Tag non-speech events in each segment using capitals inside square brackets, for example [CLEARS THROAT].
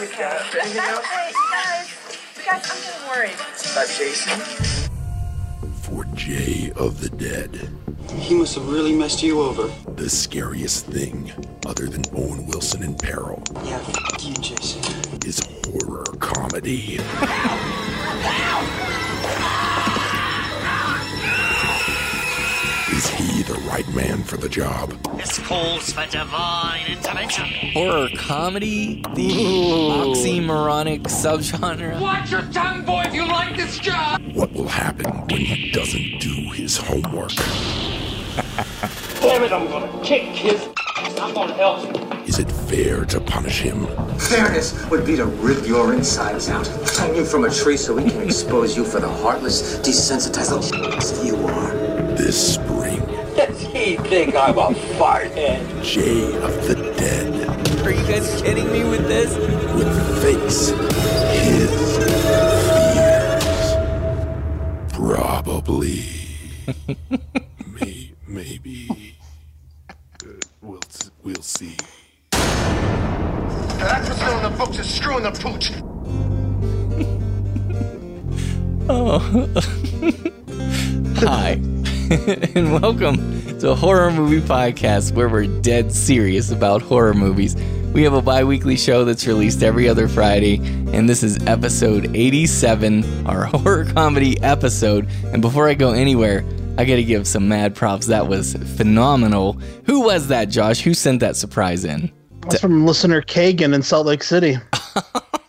Anything else? Hey, guys. Guys, I'm getting worried. About Jason? For Jay of the Dead, He must have really messed you over. the scariest thing, other than Owen Wilson in peril, Yeah, f- you, Jason. is horror comedy. [LAUGHS] Is he the right man for the job? This calls for divine intervention. horror comedy, the oxymoronic subgenre. Watch your tongue, boy, if you like this job! What will happen when he doesn't do his homework? [LAUGHS] Damn it, I'm gonna kick his I'm gonna help him. Is it fair to punish him? Fairness would be to rip your insides out, hang you from a tree so we can expose you for the heartless, desensitized little you are. This spring, Does he think I'm a farthead? Jay of the Dead Are you guys kidding me with this? will face his fears. Probably. [LAUGHS] May, maybe. Uh, we'll, we'll see. That's what's still in the books is screwing the pooch. [LAUGHS] Oh. Hi, [LAUGHS] and welcome to horror movie podcast where we're dead serious about horror movies. We have a bi weekly show that's released every other Friday, and this is episode 87, our [LAUGHS] horror comedy episode. And before I go anywhere, I gotta give some mad props. That was phenomenal. Who was that, Josh? Who sent that surprise in? That's from listener Kagan in Salt Lake City. [LAUGHS]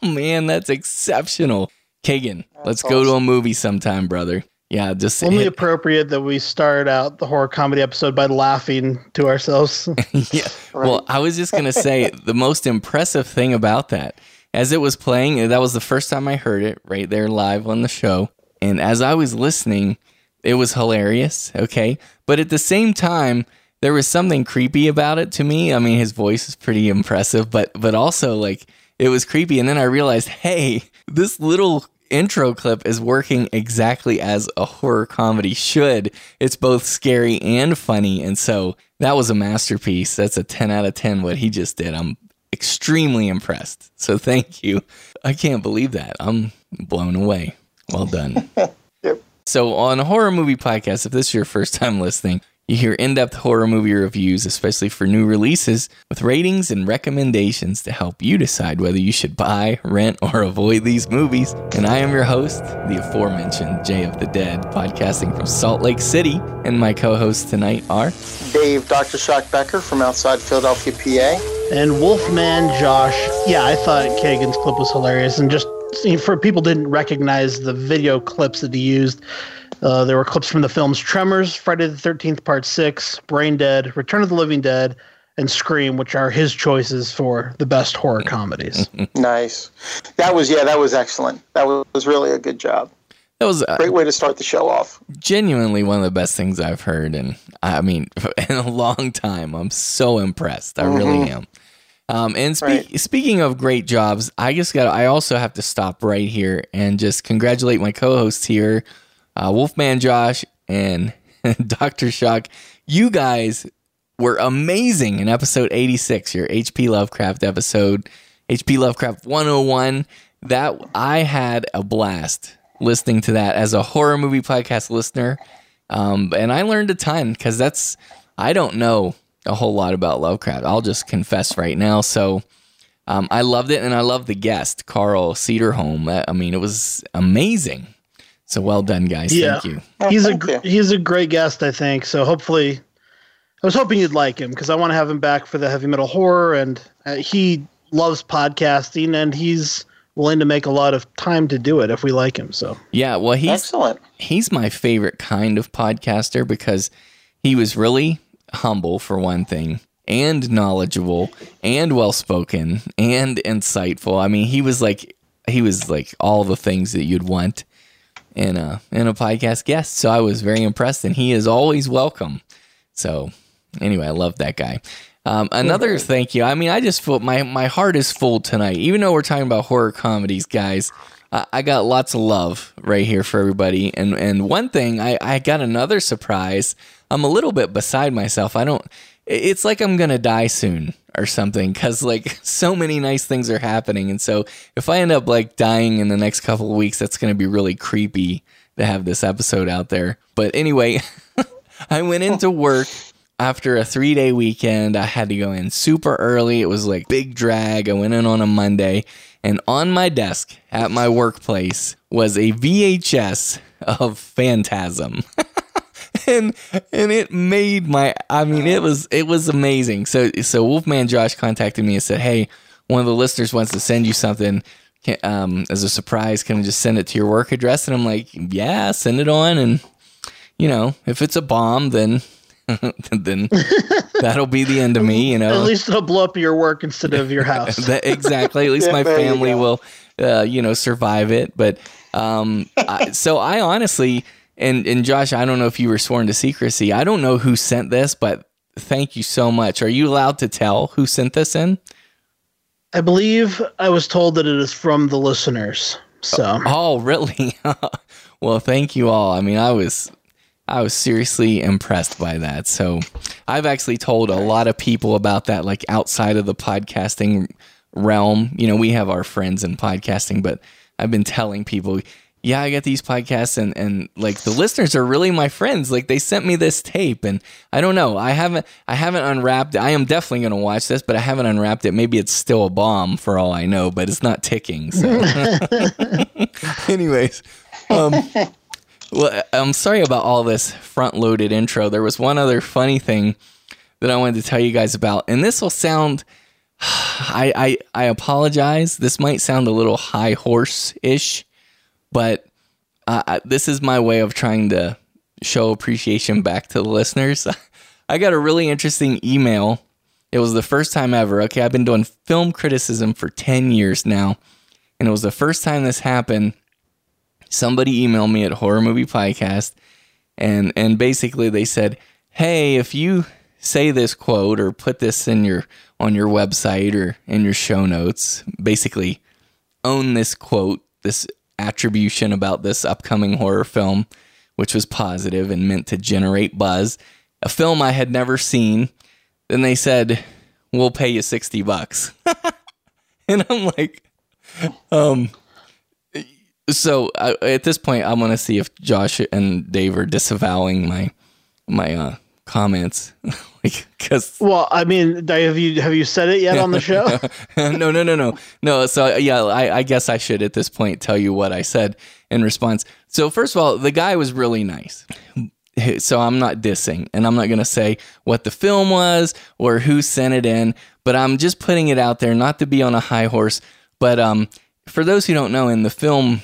Oh, man, that's exceptional. Kagan, let's go to a movie sometime, brother. Yeah, just Only hit- appropriate that we start out the horror comedy episode by laughing to ourselves. [LAUGHS] [LAUGHS] yeah. Well, I was just gonna say the most impressive thing about that, as it was playing, that was the first time I heard it right there live on the show, and as I was listening, it was hilarious. Okay, but at the same time, there was something creepy about it to me. I mean, his voice is pretty impressive, but but also like it was creepy, and then I realized, hey, this little intro clip is working exactly as a horror comedy should. It's both scary and funny. And so that was a masterpiece. That's a 10 out of 10 what he just did. I'm extremely impressed. So thank you. I can't believe that. I'm blown away. Well done. [LAUGHS] yep. So on a horror movie podcast, if this is your first time listening, you hear in-depth horror movie reviews, especially for new releases, with ratings and recommendations to help you decide whether you should buy, rent, or avoid these movies. And I am your host, the aforementioned Jay of the Dead, podcasting from Salt Lake City. And my co-hosts tonight are Dave, Dr. Shock Becker from outside Philadelphia, PA. and Wolfman Josh. Yeah, I thought Kagan's clip was hilarious. And just for people didn't recognize the video clips that he used, uh, there were clips from the films Tremors, Friday the 13th, Part 6, Brain Dead, Return of the Living Dead, and Scream, which are his choices for the best horror comedies. [LAUGHS] Nice. That was, yeah, that was excellent. That was really a good job. that was uh, Great way to start the show off. genuinely one of the best things I've heard, and I mean, [LAUGHS] in a long time. I'm so impressed. I really am. Um, and spe- Right. speaking of great jobs, I just got. I also have to stop right here and just congratulate my co-host here, uh, Wolfman Josh and [LAUGHS] Doctor Shock. You guys were amazing in episode 86, your HP Lovecraft episode, HP Lovecraft 101. That I had a blast listening to that as a horror movie podcast listener. Um, and I learned a ton because that's, I don't know a whole lot about Lovecraft. I'll just confess right now. So um, I loved it and I loved the guest, Carl Cedarholm. I mean, it was amazing. So well done, guys. Yeah. Thank you. he's a thank gr- you. he's a great guest, I think. So hopefully, I was hoping you'd like him because I want to have him back for the heavy metal horror, and uh, he loves podcasting, and he's willing to make a lot of time to do it if we like him. So Yeah. Well, he's, Excellent. he's my favorite kind of podcaster because he was really humble for one thing and knowledgeable and well spoken and insightful. I mean, he was like he was like all the things that you'd want in a in a podcast guest. So I was very impressed and he is always welcome. So anyway, I love that guy. Um, another thank you. I mean, I just feel my my heart is full tonight. Even though we're talking about horror comedies, guys, I, I got lots of love right here for everybody. And and one thing, I I got another surprise. I'm a little bit beside myself. I don't. It's like I'm gonna die soon or something because like [LAUGHS] so many nice things are happening, and so if I end up like dying in the next couple of weeks, that's gonna be really creepy to have this episode out there. But anyway, [LAUGHS] I went into oh. work after a three day weekend. I had to go in super early. It was like big drag. I went in on a Monday, and on my desk at my workplace was a VHS of Phantasm. [LAUGHS] [LAUGHS] and and it made my I mean it was it was amazing. So so Wolfman Josh contacted me and said, "Hey, one of the listeners wants to send you something can, um, as a surprise. Can I just send it to your work address?" And I'm like, "Yeah, send it on." And you know, if it's a bomb, then [LAUGHS] then [LAUGHS] that'll be the end of me. You know, At least it'll blow up your work instead of your house. that, exactly. At least Yeah, my you family will, uh, you know, survive it. But um, I, so I honestly, and and Josh, I don't know if you were sworn to secrecy. I don't know who sent this, but thank you so much. Are you allowed to tell who sent this in? I believe I was told that it is from the listeners. So Oh, oh really? [LAUGHS] well, thank you all. I mean, I was I was seriously impressed by that. So, I've actually told a lot of people about that like outside of the podcasting realm. You know, we have our friends in podcasting, but I've been telling people, yeah, I get these podcasts and and like the listeners are really my friends. Like they sent me this tape and I don't know. I haven't I haven't unwrapped. I am definitely going to watch this, but I haven't unwrapped it. Maybe it's still a bomb for all I know, but it's not ticking. So [LAUGHS] [LAUGHS] Anyways, um, well, I'm sorry about all this front loaded intro. There was one other funny thing that I wanted to tell you guys about, and this will sound. [SIGHS] I, I I apologize. This might sound a little high horse ish, but uh, this is my way of trying to show appreciation back to the listeners. [LAUGHS] I got a really interesting email. It was the first time ever. Okay, I've been doing film criticism for 10 years now, and it was the first time this happened. Somebody emailed me at Horror Movie Podcast, and and basically they said, "Hey, if you say this quote or put this in your on your website or in your show notes, basically own this quote, this attribution about this upcoming horror film, which was positive and meant to generate buzz, a film I had never seen." Then they said, "We'll pay you sixty bucks," [LAUGHS] and I'm like, um. So uh, at this point, I'm gonna see if Josh and Dave are disavowing my my uh, comments, [LAUGHS] because [LAUGHS] well, I mean, have you have you said it yet on the [LAUGHS] show? no, no, no, no, no. So yeah, I, I guess I should at this point tell you what I said in response. So first of all, the guy was really nice. So I'm not dissing, and I'm not gonna say what the film was or who sent it in, but I'm just putting it out there, not to be on a high horse. But um, for those who don't know, in the film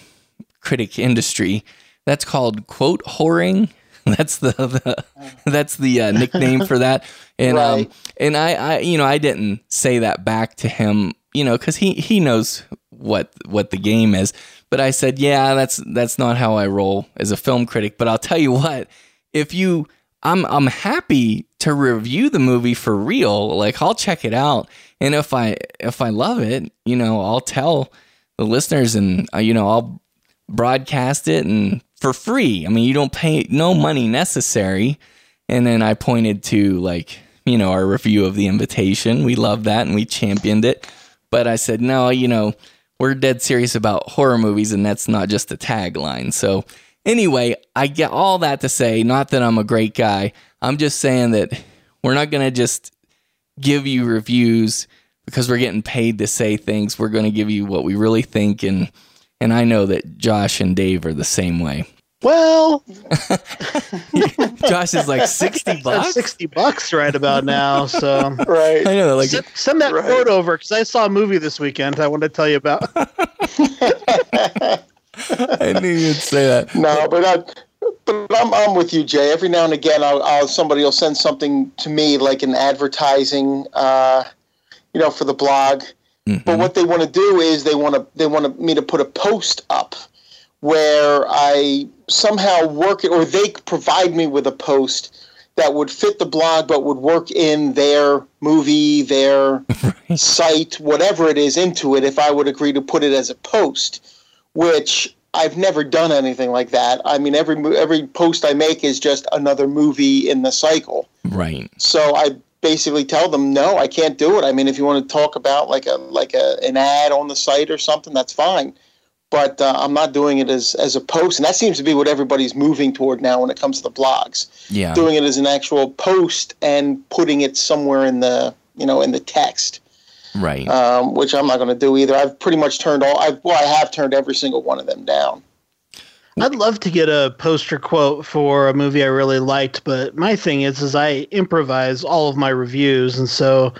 critic industry, that's called quote whoring. [LAUGHS] That's the, the that's the uh, nickname for that. And um, and I, I you know I didn't say that back to him, you know, because he he knows what what the game is. But I said, yeah, that's that's not how I roll as a film critic. But I'll tell you what, if you I'm I'm happy to review the movie for real. Like I'll check it out, and if I if I love it, you know, I'll tell the listeners, and uh, you know, I'll broadcast it and for free. I mean, you don't pay no money necessary. And then I pointed to like you know our review of the invitation. We love that, and we championed it. But I said, no, you know, we're dead serious about horror movies, and that's not just a tagline. So anyway, I get all that to say, not that I'm a great guy. I'm just saying that we're not going to just give you reviews because we're getting paid to say things. We're going to give you what we really think, and and I know that Josh and Dave are the same way. well, [LAUGHS] Josh is like sixty [LAUGHS] bucks. sixty bucks right about now. So [LAUGHS] Right. I know, like send, send that Right. quote over because I saw a movie this weekend. I want to tell you about. I knew you'd say that. No, but I, but I'm, I'm with you, Jay. Every now and again, I'll, I'll somebody will send something to me like an advertising, uh, you know, for the blog. But what they want to do is they want to they want me to put a post up where I somehow work it, or they provide me with a post that would fit the blog, but would work in their movie, their [LAUGHS] site, whatever it is, into it. If I would agree to put it as a post, which I've never done anything like that. I mean, every every post I make is just another movie in the cycle. Right. So I basically tell them no, I can't do it. I mean, if you want to talk about like a like a an ad on the site or something, that's fine. But uh, I'm not doing it as as a post, and that seems to be what everybody's moving toward now when it comes to the blogs. Yeah. Doing it as an actual post and putting it somewhere in the you know in the text, Right. um, which I'm not going to do either. I've pretty much turned all. I've, well, I have turned every single one of them down. I'd love to get a poster quote for a movie I really liked, but my thing is, is I improvise all of my reviews, and so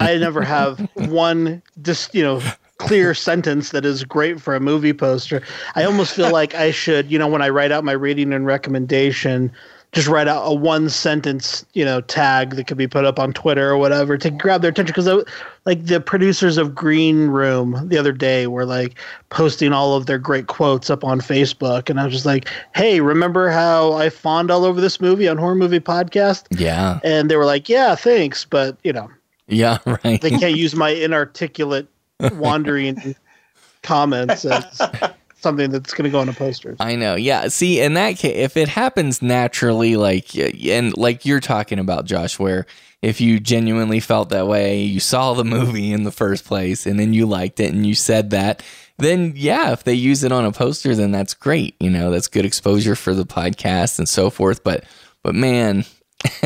I never [LAUGHS] have one just you know clear sentence that is great for a movie poster. I almost feel like I should, you know, when I write out my rating and recommendation, just write out a one sentence, you know, tag that could be put up on Twitter or whatever to grab their attention. Because uh, like the producers of Green Room the other day were like posting all of their great quotes up on Facebook, and I was just like, "Hey, remember how I fawned all over this movie on Horror Movie Podcast?" yeah. And they were like, "Yeah, thanks," but you know, Yeah. [LAUGHS] Right. they can't use my inarticulate wandering [LAUGHS] comments as something that's going to go on a poster. I know. Yeah. See, in that case, if it happens naturally, like, and like you're talking about, Josh, where if you genuinely felt that way, you saw the movie in the first place and then you liked it and you said that, then yeah, if they use it on a poster, then that's great. You know, that's good exposure for the podcast and so forth. But, but man,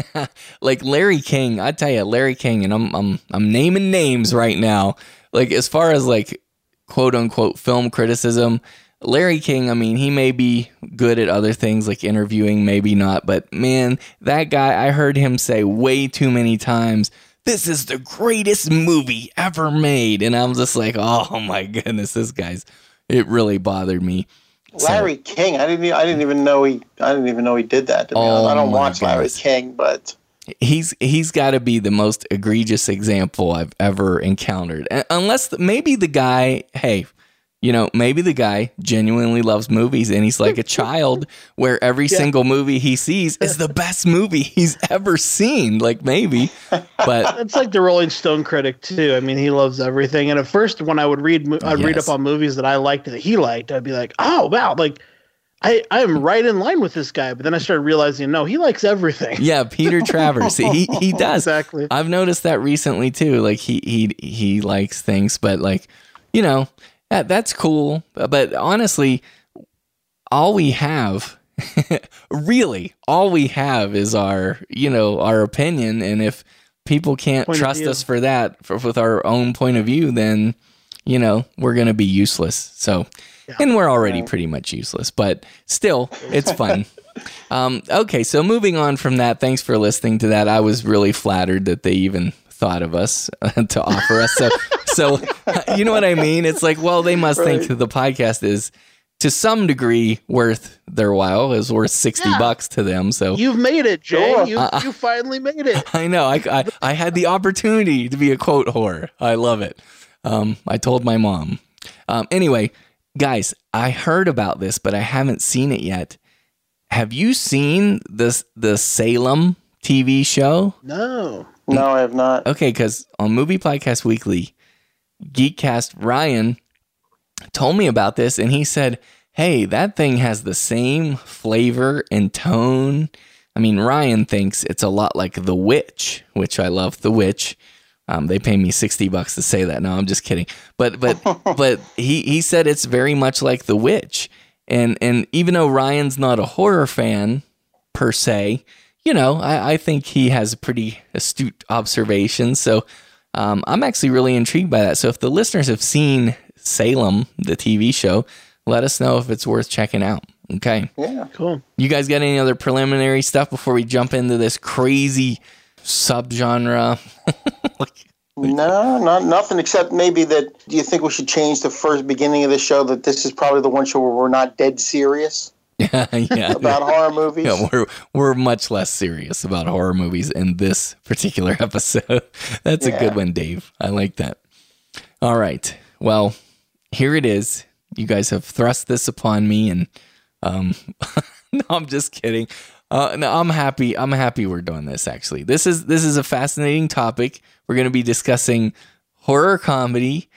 [LAUGHS] like Larry King, I tell you, Larry King, and I'm, I'm, I'm naming names right now. Like, as far as like, quote unquote film criticism. Larry King, I mean, he may be good at other things like interviewing, maybe not, but man, that guy, I heard him say way too many times, this is the greatest movie ever made. And I'm just like, oh my goodness, this guy's, it really bothered me. Larry King, I didn't. I didn't even know he. I didn't even know he did that. To be. Oh I don't watch Larry goodness. King, but He's he's got to be the most egregious example I've ever encountered. Unless maybe the guy, hey, you know, maybe the guy genuinely loves movies and he's like a child [LAUGHS] where every single movie he sees is the [LAUGHS] best movie he's ever seen. Like maybe, but [LAUGHS] It's like the Rolling Stone critic too. I mean, he loves everything. And at first, when I would read, I'd read up on movies that I liked that he liked. I'd be like, "Oh wow!" Like, I I'm right in line with this guy. But then I started realizing, no, he likes everything. yeah, Peter Travers, he he does Exactly. I've noticed that recently too. Like he he he likes things, but like you know that that's cool. But honestly, all we have, [LAUGHS] really, all we have is our you know our opinion, and if people can't Point trust us for that for, with our own point of view, then you know we're gonna be useless. So. And we're already pretty much useless, but still, it's [LAUGHS] fun. Um, okay, so moving on from that, thanks for listening to that. I was really flattered that they even thought of us [LAUGHS] to offer us. So, so you know what I mean? It's like, well, they must think the podcast is to some degree worth their while, is worth sixty Yeah. bucks to them. So You've made it, Jay. Sure. You you finally made it. I know I, I I had the opportunity to be a quote whore. I love it. Um, I told my mom. Um, anyway, guys, I heard about this, but I haven't seen it yet. Have you seen this the Salem TV show? No. no, I have not. Okay, because on Movie Podcast Weekly, Geekcast Ryan told me about this, and he said, "Hey, that thing has the same flavor and tone." I mean, Ryan thinks it's a lot like The Witch, which I love. The Witch. Um, they pay me sixty bucks to say that. No, I'm just kidding. But but [LAUGHS] but he he said it's very much like The Witch, and and even though Ryan's not a horror fan per se, you know, I, I think he has pretty astute observations. So um, I'm actually really intrigued by that. So if the listeners have seen Salem, the TV show, let us know if it's worth checking out. Okay. Yeah. Cool. You guys got any other preliminary stuff before we jump into this crazy subgenre? [LAUGHS] No, not nothing except maybe that. Do you think we should change the first beginning of the show that this is probably the one show where we're not dead serious [LAUGHS] yeah, yeah. about horror movies? Yeah, we're we're much less serious about horror movies in this particular [LAUGHS] episode. That's a good one, Dave. I like that. All right. Well, here it is. You guys have thrust this upon me, and um, [LAUGHS] no, I'm just kidding. Uh, no, I'm happy. I'm happy we're doing this. Actually, this is this is a fascinating topic. We're going to be discussing horror comedy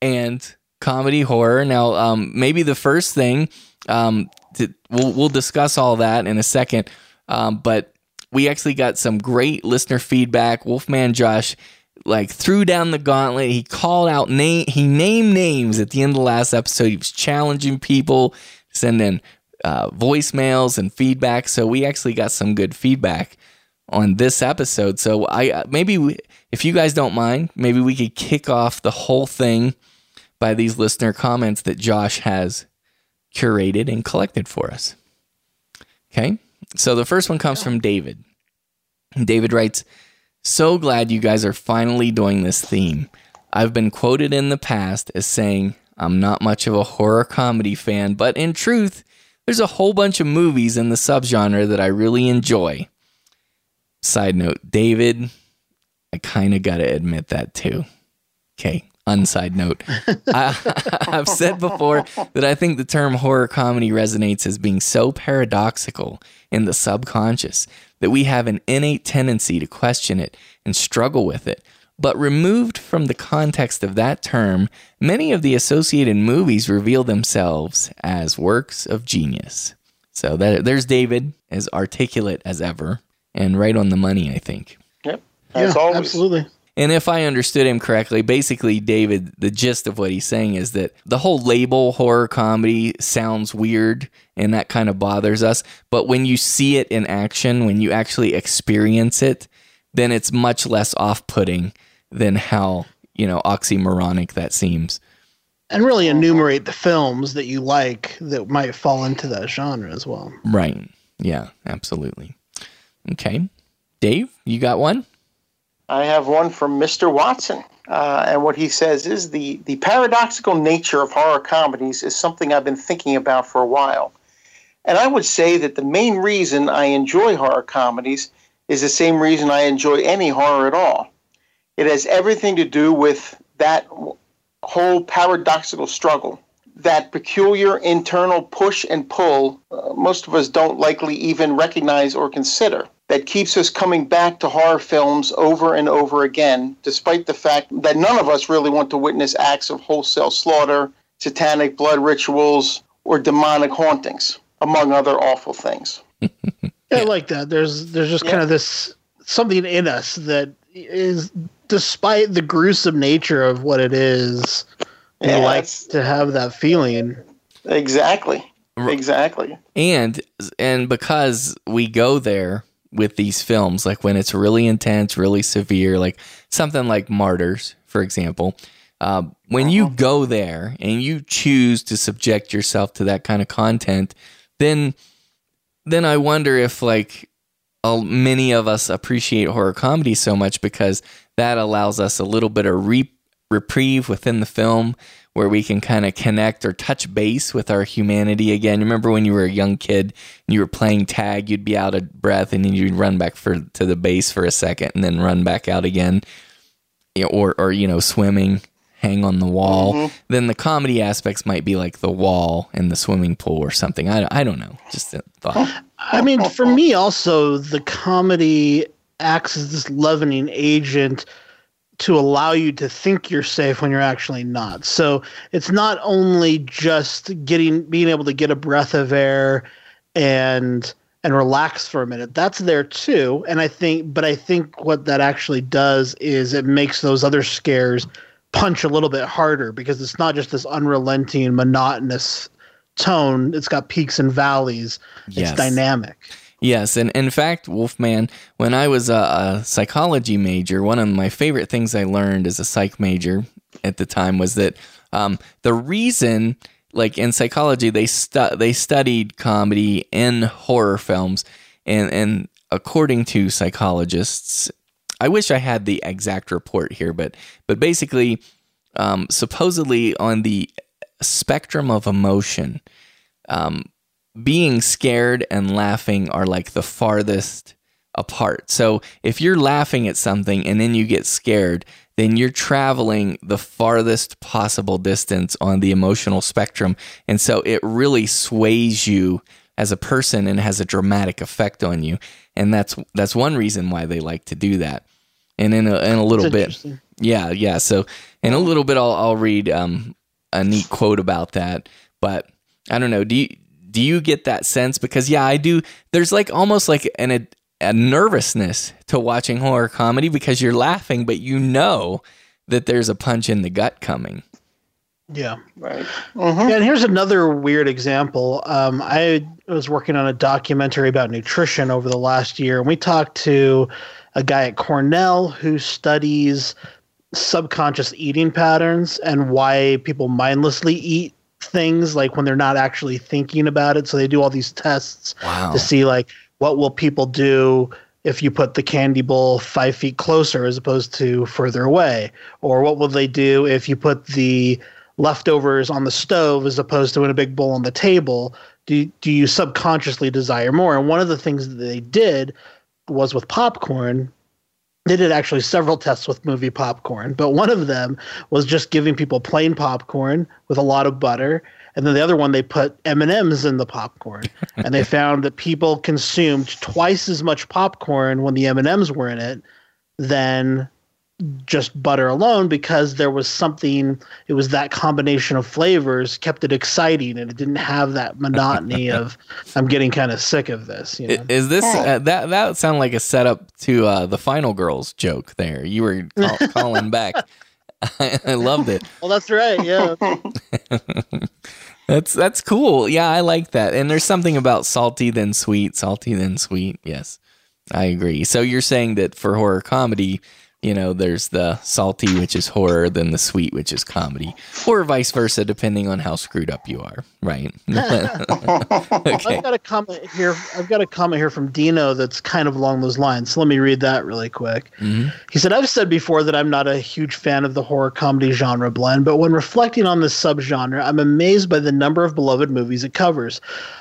and comedy horror. Now, um, maybe the first thing, um, to, we'll we'll discuss all that in a second. Um, but we actually got some great listener feedback. Wolfman Josh like threw down the gauntlet. He called out name. He named names at the end of the last episode. He was challenging people, sending uh, voicemails and feedback. So we actually got some good feedback on this episode. So I uh, maybe we, if you guys don't mind, maybe we could kick off the whole thing by these listener comments that Josh has curated and collected for us. Okay. So the first one comes from David. David writes, So glad you guys are finally doing this theme. I've been quoted in the past as saying I'm not much of a horror comedy fan, but in truth, there's a whole bunch of movies in the subgenre that I really enjoy. Side note, David, I kind of got to admit that too. Okay, unside note. I, [LAUGHS] I've said before that I think the term horror comedy resonates as being so paradoxical in the subconscious that we have an innate tendency to question it and struggle with it. But removed from the context of that term, many of the associated movies reveal themselves as works of genius. So that, there's David, as articulate as ever, and right on the money, I think. Yep. As yeah, always. absolutely. And if I understood him correctly, basically, David, the gist of what he's saying is that the whole label horror comedy sounds weird and that kind of bothers us. But when you see it in action, when you actually experience it, then it's much less off putting than how, you know, oxymoronic that seems. And really enumerate the films that you like that might fall into that genre as well. Right. Yeah, absolutely. Okay. Dave, you got one? I have one from Mr. Watson. Uh, and what he says is the, the paradoxical nature of horror comedies is something I've been thinking about for a while. And I would say that the main reason I enjoy horror comedies is the same reason I enjoy any horror at all. It has everything to do with that whole paradoxical struggle, that peculiar internal push and pull uh, most of us don't likely even recognize or consider that keeps us coming back to horror films over and over again, despite the fact that none of us really want to witness acts of wholesale slaughter, satanic blood rituals, or demonic hauntings, among other awful things. [LAUGHS] yeah, I like that. There's there's just yeah. kind of this something in us that is despite the gruesome nature of what it is, we yeah, like to have that feeling. Exactly. Exactly. And and because we go there with these films, like when it's really intense, really severe, like something like Martyrs, for example. Uh, when you uh-huh. go there and you choose to subject yourself to that kind of content, then then I wonder if like uh, many of us appreciate horror comedy so much because that allows us a little bit of re- reprieve within the film where we can kind of connect or touch base with our humanity again. Remember when you were a young kid and you were playing tag, you'd be out of breath and then you'd run back for to the base for a second and then run back out again. You or or you know, swimming, hang on the wall. Mm-hmm. Then the comedy aspects might be like the wall and the swimming pool or something. I, I don't know. Just a thought. I mean, for me also, the comedy acts as this leavening agent to allow you to think you're safe when you're actually not. So it's not only just getting being able to get a breath of air and and relax for a minute. That's there too. And I think but I think what that actually does is it makes those other scares punch a little bit harder because it's not just this unrelenting monotonous tone. It's got peaks and valleys. Yes. It's dynamic. Yes, and in fact, Wolfman, when I was a, a, psychology major, one of my favorite things I learned as a psych major at the time was that um, the reason, like in psychology, they stu- they studied comedy in horror films, and and according to psychologists, I wish I had the exact report here, but but basically, um, supposedly on the spectrum of emotion. Um, being scared and laughing are like the farthest apart. So if you're laughing at something and then you get scared, then you're traveling the farthest possible distance on the emotional spectrum. And so it really sways you as a person and has a dramatic effect on you. And that's that's one reason why they like to do that. And in a, in a little bit, yeah, yeah. So in a little bit, I'll, I'll read um, a neat quote about that. But I don't know. Do you do you get that sense? Because yeah, I do. There's like almost like an a nervousness to watching horror comedy because you're laughing, but you know that there's a punch in the gut coming. Yeah. Right. Yeah, and here's another weird example. Um, I was working on a documentary about nutrition over the last year, and we talked to a guy at Cornell who studies subconscious eating patterns and why people mindlessly eat things like when they're not actually thinking about it. So they do all these tests Wow. to see like what will people do if you put the candy bowl five feet closer as opposed to further away, or what will they do if you put the leftovers on the stove as opposed to in a big bowl on the table? Do do you subconsciously desire more? And one of the things that they did was with popcorn. They did actually several tests with movie popcorn, but one of them was just giving people plain popcorn with a lot of butter, and then the other one they put M and M's in the popcorn, [LAUGHS] and they found that people consumed twice as much popcorn when the M and M's were in it than just butter alone because there was something it was that combination of flavors kept it exciting and it didn't have that monotony [LAUGHS] of i'm getting kind of sick of this you know? Is this uh, that that sound like a setup to uh, the Final Girls joke? There, you were [LAUGHS] call, calling back. I, [LAUGHS] I loved it. well that's right yeah That's that's cool. Yeah, I like that. And there's something about salty then sweet, salty then sweet. Yes, I agree. So you're saying that for horror comedy, you know, there's the salty, which is horror, then the sweet, which is comedy, or vice versa, depending on how screwed up you are. Right? [LAUGHS] okay. I've got a comment here. I've got a comment here from Dino that's kind of along those lines. So let me read that really quick. Mm-hmm. He said, I've said before that I'm not a huge fan of the horror comedy genre blend, but when reflecting on this subgenre, I'm amazed by the number of beloved movies it covers.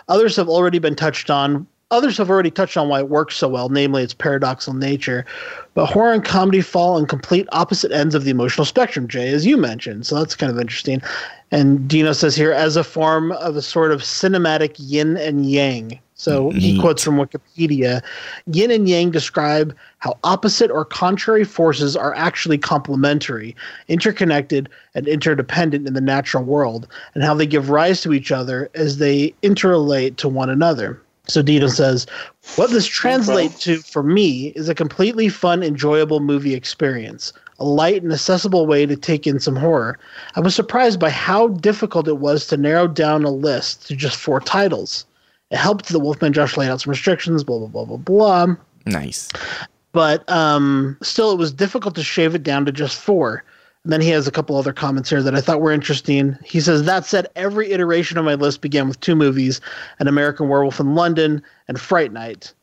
Others have already been touched on. Others have already touched on why it works so well, namely its paradoxical nature. But horror and comedy fall on complete opposite ends of the emotional spectrum, Jay, as you mentioned. So that's kind of interesting. And Dino says here, as a form of a sort of cinematic yin and yang. So he mm-hmm. quotes from Wikipedia Yin and yang describe how opposite or contrary forces are actually complementary, interconnected, and interdependent in the natural world, and how they give rise to each other as they interrelate to one another. So Dino says, What this translates to for me is a completely fun, enjoyable movie experience, a light and accessible way to take in some horror. I was surprised by how difficult it was to narrow down a list to just four titles. It helped that Wolfman Josh laid out some restrictions, blah, blah, blah, blah, blah Nice. but um, still it was difficult to shave it down to just four. And then he has a couple other comments here that I thought were interesting. He says that said, every iteration of my list began with two movies: An American Werewolf in London and Fright Night.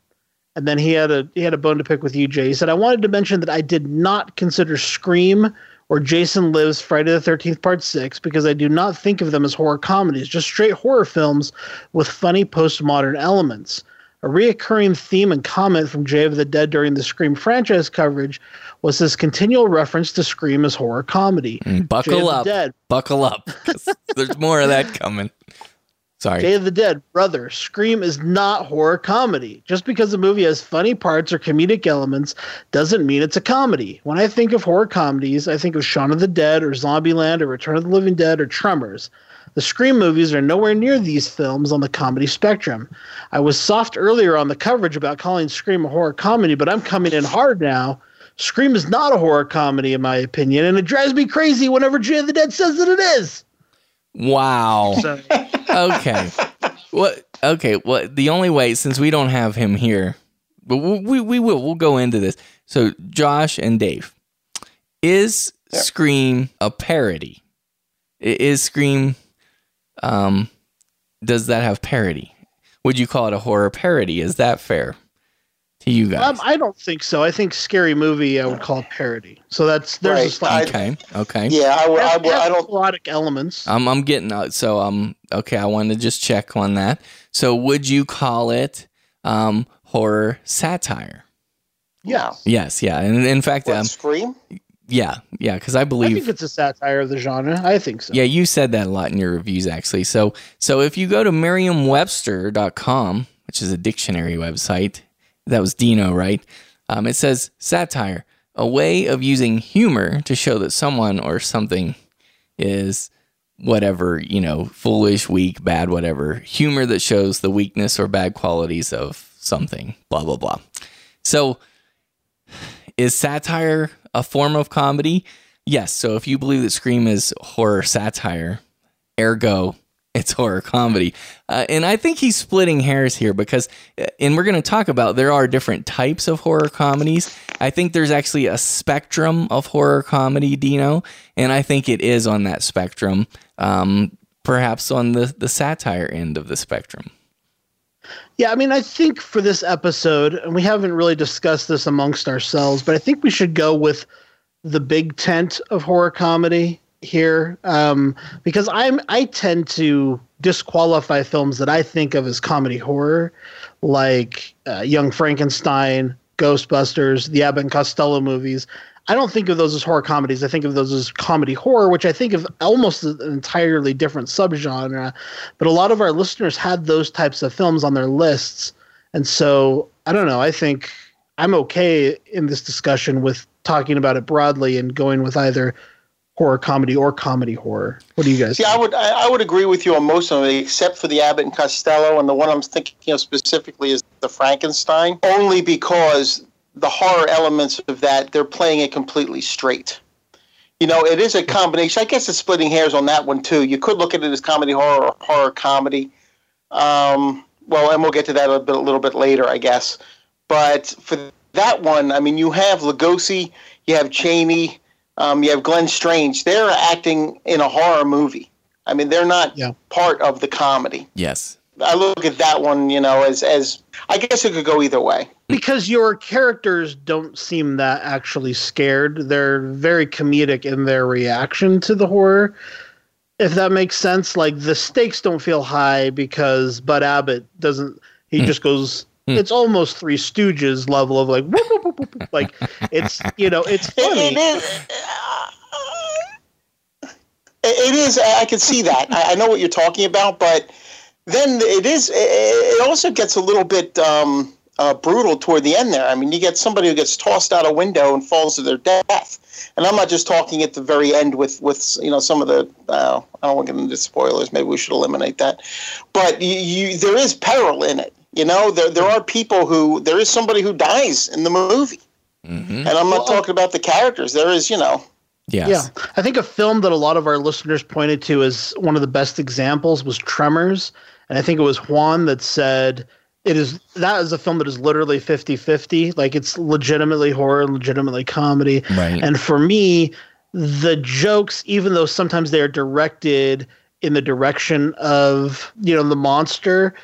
And then he had a he had a bone to pick with you, Jay. He said I wanted to mention that I did not consider Scream or Jason Lives Friday the Thirteenth Part Six because I do not think of them as horror comedies, just straight horror films with funny postmodern elements. A reoccurring theme and comment from Jay of the Dead during the Scream franchise coverage was his continual reference to Scream as horror comedy. Of Buckle up. Dead. Buckle up. There's more of that coming. Sorry. Jay of the Dead, brother, Scream is not horror comedy. Just because a movie has funny parts or comedic elements doesn't mean it's a comedy. When I think of horror comedies, I think of Shaun of the Dead or Zombieland or Return of the Living Dead or Tremors. The Scream movies are nowhere near these films on the comedy spectrum. I was soft earlier on the coverage about calling Scream a horror comedy, but I'm coming in hard now. Scream is not a horror comedy, in my opinion, and it drives me crazy whenever Jay of the Dead says that it is. Wow. [LAUGHS] So, okay. What? Okay. Well, the only way since we don't have him here, but we we, we will we'll go into this. So Josh and Dave, is Scream a parody? Is Scream, um, does that have parody? Would you call it a horror parody? Is that fair to you guys? Um, I don't think so. I think scary movie I would call it parody. So that's there's Right. a spot. okay. Okay. Yeah, I, would- I, would- I don't. erotic elements. I'm I'm getting out. So um okay, I wanted to just check on that. So would you call it um horror satire? Yeah, Yes, yeah. And in fact, What, um Scream? yeah, yeah, because I believe I think believe it's a satire of the genre. I think so. yeah, you said that a lot in your reviews actually. So so if you go to merriam-webster.com, which is a dictionary website, that was Dino, right? Um, it says satire, a way of using humor to show that someone or something is whatever, you know, foolish, weak, bad, whatever. Humor that shows the weakness or bad qualities of something, blah, blah, blah. So, is satire a form of comedy? Yes. So, if you believe that Scream is horror satire, ergo, it's horror comedy. Uh, and I think he's splitting hairs here because, uh, and we're going to talk about there are different types of horror comedies. I think there's actually a spectrum of horror comedy, Dino, and I think it is on that spectrum, um, perhaps on the, the satire end of the spectrum. Yeah, I mean, I think for this episode, and we haven't really discussed this amongst ourselves, but I think we should go with the big tent of horror comedy here, um, because I'm I tend to disqualify films that I think of as comedy horror, like uh, Young Frankenstein, Ghostbusters, the Abbott and Costello movies. I don't think of those as horror comedies. I think of those as comedy horror, which I think of almost an entirely different subgenre. But a lot of our listeners had those types of films on their lists. And so I don't know. I think I'm okay in this discussion with talking about it broadly and going with either horror comedy or comedy horror. What do you guys? Yeah, I would I, I would agree with you on most of them, except for the Abbott and Costello, and the one I'm thinking of specifically is the Frankenstein, only because the horror elements of that they're playing it completely straight. You know, it is a combination. I guess it's splitting hairs on that one too. You could look at it as comedy horror or horror comedy. Um, well, and we'll get to that a, bit, a little bit later, I guess. But for that one, I mean, you have Lugosi, you have Chaney, um, you have Glenn Strange. They're acting in a horror movie. I mean, they're not yeah. part of the comedy. Yes. I look at that one, you know, as as I guess it could go either way. Because your characters don't seem that actually scared. They're very comedic in their reaction to the horror. If that makes sense, like the stakes don't feel high because Bud Abbott doesn't. He Mm. just goes. It's almost Three Stooges level of like, whoop, whoop, whoop, whoop, whoop. like it's you know it's funny. It is. It is. I can see that. I I know what you're talking about, but then it is. It also gets a little bit um, uh, brutal toward the end there. I mean, you get somebody who gets tossed out a window and falls to their death. And I'm not just talking at the very end with, with you know some of the uh, I don't want to get into spoilers. Maybe we should eliminate that. But you, you, there is peril in it. You know, there there are people who there is somebody who dies in the movie, mm-hmm. and I'm not uh, talking about the characters. There is you know. Yes. Yeah, I think a film that a lot of our listeners pointed to as one of the best examples was Tremors, and I think it was Juan that said it is that is a film that is literally 50-50 like it's legitimately horror and legitimately comedy Right. and for me the jokes even though sometimes they are directed in the direction of you know the monster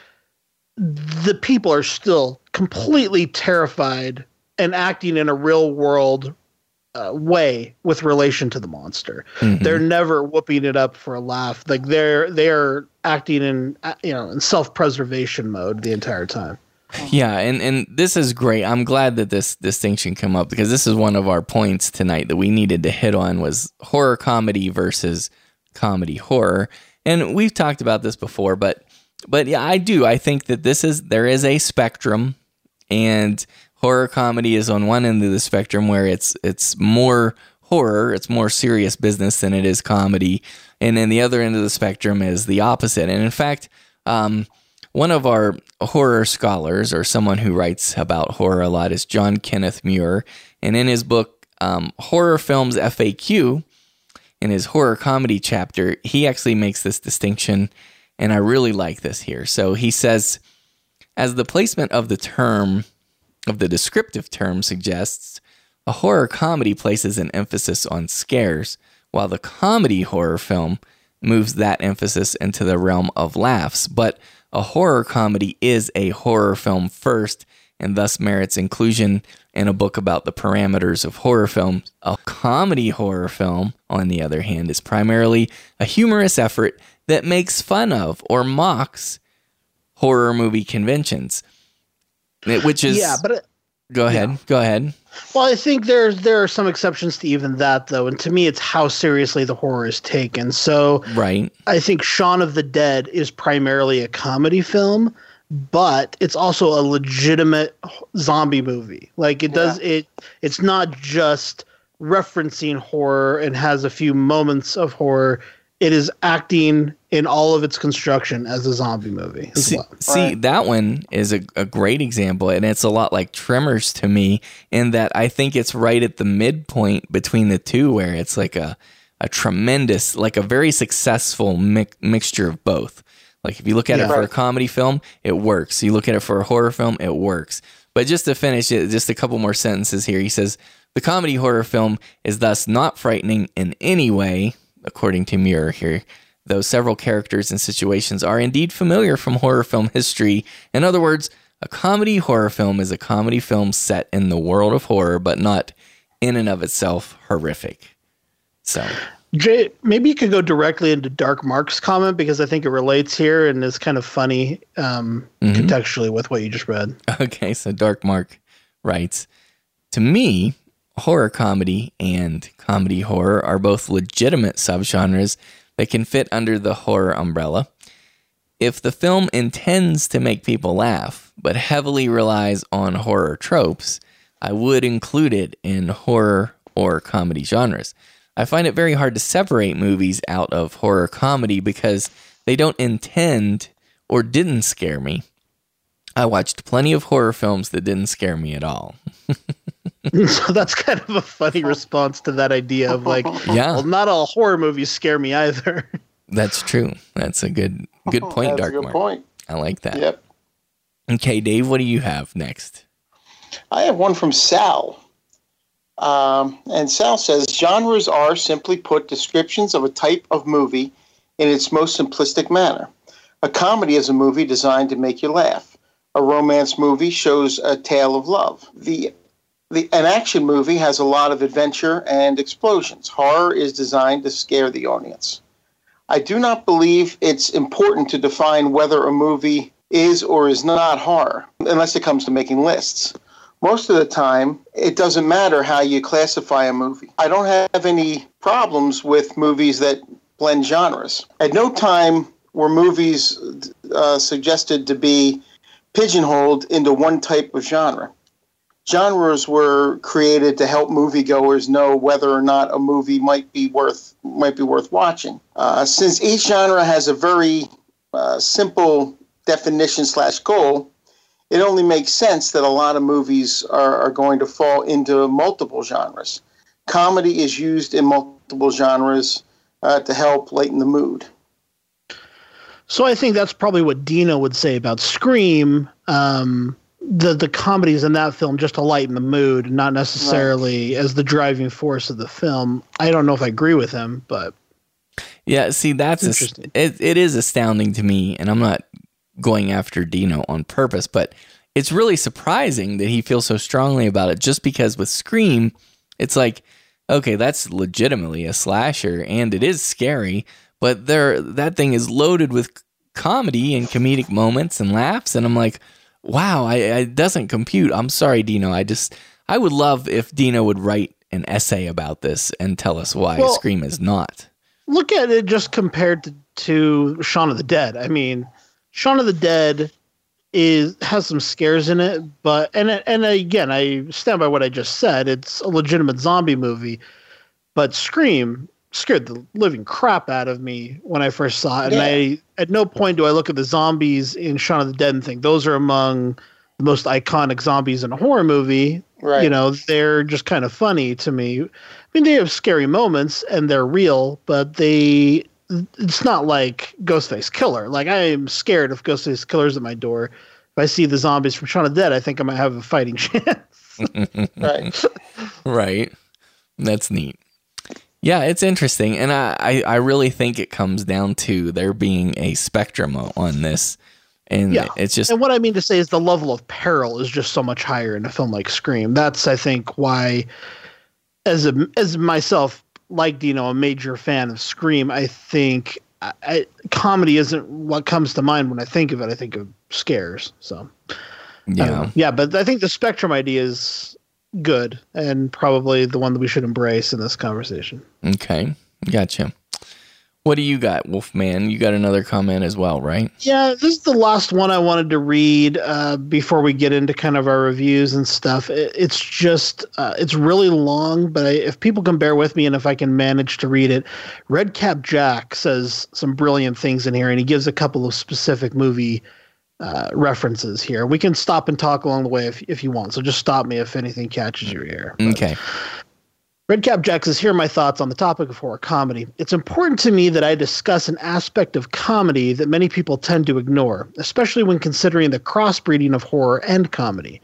the people are still completely terrified and acting in a real world uh, way with relation to the monster. Mhm. They're never whooping it up for a laugh. Like they're they're acting in uh, you know in self preservation mode the entire time. Yeah, and and this is great. I'm glad that this distinction come up because this is one of our points tonight that we needed to hit on was horror comedy versus comedy horror. And we've talked about this before, but but yeah, I do. I think that this is there is a spectrum and horror comedy is on one end of the spectrum where it's it's more horror, it's more serious business than it is comedy. And then the other end of the spectrum is the opposite. And in fact, um, one of our horror scholars, or someone who writes about horror a lot, is John Kenneth Muir. And in his book, um, Horror Films FAQ, in his horror comedy chapter, he actually makes this distinction. And I really like this here. So he says, as the placement of the term, of the descriptive term suggests, a horror comedy places an emphasis on scares, while the comedy horror film moves that emphasis into the realm of laughs. But a horror comedy is a horror film first, and thus merits inclusion in a book about the parameters of horror films. A comedy horror film, on the other hand, is primarily a humorous effort that makes fun of or mocks horror movie conventions. Which is yeah, but it, go ahead, go ahead. well, I think there's there are some exceptions to even that though, and to me, it's how seriously the horror is taken. So Right. I think Shaun of the Dead is primarily a comedy film, but it's also a legitimate zombie movie. Like it does it it's not just referencing horror and has a few moments of horror. It is acting in all of its construction as a zombie movie as See, well. see that one is a, a great example, and it's a lot like Tremors to me in that I think it's right at the midpoint between the two, where it's like a a tremendous, like a very successful mi- mixture of both. Like if you look at Yeah. it for a comedy film, it works. You look at it for a horror film, it works. But just to finish it, just a couple more sentences here. He says the comedy horror film is thus not frightening in any way, according to Muir here. Though several characters and situations are indeed familiar from horror film history. In other words, a comedy horror film is a comedy film set in the world of horror, but not in and of itself horrific. So, Jay, maybe you could go directly into Dark Mark's comment because I think it relates here and is kind of funny um, Mm-hmm. contextually with what you just read. [LAUGHS] okay, so Dark Mark writes To me, horror comedy and comedy horror are both legitimate subgenres that can fit under the horror umbrella. If the film intends to make people laugh, but heavily relies on horror tropes, I would include it in horror or comedy genres. I find it very hard to separate movies out of horror comedy because they don't intend or didn't scare me. I watched plenty of horror films that didn't scare me at all. [LAUGHS] [LAUGHS] so that's kind of a funny response to that idea of like, [LAUGHS] Yeah. well, not all horror movies scare me either. [LAUGHS] That's true. That's a good good point, That's a Dark good Mark. point. I like that. Yep. Okay, Dave, what do you have next? I have one from Sal. Um, and Sal says genres are, simply put, descriptions of a type of movie in its most simplistic manner. A comedy is a movie designed to make you laugh. A romance movie shows a tale of love. The, the an action movie has a lot of adventure and explosions. Horror is designed to scare the audience. I do not believe it's important to define whether a movie is or is not horror, unless it comes to making lists. Most of the time, it doesn't matter how you classify a movie. I don't have any problems with movies that blend genres. At no time were movies uh, suggested to be pigeonholed into one type of genre. Genres were created to help moviegoers know whether or not a movie might be worth might be worth watching. Uh, since each genre has a very uh, simple definition slash goal, it only makes sense that a lot of movies are, are going to fall into multiple genres. Comedy is used in multiple genres uh, to help lighten the mood. So I think that's probably what Dino would say about Scream. Um, the the comedies in that film just to lighten the mood, not necessarily as the driving force of the film. I don't know if I agree with him, but Yeah, see, that's It's a, it, it is astounding to me, and I'm not going after Dino on purpose, but it's really surprising that he feels so strongly about it. Just because with Scream, it's like, okay, that's legitimately a slasher, and it is scary, but there that thing is loaded with comedy and comedic moments and laughs, and I'm like, wow, I, I it doesn't compute. I'm sorry, Dino. I just I would love if Dino would write an essay about this and tell us why Well- Scream is not. look at it just compared to, to Shaun of the Dead. I mean, Shaun of the Dead is has some scares in it, but and and again, I stand by what I just said. It's a legitimate zombie movie, but Scream scared the living crap out of me when I first saw it. And I at no point do I look at the zombies in Shaun of the Dead and think those are among the most iconic zombies in a horror movie. Right. You know, they're just kind of funny to me. I mean, they have scary moments and they're real, but they it's not like Ghostface Killer. Like I am scared if Ghostface Killer's at my door. If I see the zombies from Shaun of the Dead, I think I might have a fighting [LAUGHS] chance. Right. [LAUGHS] Right. That's neat. Yeah, it's interesting. And I, I, I really think it comes down to there being a spectrum on this. And yeah, it's just, and what I mean to say is the level of peril is just so much higher in a film like Scream. That's I think why, as a as myself, like Dino, a major fan of Scream. I think I, I, comedy isn't what comes to mind when I think of it. I think of scares. So yeah. know. yeah, but I think the spectrum idea is good and probably the one that we should embrace in this conversation. Okay. Gotcha. What do you got, Wolfman? You got another comment as well, right? Yeah, this is the last one I wanted to read uh, before we get into kind of our reviews and stuff. It, it's just, uh, it's really long, but I, if people can bear with me and if I can manage to read it, Redcap Jack says some brilliant things in here, and he gives a couple of specific movie uh, references here. We can stop and talk along the way if, if you want. So just stop me if anything catches your ear. Okay. Redcap says, Here my thoughts on the topic of horror comedy. It's important to me that I discuss an aspect of comedy that many people tend to ignore, especially when considering the crossbreeding of horror and comedy.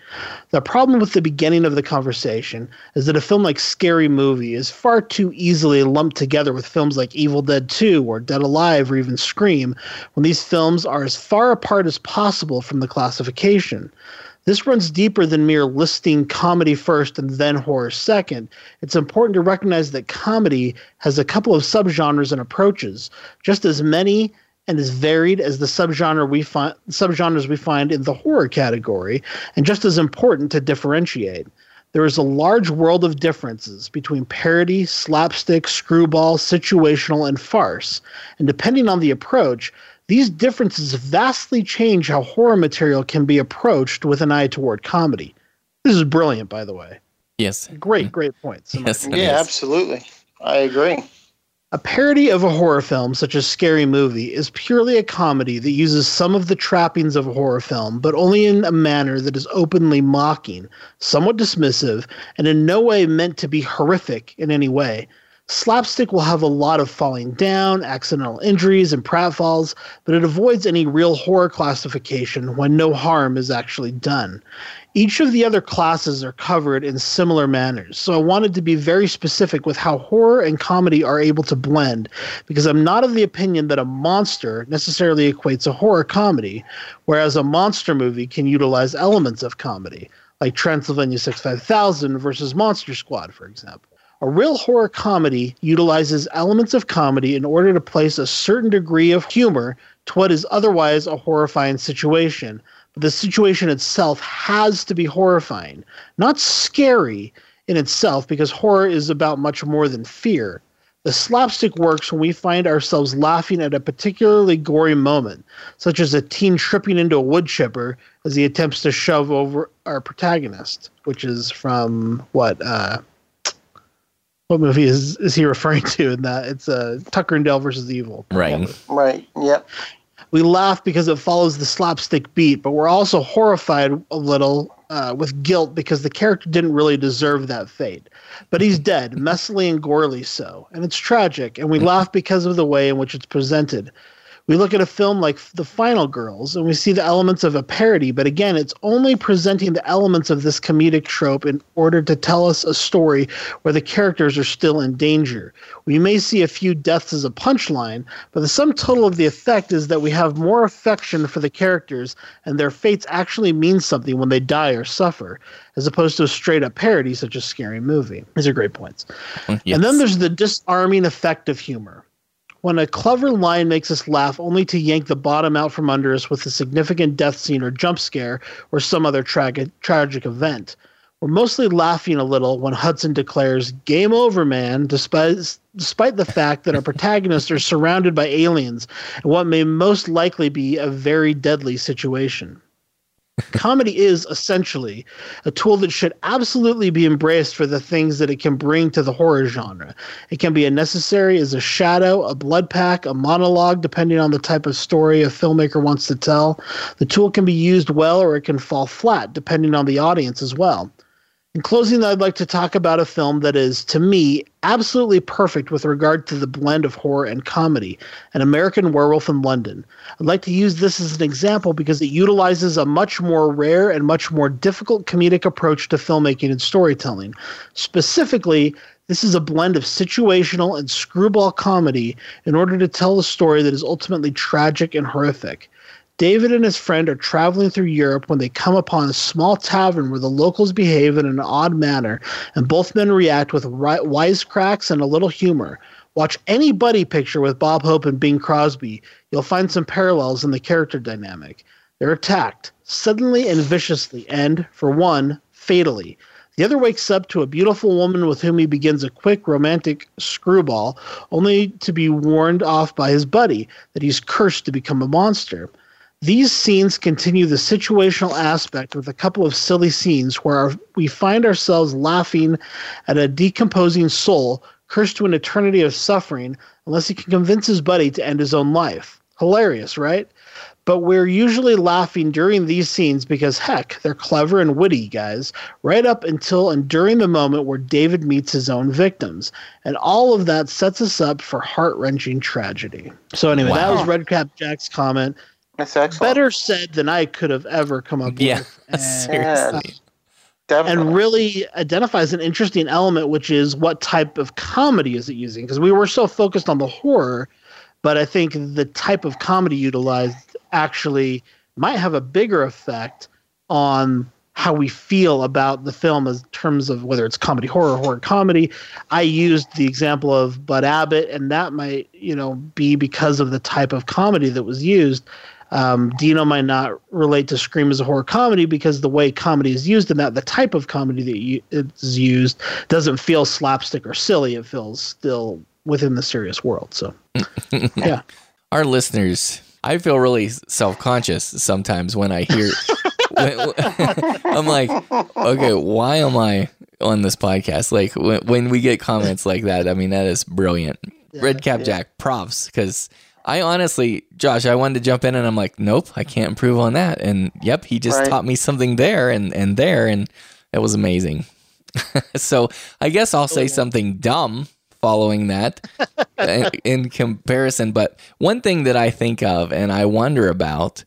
The problem with the beginning of the conversation is that a film like Scary Movie is far too easily lumped together with films like Evil Dead 2 or Dead Alive or even Scream, when these films are as far apart as possible from the classification. This runs deeper than mere listing comedy first and then horror second. It's important to recognize that comedy has a couple of subgenres and approaches, just as many and as varied as the subgenre we find subgenres we find in the horror category, and just as important to differentiate. There is a large world of differences between parody, slapstick, screwball, situational, and farce. And depending on the approach, these differences vastly change how horror material can be approached with an eye toward comedy. This is brilliant, by the way. Yes. Great, mm-hmm. great points. Yes, Yeah, is. absolutely. I agree. A parody of a horror film, such as Scary Movie, is purely a comedy that uses some of the trappings of a horror film, but only in a manner that is openly mocking, somewhat dismissive, and in no way meant to be horrific in any way. Slapstick will have a lot of falling down, accidental injuries, and pratfalls, but it avoids any real horror classification when no harm is actually done. Each of the other classes are covered in similar manners, so I wanted to be very specific with how horror and comedy are able to blend, because I'm not of the opinion that a monster necessarily equates a horror comedy, whereas a monster movie can utilize elements of comedy, like Transylvania 65000 versus Monster Squad, for example. A real horror comedy utilizes elements of comedy in order to place a certain degree of humor to what is otherwise a horrifying situation. But the situation itself has to be horrifying, not scary in itself, because horror is about much more than fear. The slapstick works when we find ourselves laughing at a particularly gory moment, such as a teen tripping into a wood chipper as he attempts to shove over our protagonist, which is from what uh, what movie is is he referring to in that? It's uh, Tucker and Dale versus Evil. Right. Right. Yep. We laugh because it follows the slapstick beat, but we're also horrified a little uh, with guilt because the character didn't really deserve that fate. But he's dead, messily and gorily so, and it's tragic. And we [LAUGHS] laugh because of the way in which it's presented. We look at a film like The Final Girls and we see the elements of a parody, but again, it's only presenting the elements of this comedic trope in order to tell us a story where the characters are still in danger. We may see a few deaths as a punchline, but the sum total of the effect is that we have more affection for the characters and their fates actually mean something when they die or suffer, as opposed to a straight up parody such as Scary Movie. These are great points. Yes. And then there's the disarming effect of humor. When a clever line makes us laugh only to yank the bottom out from under us with a significant death scene or jump scare or some other tragic tragic event. We're mostly laughing a little when Hudson declares, Game over, man, despite, despite the fact that our protagonists are surrounded by aliens in what may most likely be a very deadly situation. Comedy is essentially a tool that should absolutely be embraced for the things that it can bring to the horror genre. It can be as necessary as a shadow, a blood pack, a monologue, depending on the type of story a filmmaker wants to tell. The tool can be used well or it can fall flat, depending on the audience as well. In closing, I'd like to talk about a film that is, to me, absolutely perfect with regard to the blend of horror and comedy An American Werewolf in London. I'd like to use this as an example because it utilizes a much more rare and much more difficult comedic approach to filmmaking and storytelling. Specifically, this is a blend of situational and screwball comedy in order to tell a story that is ultimately tragic and horrific. David and his friend are traveling through Europe when they come upon a small tavern where the locals behave in an odd manner, and both men react with ri- wisecracks and a little humor. Watch any buddy picture with Bob Hope and Bing Crosby. You'll find some parallels in the character dynamic. They're attacked, suddenly and viciously, and, for one, fatally. The other wakes up to a beautiful woman with whom he begins a quick romantic screwball, only to be warned off by his buddy that he's cursed to become a monster. These scenes continue the situational aspect with a couple of silly scenes where our, we find ourselves laughing at a decomposing soul cursed to an eternity of suffering unless he can convince his buddy to end his own life. Hilarious, right? But we're usually laughing during these scenes because, heck, they're clever and witty, guys, right up until and during the moment where David meets his own victims. And all of that sets us up for heart wrenching tragedy. So, anyway, that was Redcap Jack's comment. That's excellent. Better said than I could have ever come up Yeah, with. [LAUGHS] And, seriously. Definitely. and really identifies an interesting element, which is what type of comedy is it using? Because we were so focused on the horror, but I think the type of comedy utilized actually might have a bigger effect on how we feel about the film in terms of whether it's comedy horror horror comedy i used the example of bud abbott and that might you know be because of the type of comedy that was used um, Dino might not relate to Scream as a horror comedy because the way comedy is used in that, the type of comedy that you, is used, doesn't feel slapstick or silly. It feels still within the serious world. So, [LAUGHS] yeah. Our listeners, I feel really self conscious sometimes when I hear. [LAUGHS] when- [LAUGHS] I'm like, okay, why am I on this podcast? Like when, when we get comments like that, I mean that is brilliant. Red Cap Jack, props, because I honestly, Josh, I wanted to jump in and I'm like, nope, I can't improve on that. And yep, he just Right. taught me something there and and there, and it was amazing. [LAUGHS] so I guess I'll say something dumb following that [LAUGHS] in, in comparison. But one thing that I think of and I wonder about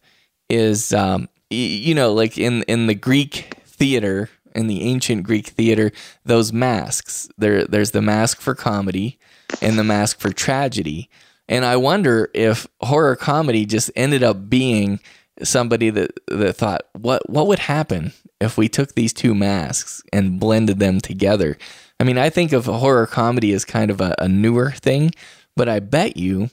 is, um, y- you know, like in in the Greek theater, in the ancient Greek theater, those masks. There, there's the mask for comedy and the mask for tragedy. And I wonder if horror comedy just ended up being somebody that that thought, what what would happen if we took these two masks and blended them together? I mean, I think of horror comedy as kind of a, a newer thing, but I bet you,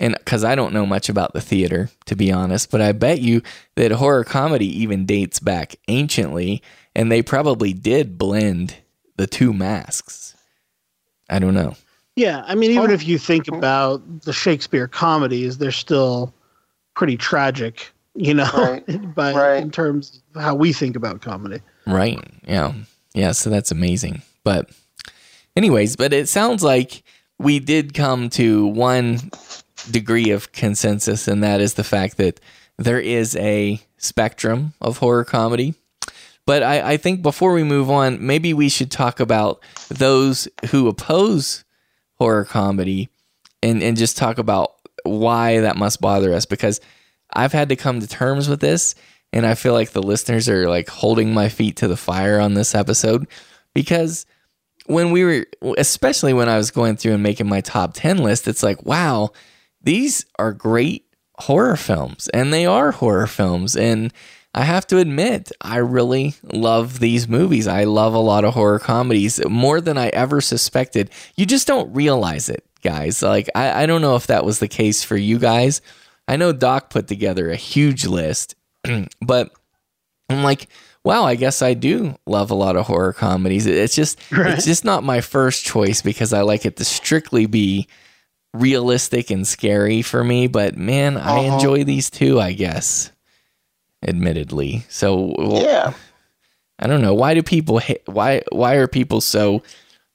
and because I don't know much about the theater, to be honest, but I bet you that horror comedy even dates back anciently, and they probably did blend the two masks. I don't know. Yeah, I mean, even oh. if you think about the Shakespeare comedies, they're still pretty tragic, you know, Right, [LAUGHS] but right. in terms of how we think about comedy. Right. Yeah. Yeah. So that's amazing. But, anyways, but it sounds like we did come to one degree of consensus, and that is the fact that there is a spectrum of horror comedy. But I, I think before we move on, maybe we should talk about those who oppose horror comedy and, and just talk about why that must bother us because I've had to come to terms with this and I feel like the listeners are like holding my feet to the fire on this episode because when we were especially when I was going through and making my top 10 list it's like wow these are great horror films and they are horror films and I have to admit I really love these movies. I love a lot of horror comedies more than I ever suspected. You just don't realize it, guys. Like I, I don't know if that was the case for you guys. I know Doc put together a huge list, [CLEARS THROAT] but I'm like, wow, I guess I do love a lot of horror comedies. It's just [LAUGHS] it's just not my first choice because I like it to strictly be realistic and scary for me, but man, I uh-huh. enjoy these too, I guess. Admittedly. So well, Yeah. I don't know. Why do people ha- why why are people so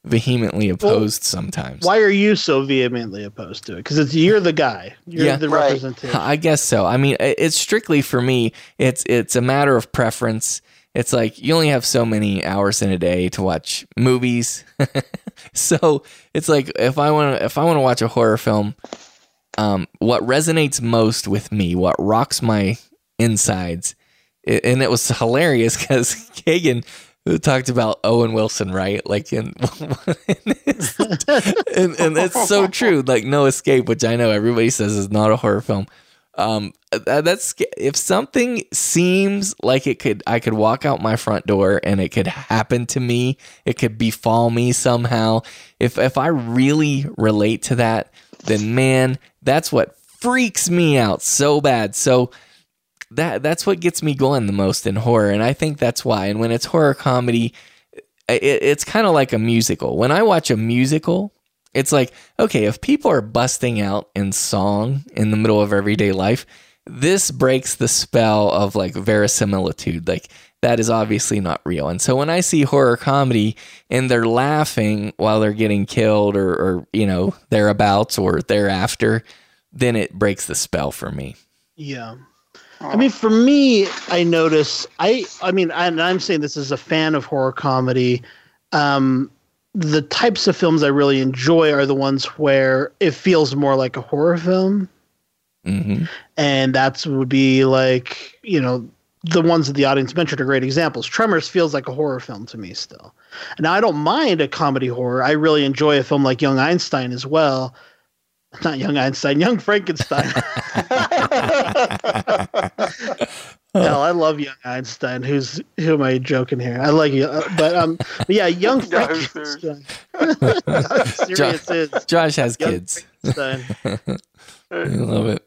vehemently opposed sometimes? Why are you so vehemently opposed to it? Because it's you're the guy. You're Yeah. the Right. representation. I guess so. I mean, it's strictly for me. It's it's a matter of preference. It's like you only have so many hours in a day to watch movies. [LAUGHS] so it's like if I want to if I want to watch a horror film, um, what resonates most with me, what rocks my insides, and it was hilarious because [LAUGHS] Kagan talked about Owen Wilson, right? Like [LAUGHS] in, and, and it's so true. Like No Escape, which I know everybody says is not a horror film. Um, that, that's if something seems like it could, I could walk out my front door and it could happen to me. It could befall me somehow. If if I really relate to that, then man, that's what freaks me out so bad. So that that's what gets me going the most in horror, and I think that's why. And when it's horror comedy, it, it's kind of like a musical. When I watch a musical, it's like, okay, if people are busting out in song in the middle of everyday life, this breaks the spell of like verisimilitude. Like that is obviously not real. And so when I see horror comedy and they're laughing while they're getting killed or, or you know, thereabouts or thereafter, then it breaks the spell for me. Yeah. I mean, for me, I notice. I, I mean, I, and I'm saying this as a fan of horror comedy. Um, the types of films I really enjoy are the ones where it feels more like a horror film, Mm-hmm. and that's would be like you know the ones that the audience mentioned are great examples. Tremors feels like a horror film to me still. And now I don't mind a comedy horror. I really enjoy a film like Young Einstein as well. Not Young Einstein, Young Frankenstein. [LAUGHS] Hell, I love Young Einstein. Who's who am I joking here? I like you, uh, but um, but yeah, Young [LAUGHS] Frankenstein. I'm serious [LAUGHS] is Josh has Young kids. I love it.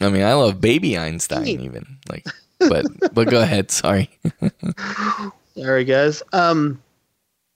I mean, I love Baby Einstein even. Like, but but go ahead. Sorry. Sorry, guys. Um,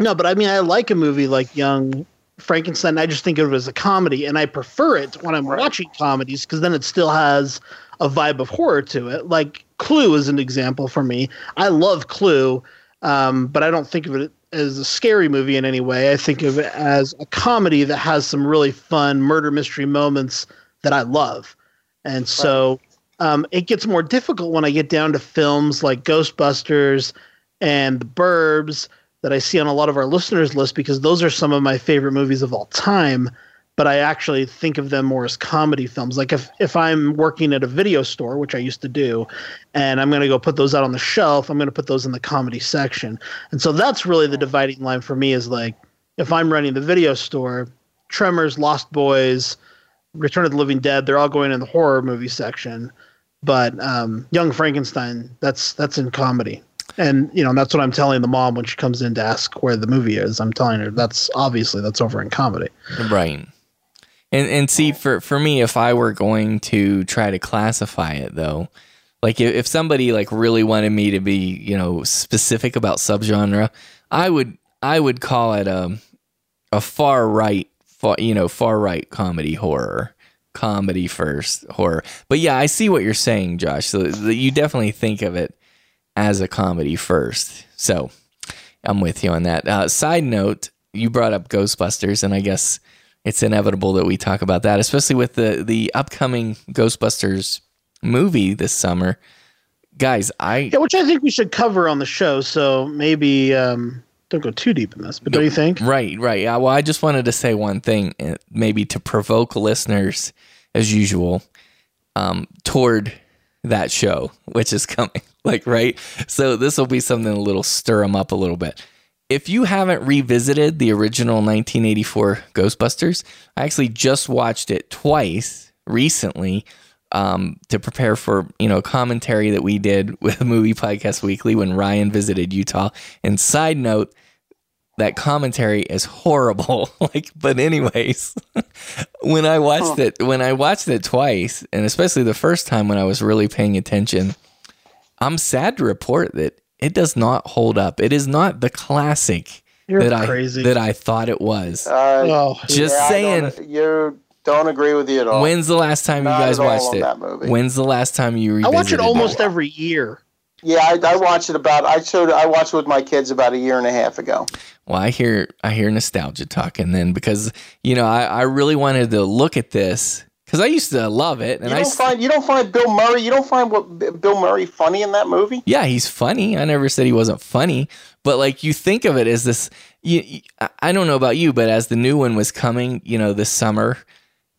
no, but I mean, I like a movie like Young Frankenstein. I just think of it as a comedy, and I prefer it when I'm watching comedies because then it still has a vibe of horror to it. Like Clue is an example for me. I love Clue, um, but I don't think of it as a scary movie in any way. I think of it as a comedy that has some really fun murder mystery moments that I love, and so. Um, it gets more difficult when I get down to films like Ghostbusters and The Burbs that I see on a lot of our listeners' list because those are some of my favorite movies of all time. But I actually think of them more as comedy films. Like if if I'm working at a video store, which I used to do, and I'm going to go put those out on the shelf, I'm going to put those in the comedy section. And so that's really the dividing line for me is like if I'm running the video store, Tremors, Lost Boys, Return of the Living Dead, they're all going in the horror movie section. But um, Young Frankenstein, that's that's in comedy. And you know, that's what I'm telling the mom when she comes in to ask where the movie is. I'm telling her that's obviously that's over in comedy. Right. And and see for for me if I were going to try to classify it though, like if, if somebody like really wanted me to be, you know, specific about subgenre, I would I would call it a a far right far, you know, far right comedy horror. Comedy first, horror. But yeah, I see what you're saying, Josh. So you definitely think of it as a comedy first. So I'm with you on that. Uh, side note, you brought up Ghostbusters, and I guess it's inevitable that we talk about that, especially with the the upcoming Ghostbusters movie this summer. Guys, I Yeah, which I think we should cover on the show. So maybe um, don't go too deep in this, but don't you think? right, right. Yeah, well, I just wanted to say one thing, uh, maybe to provoke listeners as usual, um, toward that show, which is [LAUGHS] coming. [LAUGHS] Like, right? So this will be something a little stir them up a little bit. If you haven't revisited the original 1984 Ghostbusters, I actually just watched it twice recently um, to prepare for you know commentary that we did [LAUGHS] with Movie Podcast Weekly when Ryan visited Utah. And side note, that commentary is horrible. [LAUGHS] like, but anyways, when I watched it, when I watched it twice, and especially the first time when I was really paying attention, I'm sad to report that it does not hold up. It is not the classic You're that crazy. I that I thought it was. Uh, Oh, Just yeah, I saying. don't- you don't agree with you at all. When's the last time you guys watched it? that movie. When's the last time you I watch it almost it? every year. Yeah, I, I watched it about. I showed. I watched it with my kids about a year and a half ago. Well, I hear I hear nostalgia talking then because you know I, I really wanted to look at this because I used to love it and You I don't s- find you don't find Bill Murray. You don't find what B- Bill Murray funny in that movie. yeah he's funny. I never said he wasn't funny, but like you think of it as this. You, you- I- I don't know about you, but as the new one was coming, you know, this summer.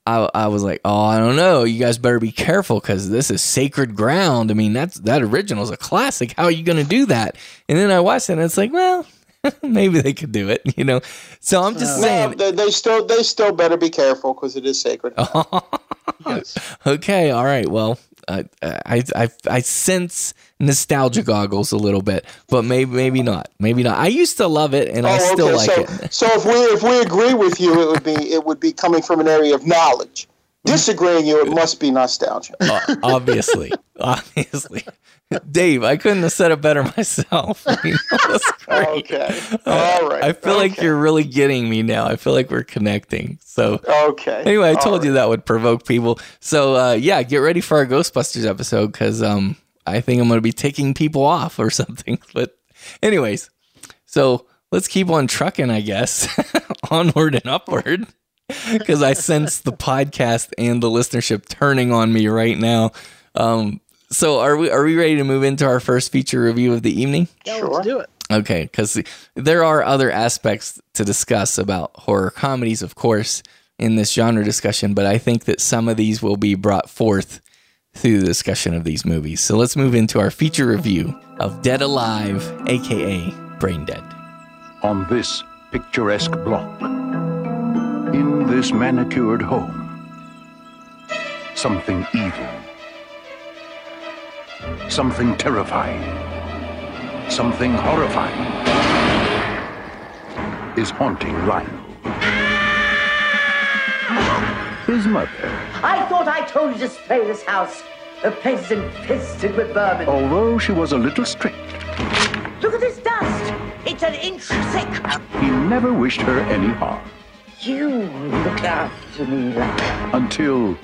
I, I was like, oh, I don't know. You guys better be careful because this is sacred ground. I mean, that's that original is a classic. How are you going to do that? And then I watched it, and it's like, well, [LAUGHS] maybe they could do it, you know. So I'm just No, saying, they, they still they still better be careful because it is sacred. [LAUGHS] [LAUGHS] okay, all right. Well, uh, I, I I sense nostalgia goggles a little bit, but maybe maybe not. Maybe not. I used to love it, and I Oh, still like so, it. So if we if we agree with you, it would be it would be coming from an area of knowledge, Disagreeing you, it must be nostalgia. Uh, obviously, [LAUGHS] obviously. Dave, I couldn't have said it better myself. [LAUGHS] You know, that's great. Okay. All right. I feel like you're really getting me now. I feel like we're connecting. So Okay. anyway, I All told you that would provoke people. So uh, yeah, get ready for our Ghostbusters episode because um, I think I'm going to be taking people off or [LAUGHS] something. But anyways, so let's keep on trucking, I guess, onward and upward. [LAUGHS] Because I sense the podcast and the listenership turning on me right now. Um, so are we are we ready to move into our first feature review of the evening? Yeah, Sure. let's do it. Okay, because there are other aspects to discuss about horror comedies, of course, in this genre discussion, but I think that some of these will be brought forth through the discussion of these movies. So let's move into our feature review of Dead Alive, aka Brain Dead. on this picturesque block, in this manicured home, something evil, something terrifying, something horrifying is haunting Lionel. His mother, I thought I told you to spray this house. The place is infested with vermin. although she was a little strict, Look at this dust. It's an inch thick. he never wished her any harm You look after me, lad. until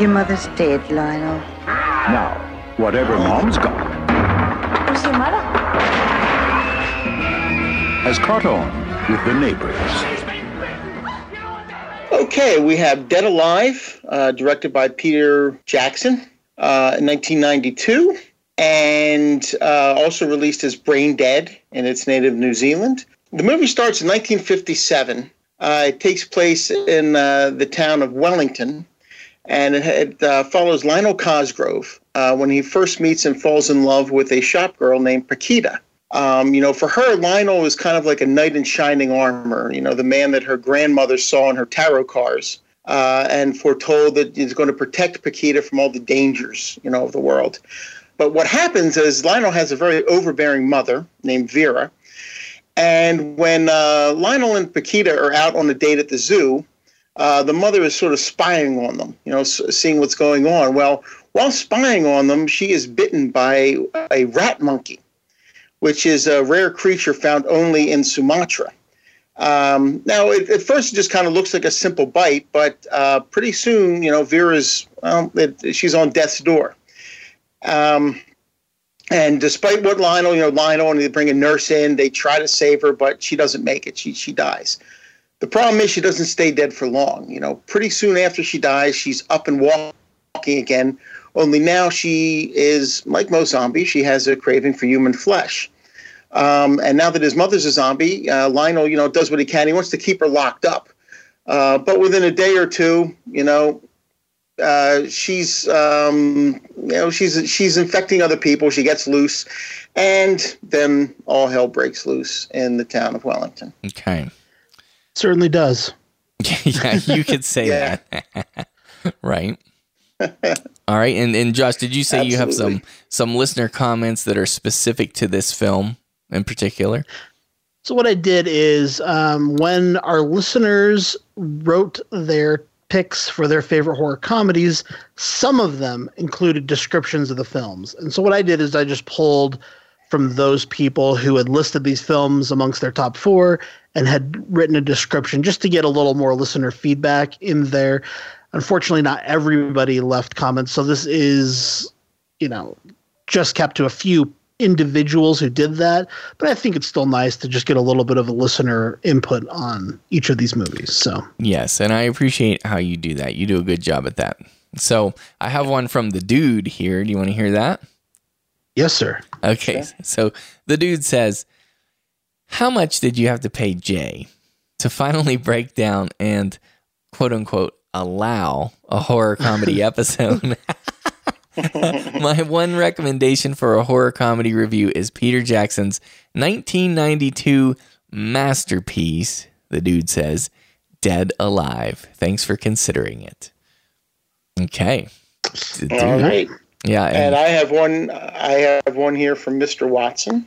Your mother's dead, Lionel. now, whatever mom's got Who's your mother? has caught on with the neighbors. Okay, we have Dead Alive, uh, directed by Peter Jackson uh, in 1992, and uh, also released as Brain Dead in its native New Zealand. The movie starts in 1957. Uh, it takes place in uh, the town of Wellington, and it, it uh, follows Lionel Cosgrove uh, when he first meets and falls in love with a shop girl named Paquita. Um, you know, for her, Lionel is kind of like a knight in shining armor. You know, the man that her grandmother saw in her tarot cards, uh, and foretold that he's going to protect Paquita from all the dangers, you know, of the world. But what happens is Lionel has a very overbearing mother named Vera, and when uh, Lionel and Paquita are out on a date at the zoo, uh, the mother is sort of spying on them, you know, s- seeing what's going on. Well, while spying on them, she is bitten by a rat monkey which is a rare creature found only in Sumatra. Um, now, it, at first, it just kind of looks like a simple bite, but uh, pretty soon, you know, Vera's well, it, she's on death's door. Um, and despite what Lionel, you know, Lionel and they bring a nurse in, they try to save her, but she doesn't make it. She she dies. The problem is she doesn't stay dead for long. You know, pretty soon after she dies, she's up and walking again. Only now she is like most zombies. She has a craving for human flesh. Um, and now that his mother's a zombie, uh, Lionel, you know, does what he can. He wants to keep her locked up. Uh, but within a day or two, you know, uh, she's, um, you know, she's she's infecting other people. She gets loose, and then all hell breaks loose in the town of Wellington. Okay. Certainly does. [LAUGHS] yeah, you could say that. [LAUGHS] right. [LAUGHS] All right. And and Josh, did you say you have some some listener comments that are specific to this film in particular? So what I did is um, when our listeners wrote their picks for their favorite horror comedies, some of them included descriptions of the films. And so what I did is I just pulled from those people who had listed these films amongst their top four and had written a description just to get a little more listener feedback in there. Unfortunately, not everybody left comments. So this is, you know, just kept to a few individuals who did that. But I think it's still nice to just get a little bit of a listener input on each of these movies. So Yes, and I appreciate how you do that. You do a good job at that. So I have one from the dude here. Do you want to hear that? yes, sir. Okay. So the dude says, How much did you have to pay Jay to finally break down and quote unquote allow a horror comedy [LAUGHS] episode? [LAUGHS] [LAUGHS] My one recommendation for a horror comedy review is Peter Jackson's 1992 masterpiece, the dude says, Dead Alive. Thanks for considering it. Okay. Dude. All right. Yeah. And I have one. I have one here from Mr. Watson.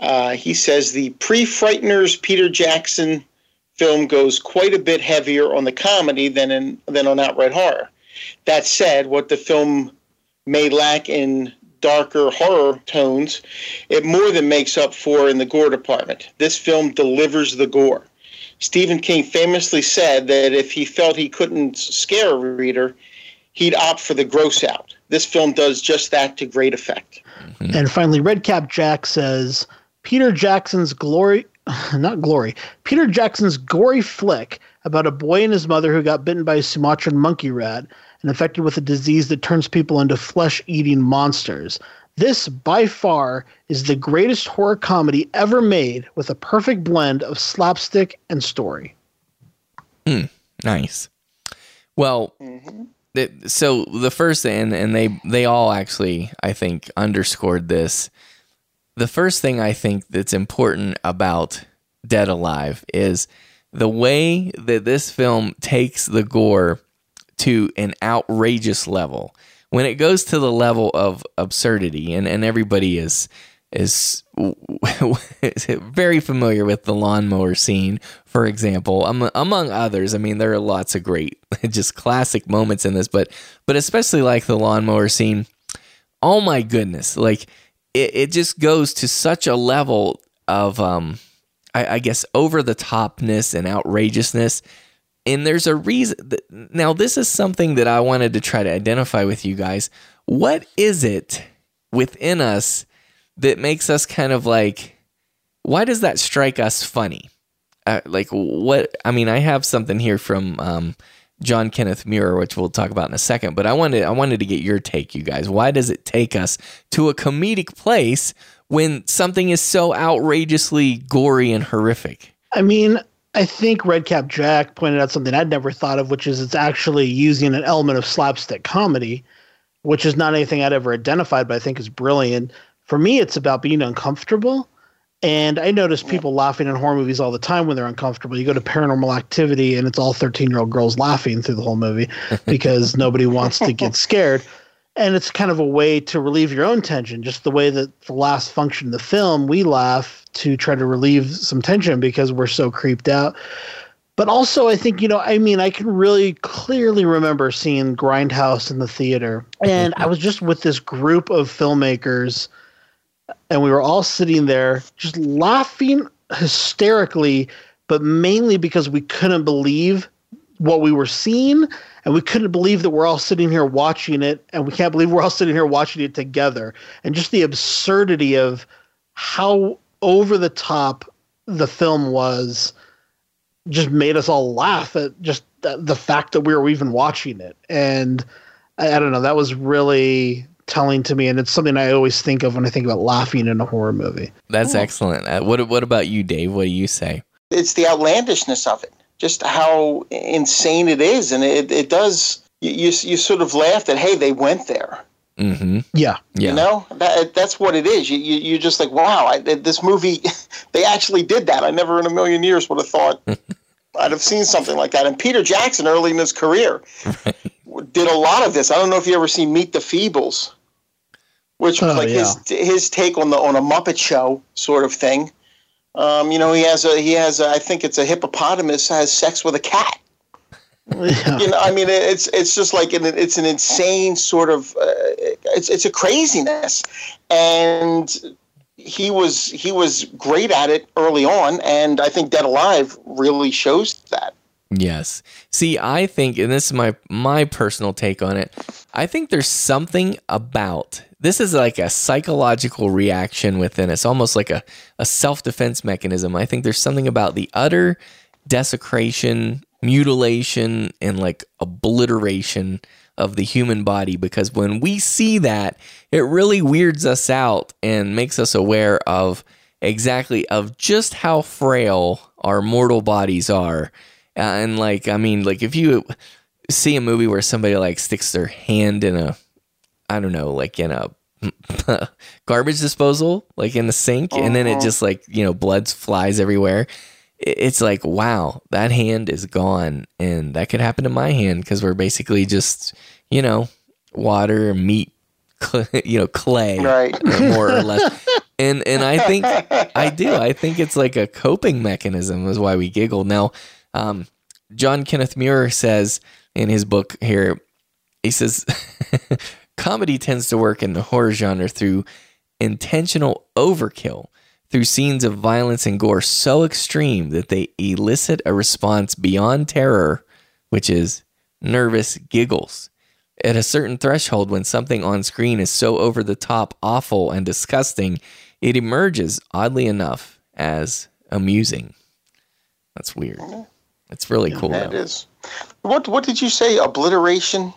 Uh, he says the pre-frighteners Peter Jackson film goes quite a bit heavier on the comedy than in than on outright horror. That said, what the film may lack in darker horror tones, it more than makes up for in the gore department. This film delivers the gore. Stephen King famously said that if he felt he couldn't scare a reader, he'd opt for the gross out. This film does just that to great effect. Mm-hmm. And finally, Redcap Jack says Peter Jackson's glory, [LAUGHS] not glory, Peter Jackson's gory flick about a boy and his mother who got bitten by a Sumatran monkey rat and infected with a disease that turns people into flesh eating monsters. This, by far, is the greatest horror comedy ever made with a perfect blend of slapstick and story. Hmm, nice. Well, it- so the first and and they they all actually I think underscored this. The first thing I think that's important about Dead Alive is the way that this film takes the gore to an outrageous level. When it goes to the level of absurdity, and, and everybody is is [LAUGHS] very familiar with the lawnmower scene, for example, am- among others. I mean, there are lots of great, [LAUGHS] just classic moments in this, but but especially like the lawnmower scene. Oh my goodness! Like it, it just goes to such a level of, um, I, I guess, over the topness and outrageousness. And there's a reason. That, now, this is something that I wanted to try to identify with you guys. What is it within us that makes us kind of like, why does that strike us funny? Uh, like, what? I mean, I have something here from um, John Kenneth Muir, which we'll talk about in a second. But I wanted, I wanted to get your take, you guys. Why does it take us to a comedic place when something is so outrageously gory and horrific? I mean, I think Redcap Jack pointed out something I'd never thought of, which is it's actually using an element of slapstick comedy, which is not anything I'd ever identified, but I think is brilliant. For me, it's about being uncomfortable. And I notice people laughing in horror movies all the time when they're uncomfortable. You go to paranormal activity and it's all 13 year old girls laughing through the whole movie [LAUGHS] because nobody wants to get scared. And it's kind of a way to relieve your own tension, just the way that the last function of the film, we laugh to try to relieve some tension because we're so creeped out. But also, I think, you know, I mean, I can really clearly remember seeing Grindhouse in the theater. And I was just with this group of filmmakers and we were all sitting there just laughing hysterically, but mainly because we couldn't believe what we were seeing and we couldn't believe that we're all sitting here watching it and we can't believe we're all sitting here watching it together and just the absurdity of how over the top the film was just made us all laugh at just the, the fact that we were even watching it and I, I don't know that was really telling to me and it's something i always think of when i think about laughing in a horror movie That's excellent. Uh, what What about you, Dave? What do you say? It's the outlandishness of it, just how insane it is, and it, it does. You, you you sort of laugh that hey, they went there. Mm-hmm. Yeah. Yeah. You know that that's what it is. You you you're just like wow, I, this movie, [LAUGHS] they actually did that. I never in a million years would have thought [LAUGHS] I'd have seen something like that. And Peter Jackson, early in his career, did a lot of this. I don't know if you ever seen Meet the Feebles, which was Oh, like his his take on the on a Muppet Show sort of thing. Um, you know, he has a he has a, I think it's a hippopotamus has sex with a cat. You know, I mean, it's it's just like an, it's an insane sort of uh, it's it's a craziness, and he was he was great at it early on, and I think Dead Alive really shows that. Yes. See, I think, and this is my my personal take on it. I think there's something about this is like a psychological reaction within us, almost like a, a self defense mechanism. I think there's something about the utter desecration, mutilation, and like obliteration of the human body because when we see that, it really weirds us out and makes us aware of exactly of just how frail our mortal bodies are. Uh, and like, I mean, like if you see a movie where somebody like sticks their hand in a, I don't know, like in a [LAUGHS] garbage disposal, like in the sink, and then it Uh-huh. just like, you know, blood flies everywhere. It's like, wow, that hand is gone. And that could happen to my hand because we're basically just, you know, water, meat, [LAUGHS] you know, clay, Right. more or less. [LAUGHS] And and I think I do. I think it's like a coping mechanism is why we giggle. Now, um, John Kenneth Muir says in his book here, he says comedy tends to work in the horror genre through intentional overkill, through scenes of violence and gore so extreme that they elicit a response beyond terror, which is nervous giggles. At a certain threshold, when something on screen is so over the top, awful, and disgusting, it emerges, oddly enough, as amusing. That's weird. Oh. It's really cool. That though. is. What What did you say? Obliteration.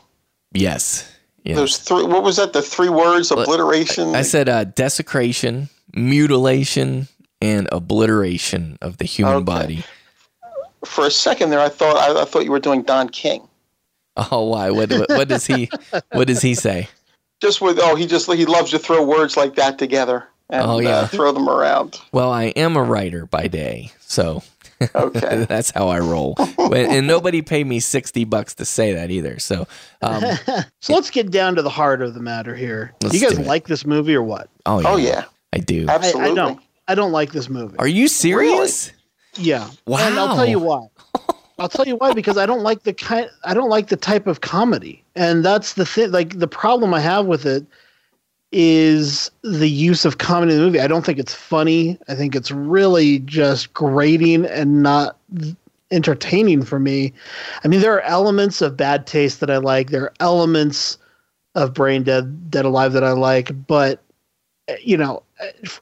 Yes. Yeah. Those three. What was that? The three words. Obliteration. I said uh, desecration, mutilation, and obliteration of the human Okay. body. For a second there, I thought I, I thought you were doing Don King. Oh, why? What, what, what does he? What does he say? Just with oh, he just he loves to throw words like that together and Oh, yeah. uh, throw them around. Well, I am a writer by day, so Okay. [LAUGHS] that's how I roll. And nobody paid me sixty bucks to say that either. So, um, [LAUGHS] so let's get down to the heart of the matter here. Let's you guys do like this movie or what? oh yeah, Oh yeah, I do. I, absolutely. I don't. I don't like this movie. Are you serious? Yeah. Wow. And I'll tell you why. I'll tell you why because I don't like the kind I don't like the type of comedy. And that's the thing like the problem I have with it is the use of comedy in the movie. I don't think it's funny. I think it's really just grating and not entertaining for me. I mean there are elements of bad taste that I like. There are elements of brain dead dead alive that I like, but you know,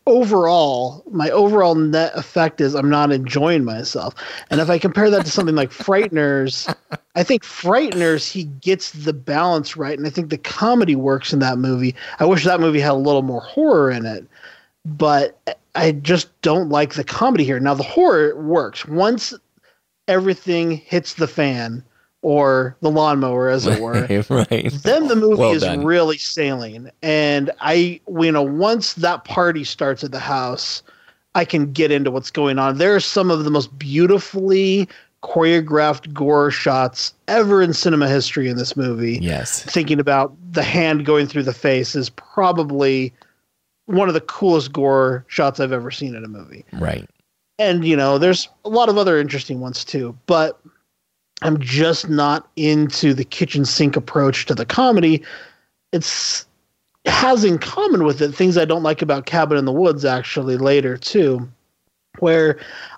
overall, my overall net effect is I'm not enjoying myself. And if I compare that to something like [LAUGHS] Frighteners, I think Frighteners, he gets the balance right. And I think the comedy works in that movie. I wish that movie had a little more horror in it, but I just don't like the comedy here. Now, the horror works. Once everything hits the fan, or the lawnmower, as it were, [LAUGHS] right. then the movie Well is done. really sailing. And I, you know, once that party starts at the house, I can get into what's going on. There are some of the most beautifully choreographed gore shots ever in cinema history in this movie. Yes. Thinking about the hand going through the face is probably one of the coolest gore shots I've ever seen in a movie Right. and you know there's a lot of other interesting ones too but i'm just not into the kitchen sink approach to the comedy it's has in common with it things i don't like about cabin in the woods actually later too where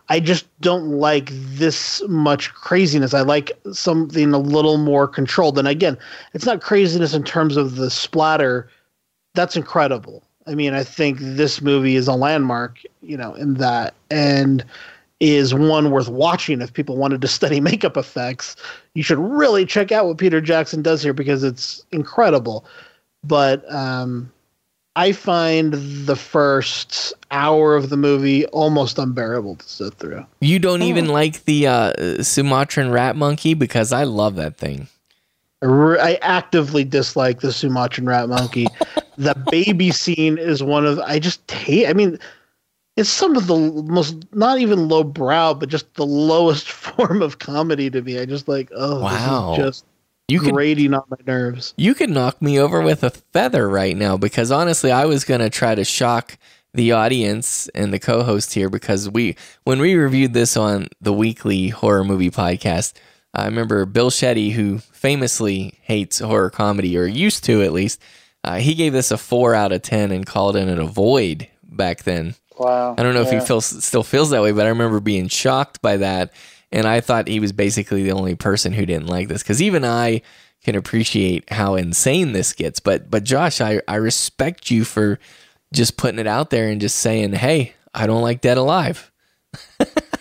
i just don't like this much craziness i like something a little more controlled and again it's not craziness in terms of the splatter that's incredible. I mean, I think this movie is a landmark, you know, in that and is one worth watching if people wanted to [LAUGHS] study makeup effects. You should really check out what Peter Jackson does here because it's incredible. But um I find the first hour of the movie almost unbearable to sit through. You don't even like the uh, Sumatran rat monkey because I love that thing. I actively dislike the Sumatran rat monkey. [LAUGHS] the baby scene is one of I just hate. I mean, it's some of the most not even low brow, but just the lowest [LAUGHS] form of comedy to me. I just like, oh, Wow. this is just You could grating on my nerves. you could knock me over with a feather right now because honestly, I was gonna try to shock the audience and the co-host here because we when we reviewed this on the weekly horror movie podcast, I remember Bill Shetty, who famously hates horror comedy or used to at least, uh, he gave this a four out of ten and called it a avoid back then. Wow. I don't know if he feels still feels that way, but I remember being shocked by that, and I thought he was basically the only person who didn't like this because even I can appreciate how insane this gets. But but Josh, I I respect you for just putting it out there and just saying, hey, I don't like Dead Alive.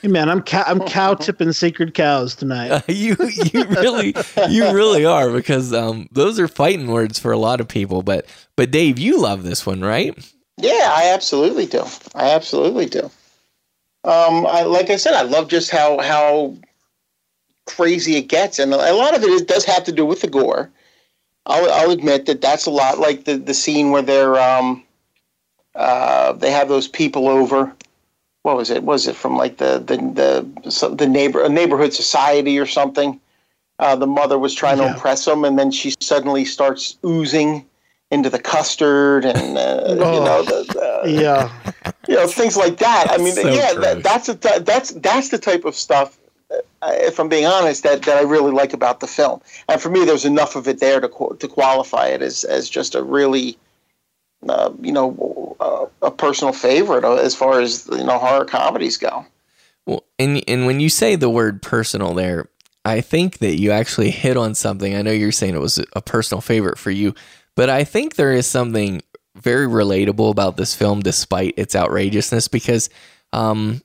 Hey man, I'm cow- I'm cow tipping sacred cows tonight. [LAUGHS] you you really you really are because um those are fighting words for a lot of people. But but Dave, you love this one, right? Yeah, I absolutely do. I absolutely do. Um, I, like I said, I love just how how crazy it gets, and a lot of it is, does have to do with the gore. I'll, I'll admit that that's a lot like the the scene where they're um, uh, they have those people over. What was it? Was it from like the the the, the neighbor a neighborhood society or something? Uh, the mother was trying to impress them, and then she suddenly starts oozing into the custard, and uh, you know the, the yeah. You know things like that. I mean, So yeah, that, that's a, that's that's the type of stuff. uh, If I'm being honest, that, that I really like about the film, and for me, there's enough of it there to qu- to qualify it as as just a really, uh, you know, uh, a personal favorite uh, as far as you know horror comedies go. Well, and and when you say the word personal there, I think that you actually hit on something. I know you're saying it was a personal favorite for you, but I think there is something very relatable about this film, despite its outrageousness. Because, um,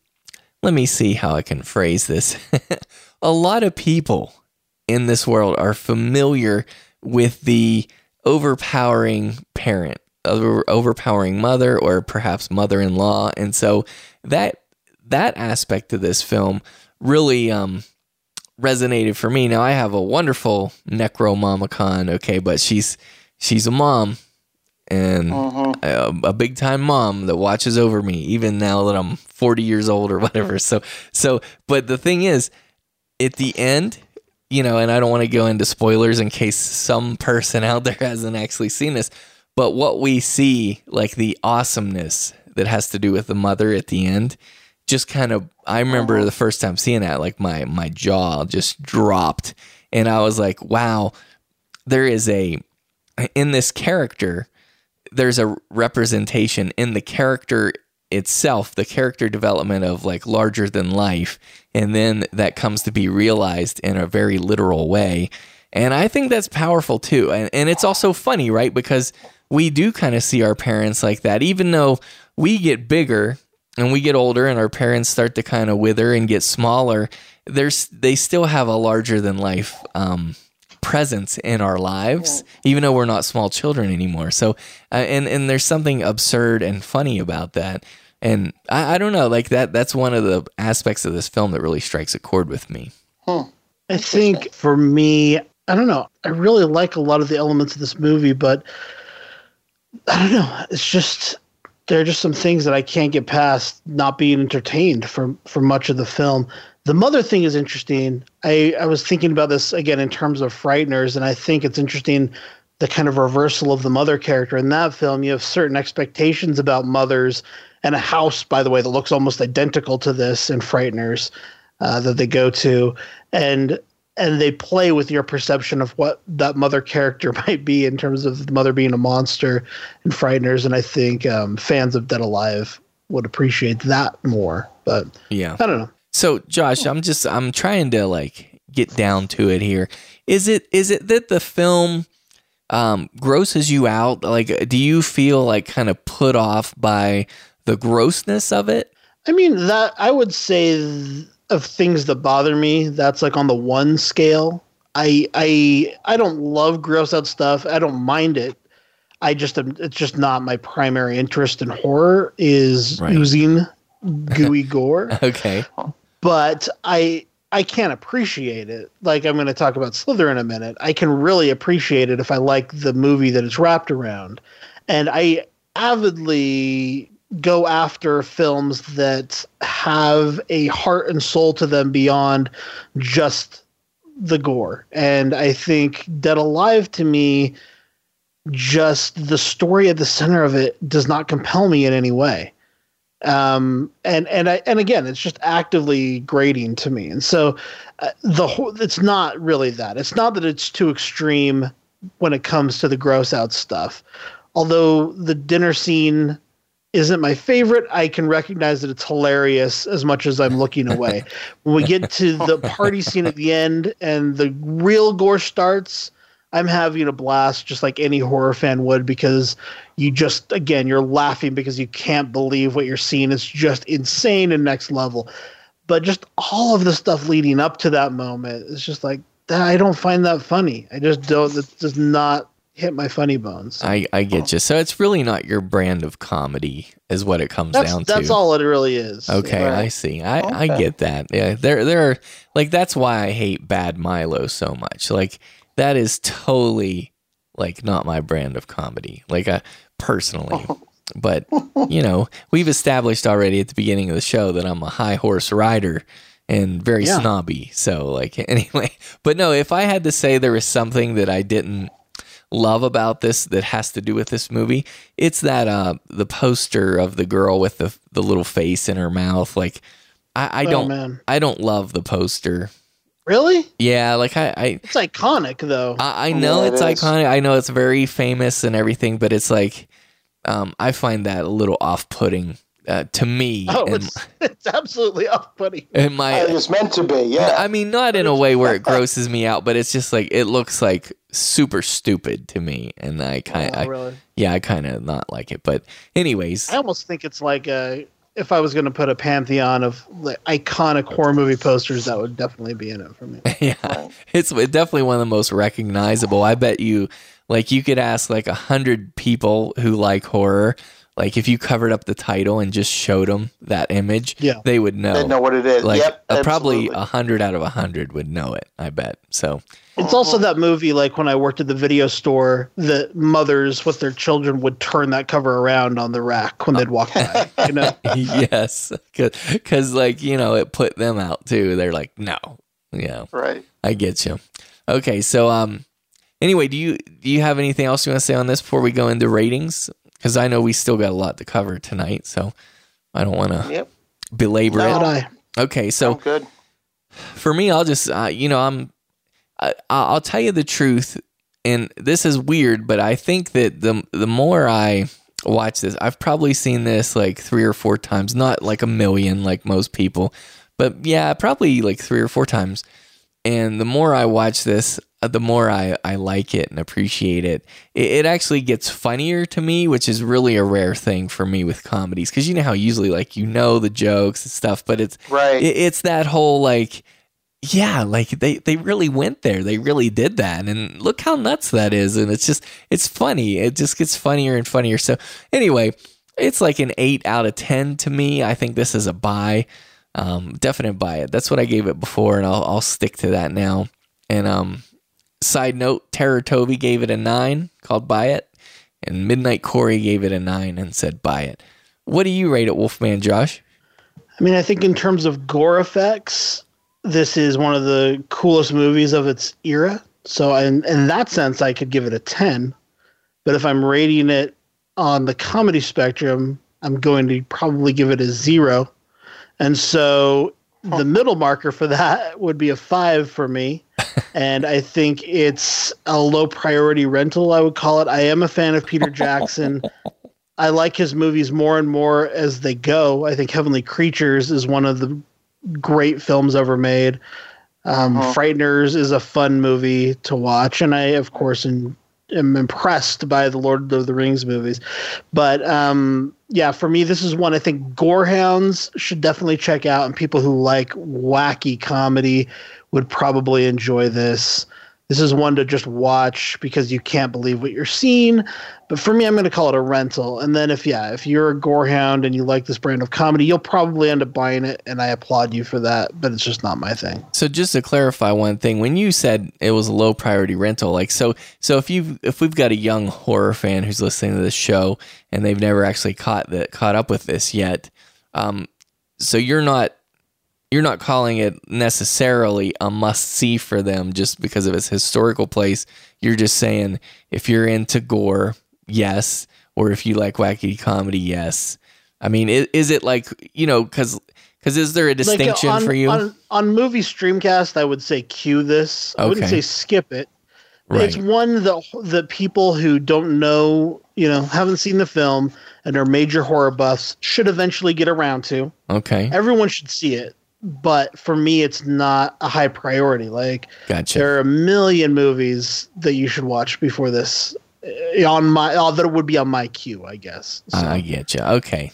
let me see how I can phrase this. [LAUGHS] a lot of people in this world are familiar with the overpowering parent, over, overpowering mother, or perhaps mother-in-law, and so that that aspect of this film really um, resonated for me. Now I have a wonderful necromomicon, okay, but she's she's a mom and mm-hmm. a, a big time mom that watches over me, even now that I'm 40 years old or whatever. So so, but the thing is, at the end. You know, and I don't want to go into spoilers in case some person out there [LAUGHS] hasn't actually seen this, but what we see, like the awesomeness that has to do with the mother at the end, just kind of I remember mm-hmm. the first time seeing that like my my jaw just dropped and I was like wow there is a in this character there's a representation in the character itself the character development of like larger than life and then that comes to be realized in a very literal way. And I think that's powerful too. And and it's also funny right? Because we do kind of see our parents like that. Even though we get bigger and we get older and our parents start to kind of wither and get smaller there's they still have a larger than life um, presence in our lives even though we're not small children anymore so uh, and and there's something absurd and funny about that and I, I don't know like that that's one of the aspects of this film that really strikes a chord with me I think for me, I don't know. I really like a lot of the elements of this movie, but I don't know. It's just there are just some things that I can't get past not being entertained for for much of the film. The mother thing is interesting. I, I was thinking about this again in terms of frighteners, and I think it's interesting the kind of reversal of the mother character in that film. You have certain expectations about mothers and a house, by the way, that looks almost identical to this in Frighteners uh, that they go to, and and they play with your perception of what that mother character [LAUGHS] might be in terms of the mother being a monster in Frighteners. And I think um, fans of Dead Alive would appreciate that more. But yeah I don't know. So Josh, I'm just I'm trying to like get down to it here. Is it is it that the film um grosses you out? Like do you feel like kind of put off by the grossness of it? I mean that I would say th- of things that bother me, that's like on the one scale. I I I don't love gross out stuff. I don't mind it. I just am, it's just not my primary interest in horror is Right. oozing [LAUGHS] gooey gore. Okay. But I I can't appreciate it. Like I'm going to talk about Slither in a minute. I can really appreciate it if I like the movie that it's wrapped around. And I avidly go after films that have a heart and soul to them beyond just the gore. And I think Dead Alive to me just the story at the center of it does not compel me in any way um and and i and again it's just actively grating to me. And so uh, the whole it's not really that. It's not that it's too extreme when it comes to the gross out stuff. Although the dinner scene isn't my favorite i can recognize that it's hilarious as much as i'm looking away. [LAUGHS] When we get to the party scene at the end and the real gore starts I'm having a blast just like any horror fan would because you just again you're laughing because you can't believe what you're seeing. It's just insane and next level. But just all of the stuff leading up to that moment is just like that I don't find that funny. I just don't it does not hit my funny bones. I I get you. So it's really not your brand of comedy is what it comes That's down to. that's all it really is. Okay, Yeah. I see. I, I get that. Yeah, there there are like that's why I hate Bad Milo so much. Like that is totally like not my brand of comedy. Like uh, personally. But you know, we've established already at the beginning of the show that I'm a high horse rider and very Yeah. snobby. So like [LAUGHS] anyway, but no, if I had to say there was something that I didn't love about this that has to do with this movie. It's that uh the poster of the girl with the the little face in her mouth. Like I, I Oh, don't man. I don't love the poster. Really? Yeah, like I I, It's iconic though. I, I know Yeah, it's is. iconic. I know it's very famous and everything, but it's like um I find that a little off putting uh, to me. oh, and- it's [LAUGHS] it's absolutely off-putting. and my it's meant to be. Yeah. I mean, not in a way where it grosses me out, but it's just like it looks like super stupid to me, and I kind Oh, of, really? yeah, I kind of not like it. But anyways, I almost think it's like a. If I was going to put a pantheon of like iconic horror movie posters, that would definitely be in it for me. [LAUGHS] yeah, it's definitely one of the most recognizable. I bet you, like, you could ask like a hundred people who like horror. Like if you covered up the title and just showed them that image, Yeah. they would know. They know what it is. Like Yep, uh, probably a hundred out of a hundred would know it. I bet. So It's also that movie, like when I worked at the video store, the mothers with their children would turn that cover around on the rack when they'd walk by. You know, [LAUGHS] yes, because like you know it put them out too. They're like, no, yeah, right. I get you. Okay, so um, anyway, do you do you have anything else you want to say on this before we go into ratings? Because I know we still got a lot to cover tonight, so I don't want to Yep. belabor No. it. I Okay, so Good. for me, I'll just uh, you know I'm I, I'll tell you the truth, and this is weird, but I think that the the more I watch this, I've probably seen this like three or four times, not like a million like most people, but yeah, probably like three or four times. And the more I watch this, uh, the more I, I like it and appreciate it. it. It actually gets funnier to me, which is really a rare thing for me with comedies. Because you know how usually like you know the jokes and stuff, but it's Right. it- it's that whole like yeah like they they really went there they really did that and look how nuts that is and it's just it's funny it just gets funnier and funnier so anyway it's like an 8 out of 10 to me i think this is a buy um definite buy it that's what i gave it before and i'll, I'll stick to that now and um side note terror toby gave it a 9 called buy it and midnight corey gave it a 9 and said buy it what do you rate it wolfman josh I mean, I think in terms of gore effects, this is one of the coolest movies of its era. So, in, in that sense, I could give it a 10. But if I'm rating it on the comedy spectrum, I'm going to probably give it a zero. And so the middle marker for that would be a five for me. [LAUGHS] and I think it's a low priority rental, I would call it. I am a fan of Peter Jackson. [LAUGHS] I like his movies more and more as they go. I think Heavenly Creatures is one of the great films ever made. Um, Frighteners is a fun movie to watch, and I, of course, am, am impressed by the Lord of the Rings movies. But um, yeah, for me, this is one I think Gorehounds should definitely check out, and people who like wacky comedy would probably enjoy this. This is one to just watch because you can't believe what you're seeing. But for me, I'm going to call it a rental. And then if yeah, if you're a gorehound and you like this brand of comedy, you'll probably end up buying it, and I applaud you for that. But it's just not my thing. So just to clarify one thing, when you said it was a low priority rental, like so, so if you if we've got a young horror fan who's listening to this show and they've never actually caught that caught up with this yet, um, so you're not you're not calling it necessarily a must see for them just because of its historical place. You're just saying if you're into gore, yes, or if you like wacky comedy, yes. I mean, is, is it like you know because because is there a uh, distinction like on, for you? on, on movie streamcast? I would say cue this. I wouldn't say skip it. Right. It's one that the people who don't know, you know, haven't seen the film and are major horror buffs should eventually get around to. okay. Everyone should see it, but for me, it's not a high priority. Like, Gotcha. there are a million movies that you should watch before this uh, on my uh, that would be on my queue, I guess. So I get you. Okay.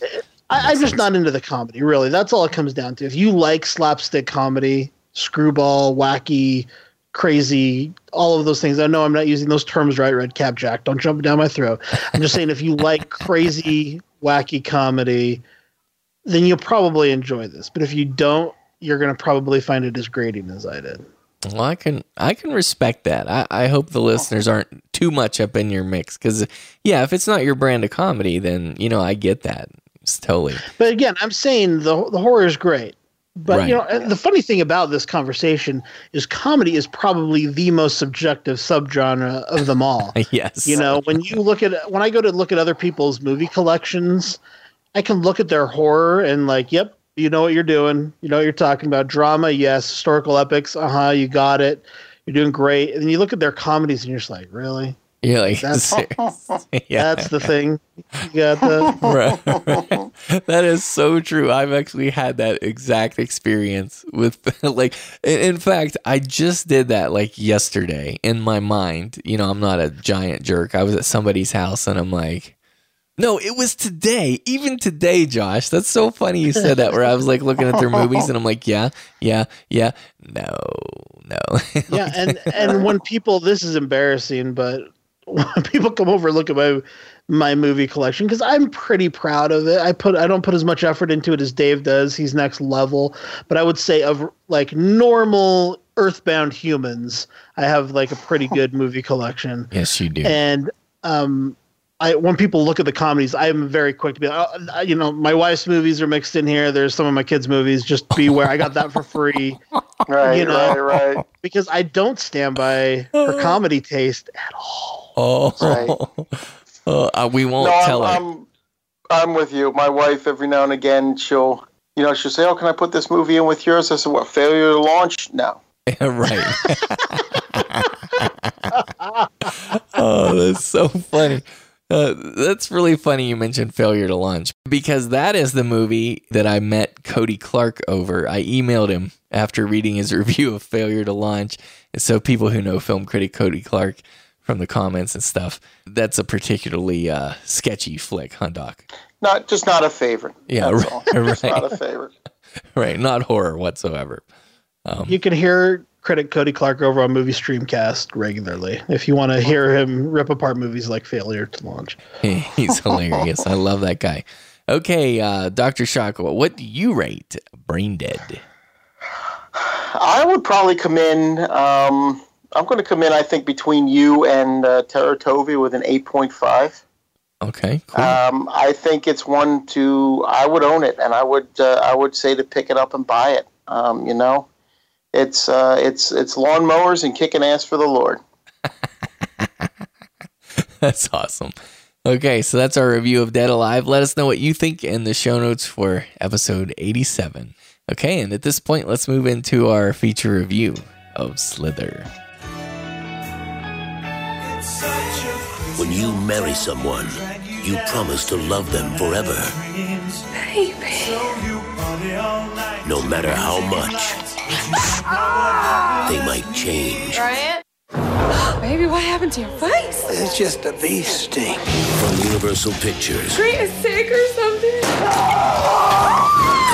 I, I'm just not into the comedy, really. That's all it comes down to. If you like slapstick comedy, screwball, wacky, crazy, all of those things. I know I'm not using those terms right, Red Cap Jack. Don't jump down my throat. I'm just saying if you like crazy, [LAUGHS] wacky comedy, then you'll probably enjoy this. But if you don't, you're going to probably find it as grating as I did. Well, I can I can respect that. I, I hope the listeners aren't too much up in your mix because yeah, if it's not your brand of comedy, then you know I get that. It's totally But again, I'm saying the the horror is great. But Right. you know, the funny thing about this conversation is comedy is probably the most subjective subgenre of them all. [LAUGHS] yes. You know, when you look at when I go to look at other people's movie collections, I can look at their horror and like, yep, you know what you're doing. You know what you're talking about. Drama, yes. Historical epics, uh huh. You got it. You're doing great. And then you look at their comedies and you're just like, really? You're like, That's- [LAUGHS] [LAUGHS] yeah. That's the thing. You got the right, [LAUGHS] That is so true. I've actually had that exact experience with like in in fact, I just did that like yesterday in my mind. You know, I'm not a giant jerk. I was at somebody's house and I'm like no, it was today. Even today, Josh. That's so funny you said that. Where I was like looking at their movies and I'm like, yeah, yeah, yeah. No, no. [LAUGHS] yeah, and and when people, this is embarrassing, but when people come over and look at my my movie collection because I'm pretty proud of it. I put I don't put as much effort into it as Dave does. He's next level, but I would say of like normal earthbound humans, I have like a pretty [LAUGHS] good movie collection. yes, you do. And um, I when people look at the comedies, I'm very quick to be like, oh, you know, my wife's movies are mixed in here. There's some of my kids' movies. Just beware. I got that for free. [LAUGHS] Right, you know, right, right. [LAUGHS] Because I don't stand by her comedy taste at all. Oh, Oh, [LAUGHS] uh, we won't no, tell I'm, her. I'm, I'm with you. My wife, every now and again, she'll, you know, she'll say, "Oh, can I put this movie in with yours?" I said, "What? Failure to launch? No." right. oh, that's so funny. Uh, that's really funny you mentioned Failure to Launch because that is the movie that I met Cody Clark over. I emailed him after reading his [LAUGHS] review of Failure to Launch. And so, people who know film critic Cody Clark from the comments and stuff, that's a particularly uh, sketchy flick, huh, Doc? Not just not a favorite. Yeah, That's right, all. right. [LAUGHS] Just not a favorite. [LAUGHS] Right. Not horror whatsoever. Um, You can hear critic Cody Clark over on Movie Streamcast regularly if you want to hear him rip apart movies like Failure to Launch. [LAUGHS] He's hilarious. I love that guy. Okay, uh, Dr. Shock, what do you rate Brain Dead? I would probably come in. Um, I'm going to come in. I think between you and uh, Terra Tovi with an 8.5. Okay, cool. Um, I think it's one to. I would own it, and I would. Uh, I would say to pick it up and buy it. Um, you know, it's uh, it's it's lawnmowers and kicking ass for the Lord. [LAUGHS] That's awesome. Okay, so that's our review of Dead Alive. Let us know what you think in the show notes for episode 87. Okay, and at this point, let's move into our feature review of Slither. When you marry someone, you promise to love them forever. Baby. No matter how much they might change. Ryan? [GASPS] Baby, what happened to your face? It's just a bee sting. From Universal Pictures Are you sick or something?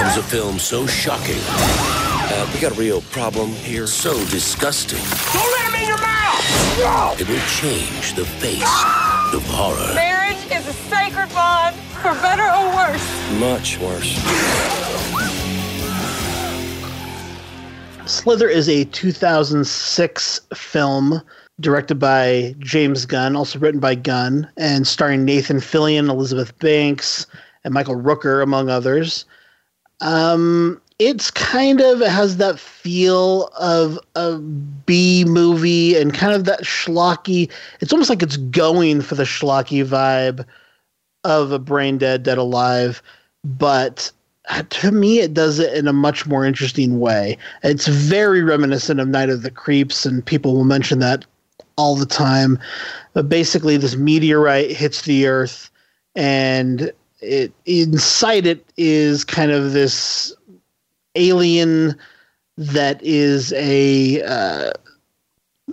comes a film so shocking. Uh, we got a real problem here. So disgusting. Don't let him in your mouth! It will change the face of horror. Marriage is a sacred bond, for better or worse. Much worse. Slither is a 2006 film directed by James Gunn, also written by Gunn, and starring Nathan Fillion, Elizabeth Banks, and Michael Rooker, among others. Um, it's kind of it has that feel of a B movie and kind of that schlocky. It's almost like it's going for the schlocky vibe of a Brain Dead, Dead Alive, but to me, it does it in a much more interesting way. It's very reminiscent of Night of the Creeps, and people will mention that all the time. But basically, this meteorite hits the Earth, and it inside it is kind of this alien that is a uh,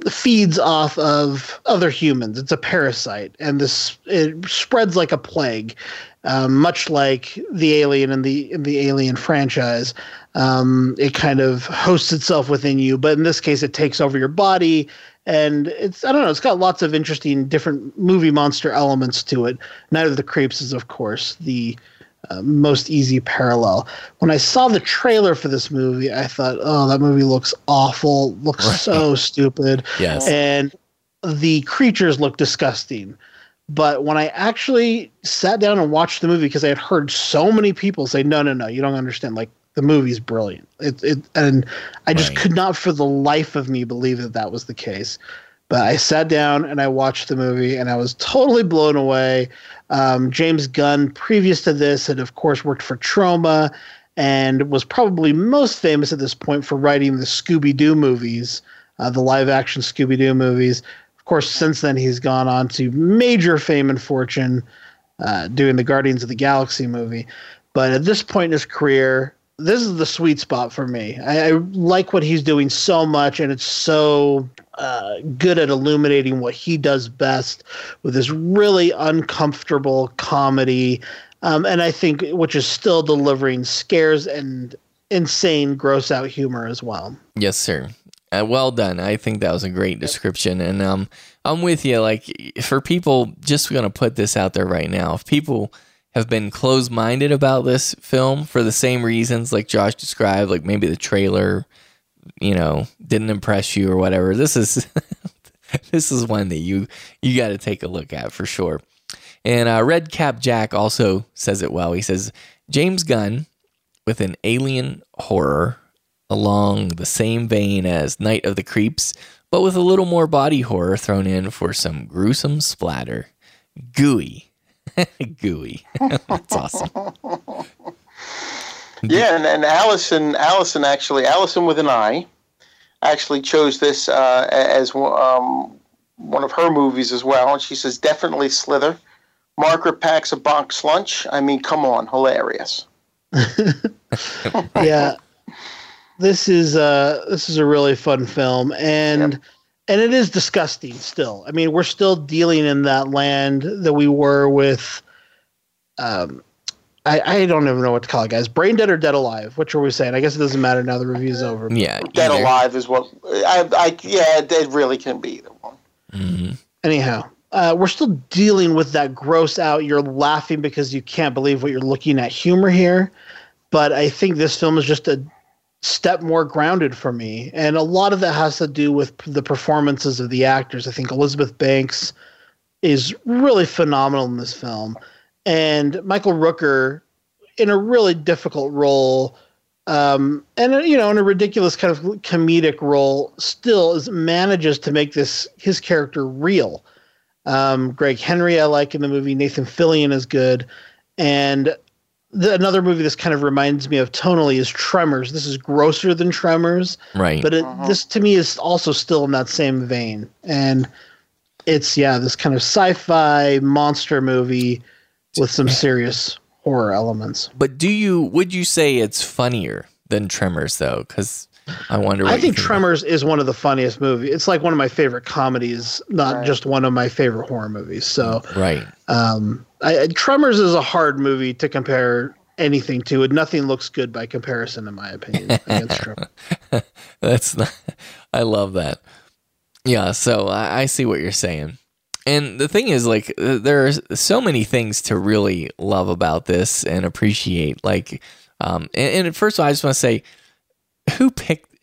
feeds off of other humans. It's a parasite, and this it spreads like a plague, um, much like the alien in the in the Alien franchise. Um, it kind of hosts itself within you, but in this case, it takes over your body, and it's I don't know. It's got lots of interesting different movie monster elements to it. Night of the Creeps is, of course, the uh, most easy parallel. When I saw the trailer for this movie, I thought, "Oh, that movie looks awful. Looks so stupid." Yes. and the creatures look disgusting. But when I actually sat down and watched the movie, because I had heard so many people say, "No, no, no, you don't understand. Like The movie's brilliant. It, it and I just could not for the life of me believe that that was the case. But I sat down and I watched the movie and I was totally blown away. Um, James Gunn, previous to this, had of course worked for Troma and was probably most famous at this point for writing the Scooby Doo movies, uh, the live action Scooby Doo movies. Of course, since then he's gone on to major fame and fortune uh, doing the Guardians of the Galaxy movie. But at this point in his career, this is the sweet spot for me. I, I like what he's doing so much, and it's so uh, good at illuminating what he does best with this really uncomfortable comedy. Um, and I think which is still delivering scares and insane, gross out humor as well. Yes, sir. Uh, well done. I think that was a great description, and um, I'm with you. Like for people, just gonna put this out there right now. If people have been closed minded about this film for the same reasons, like Josh described, like maybe the trailer, you know, didn't impress you or whatever. This is [LAUGHS] this is one that you you got to take a look at for sure. And uh, Red Cap Jack also says it well. He says James Gunn with an alien horror along the same vein as Night of the Creeps, but with a little more body horror thrown in for some gruesome splatter. Gooey. [LAUGHS] Gooey. [LAUGHS] That's awesome. Yeah, and, and Allison, Allison actually, Allison with an I, actually chose this uh, as um, one of her movies as well. And she says, definitely Slither. Margaret packs a box lunch. I mean, come on, hilarious. [LAUGHS] yeah, this is uh this is a really fun film, and yep. and it is disgusting still. I mean, we're still dealing in that land that we were with. Um, I, I don't even know what to call it, guys. Brain dead or dead alive? Which are we saying? I guess it doesn't matter now. The review's over. Yeah, dead either. alive is what I, I yeah. It really can be either one. Mm-hmm. Anyhow, uh, we're still dealing with that gross out. You're laughing because you can't believe what you're looking at humor here. But I think this film is just a step more grounded for me. And a lot of that has to do with the performances of the actors. I think Elizabeth Banks is really phenomenal in this film. And Michael Rooker in a really difficult role. Um, and you know, in a ridiculous kind of comedic role, still is manages to make this his character real. Um, Greg Henry, I like in the movie. Nathan Fillion is good, and the, another movie this kind of reminds me of tonally is Tremors. This is grosser than Tremors, right? But it, uh-huh. this to me is also still in that same vein, and it's yeah, this kind of sci-fi monster movie with some serious horror elements. But do you would you say it's funnier than Tremors though? Because I wonder. I think, think Tremors is one of the funniest movies. It's like one of my favorite comedies, not right. just one of my favorite horror movies. So right. Um, I, Tremors is a hard movie to compare anything to it. Nothing looks good by comparison, in my opinion, [LAUGHS] against Tremors. That's not, I love that. Yeah, so I, I see what you're saying. And the thing is, like, uh, there are so many things to really love about this and appreciate. Like, um, and, and first of all, I just want to say, who picked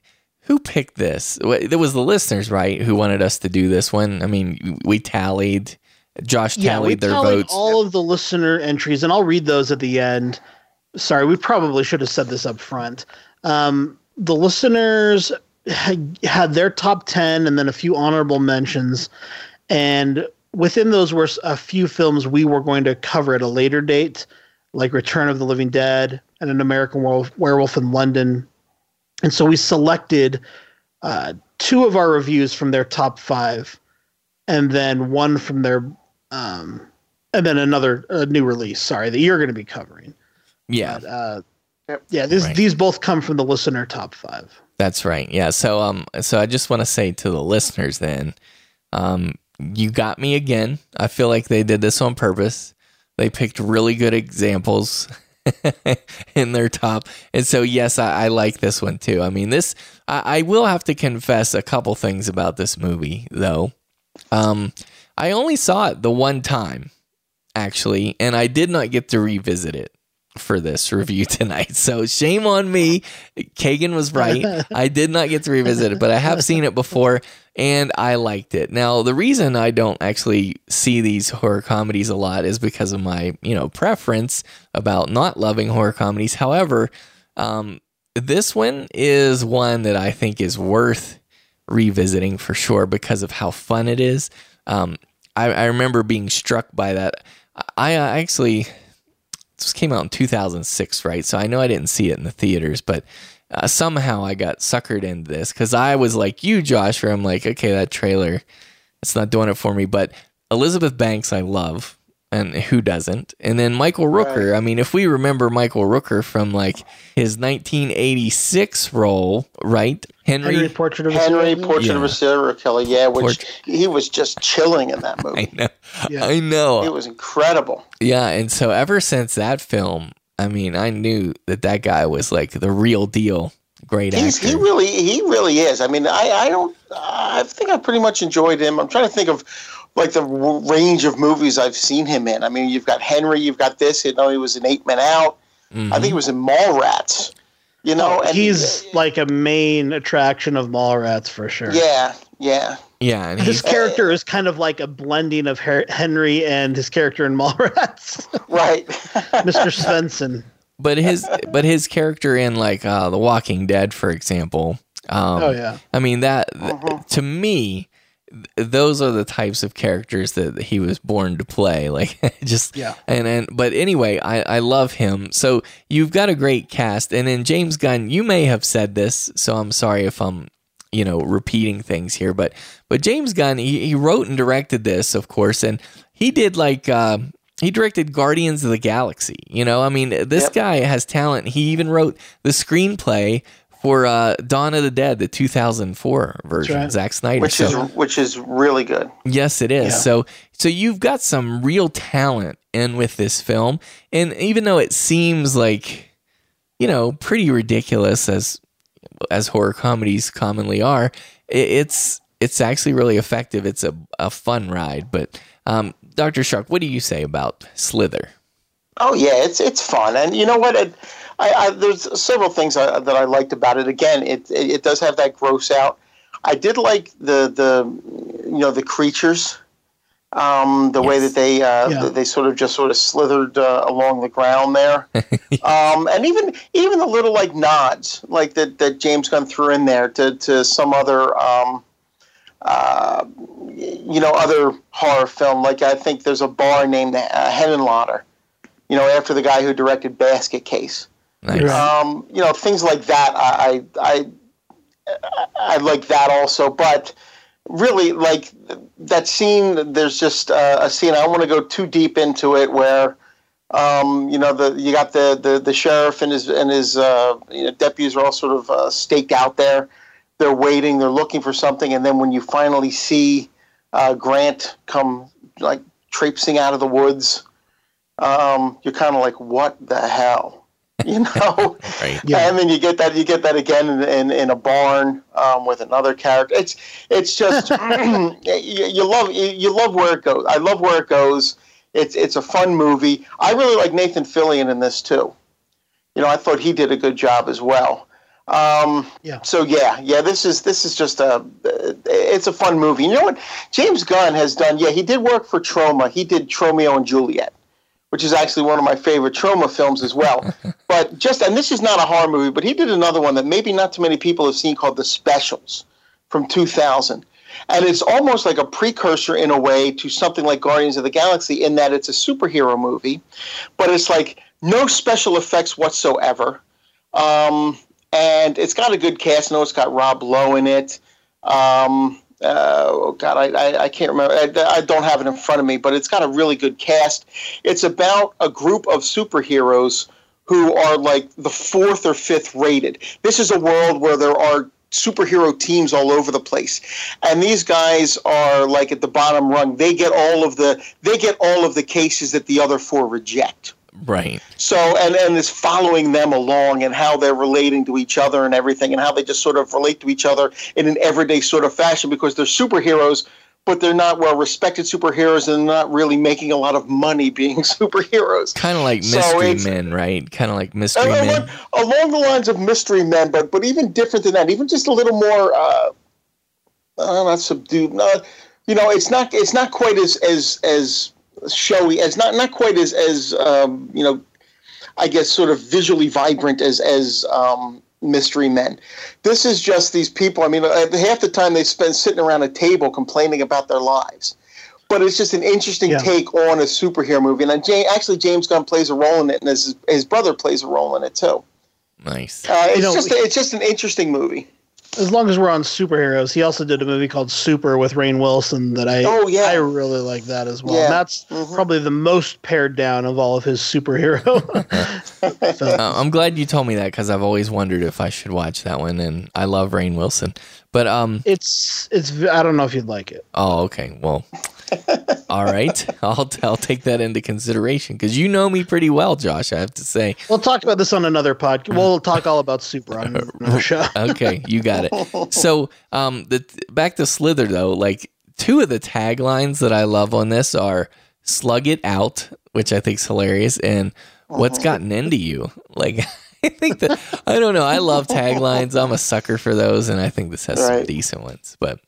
who picked this? It was the listeners, right, who wanted us to do this one. I mean, we tallied. Josh tallied yeah, we their tallied votes. All of the listener entries, and I'll read those at the end. Sorry, we probably should have said this up front. Um, the listeners had their top 10 and then a few honorable mentions. And within those were a few films we were going to cover at a later date, like Return of the Living Dead and An American Werewolf in London and so we selected uh, two of our reviews from their top five, and then one from their, um, and then another new release. Sorry, that you're going to be covering. Yeah. But, uh, yeah. These right. these both come from the listener top five. That's right. Yeah. So um, so I just want to say to the listeners then, um, you got me again. I feel like they did this on purpose. They picked really good examples [LAUGHS] in their top. And so, yes, I, I, like this one too. I mean, this, I, I, will have to confess a couple things about this movie, though. Um, I only saw it the one time, actually, and I did not get to revisit it for this review [LAUGHS] tonight. So shame on me. Kagan was right. [LAUGHS] I did not get to revisit it, but I have seen it before and I liked it. Now, the reason I don't actually see these horror comedies a lot is because of my, you know, preference about not loving horror comedies. However, um, this one is one that I think is worth revisiting for sure because of how fun it is. Um, I, I remember being struck by that. I, I actually this came out in 2006, right? So I know I didn't see it in the theaters, but uh, somehow I got suckered into this because I was like you, Josh, where I'm like, okay, that trailer, it's not doing it for me. But Elizabeth Banks, I love, and who doesn't? And then Michael Rooker. Right. I mean, if we remember Michael Rooker from like his 1986 role, right? Henry, Henry Portrait of a Henry Serial Killer. Portrait of a Serial Killer, yeah, which Port- he was just chilling in that [LAUGHS] movie. I know, Yeah. I know. It was incredible. Yeah, and so ever since that film, I mean, I knew that that guy was like the real deal, great He's, actor. he really, he really is. I mean, I, I don't, I think I pretty much enjoyed him. I'm trying to think of like the w- range of movies I've seen him in. I mean, you've got Henry, you've got this. You know, he was in Eight Men Out. Mm-hmm. I think he was in Mallrats. You know, and Oh, He's like a main attraction of Mallrats for sure. yeah, yeah. Yeah, and His character is kind of like a blending of Her- Henry and his character in Mallrats, [LAUGHS] Right. [LAUGHS] Mr. Svensson. but his but his character in like uh, The Walking Dead, for example. Um, Oh, yeah. I mean that th- to me, th- those are the types of characters that he was born to play. [LAUGHS] Like just Yeah. and and but anyway, I I love him. So you've got a great cast, and then James Gunn. You may have said this, so I'm sorry if I'm you know repeating things here, but but James Gunn he, he wrote and directed this, of course, and he did like. Uh, he directed Guardians of the Galaxy. You know, I mean, this Yep. guy has talent. He even wrote the screenplay for uh, Dawn of the Dead, the 2004 version, right. Zack Snyder. Which So- is which is really good. Yes, it is. Yeah. So so you've got some real talent in with this film. And even though it seems like, you know, pretty ridiculous as as horror comedies commonly are, it's it's actually really effective. It's a, a fun ride. But um, Dr. Shock, what do you say about Slither? Oh yeah, it's it's fun, and you know what? It, I, I, there's several things I, that I liked about it. Again, it, it it does have that gross out. I did like the the you know the creatures, um, the way that they uh, Yeah. they sort of just sort of slithered uh, along the ground there, [LAUGHS] um, and even even the little like nods like that that James Gunn threw in there to to some other. Um, uh, you know, other horror film. Like I think there's a bar named uh, Henenlotter, you know, after the guy who directed Basket Case. Nice. Um, you know, things like that. I, I, I, I like that also. But really, like that scene. There's just uh, a scene. I don't want to go too deep into it where. Um, you know, the you got the, the, the sheriff and his and his uh, you know, deputies are all sort of uh, staked out there. They're waiting. They're looking for something, and then when you finally see uh, Grant come like traipsing out of the woods, um, you're kind of like, "What the hell?" [LAUGHS] You know. Right. Yeah. And then you get that you get that again in, in, in a barn um, with another character. It's it's just [LAUGHS] [CLEARS THROAT] you, you love you, you love where it goes. I love where it goes. It's it's a fun movie. I really like Nathan Fillion in this too. You know, I thought he did a good job as well. Um, Yeah. So yeah, yeah. This is this is just a it's a fun movie. You know what? James Gunn has done. Yeah, he did work for Troma. He did Tromeo and Juliet, which is actually one of my favorite Troma films as well. [LAUGHS] but just and this is not a horror movie, but he did another one that maybe not too many people have seen called The Specials from 2000. And it's almost like a precursor in a way to something like Guardians of the Galaxy in that it's a superhero movie, but it's like no special effects whatsoever. Um, and it's got a good cast. Know it's got Rob Lowe in it. Um, uh, oh God, I, I, I can't remember. I, I don't have it in front of me, but it's got a really good cast. It's about a group of superheroes who are like the fourth or fifth rated. This is a world where there are superhero teams all over the place and these guys are like at the bottom rung they get all of the they get all of the cases that the other four reject Right. so and and is following them along and how they're relating to each other and everything and how they just sort of relate to each other in an everyday sort of fashion because they're superheroes but they're not well respected superheroes and not really making a lot of money being [LAUGHS] superheroes Kind of like So Mystery it's- Men, right? Kind of like Mystery Uh, Men. along, along the lines of mystery men but but even different than that even just a little more uh, uh not subdued not you know it's not it's not quite as as as showy as not not quite as as um, you know I guess sort of visually vibrant as as um, mystery men. This is just these people. I mean, uh, half the time they spend sitting around a table complaining about their lives. But it's just an interesting Yeah. take on a superhero movie. And then Ja- actually, James Gunn plays a role in it, and his, his brother plays a role in it too. Nice. Uh, it's You know, just it's just an interesting movie. As long as we're on superheroes, he also did a movie called Super with Rainn Wilson that I Oh, yeah. I really like that as well. Yeah. And that's probably the most pared down of all of his superhero. [LAUGHS] [LAUGHS] Uh, I'm glad you told me that because I've always wondered if I should watch that one, and I love Rainn Wilson. But um, it's it's I don't know if you'd like it. oh, okay, well, all right, I'll I'll take that into consideration because you know me pretty well, Josh. I have to say. We'll talk about this on another podcast. We'll talk all about Super [LAUGHS] on another show. okay, you got it. So, um, the back to Slither though, like two of the taglines that I love on this are "Slug it out," which I think is hilarious, and "What's gotten into you?" Like, [LAUGHS] I think that I don't know. I love taglines. I'm a sucker for those, and I think this has some decent ones. But,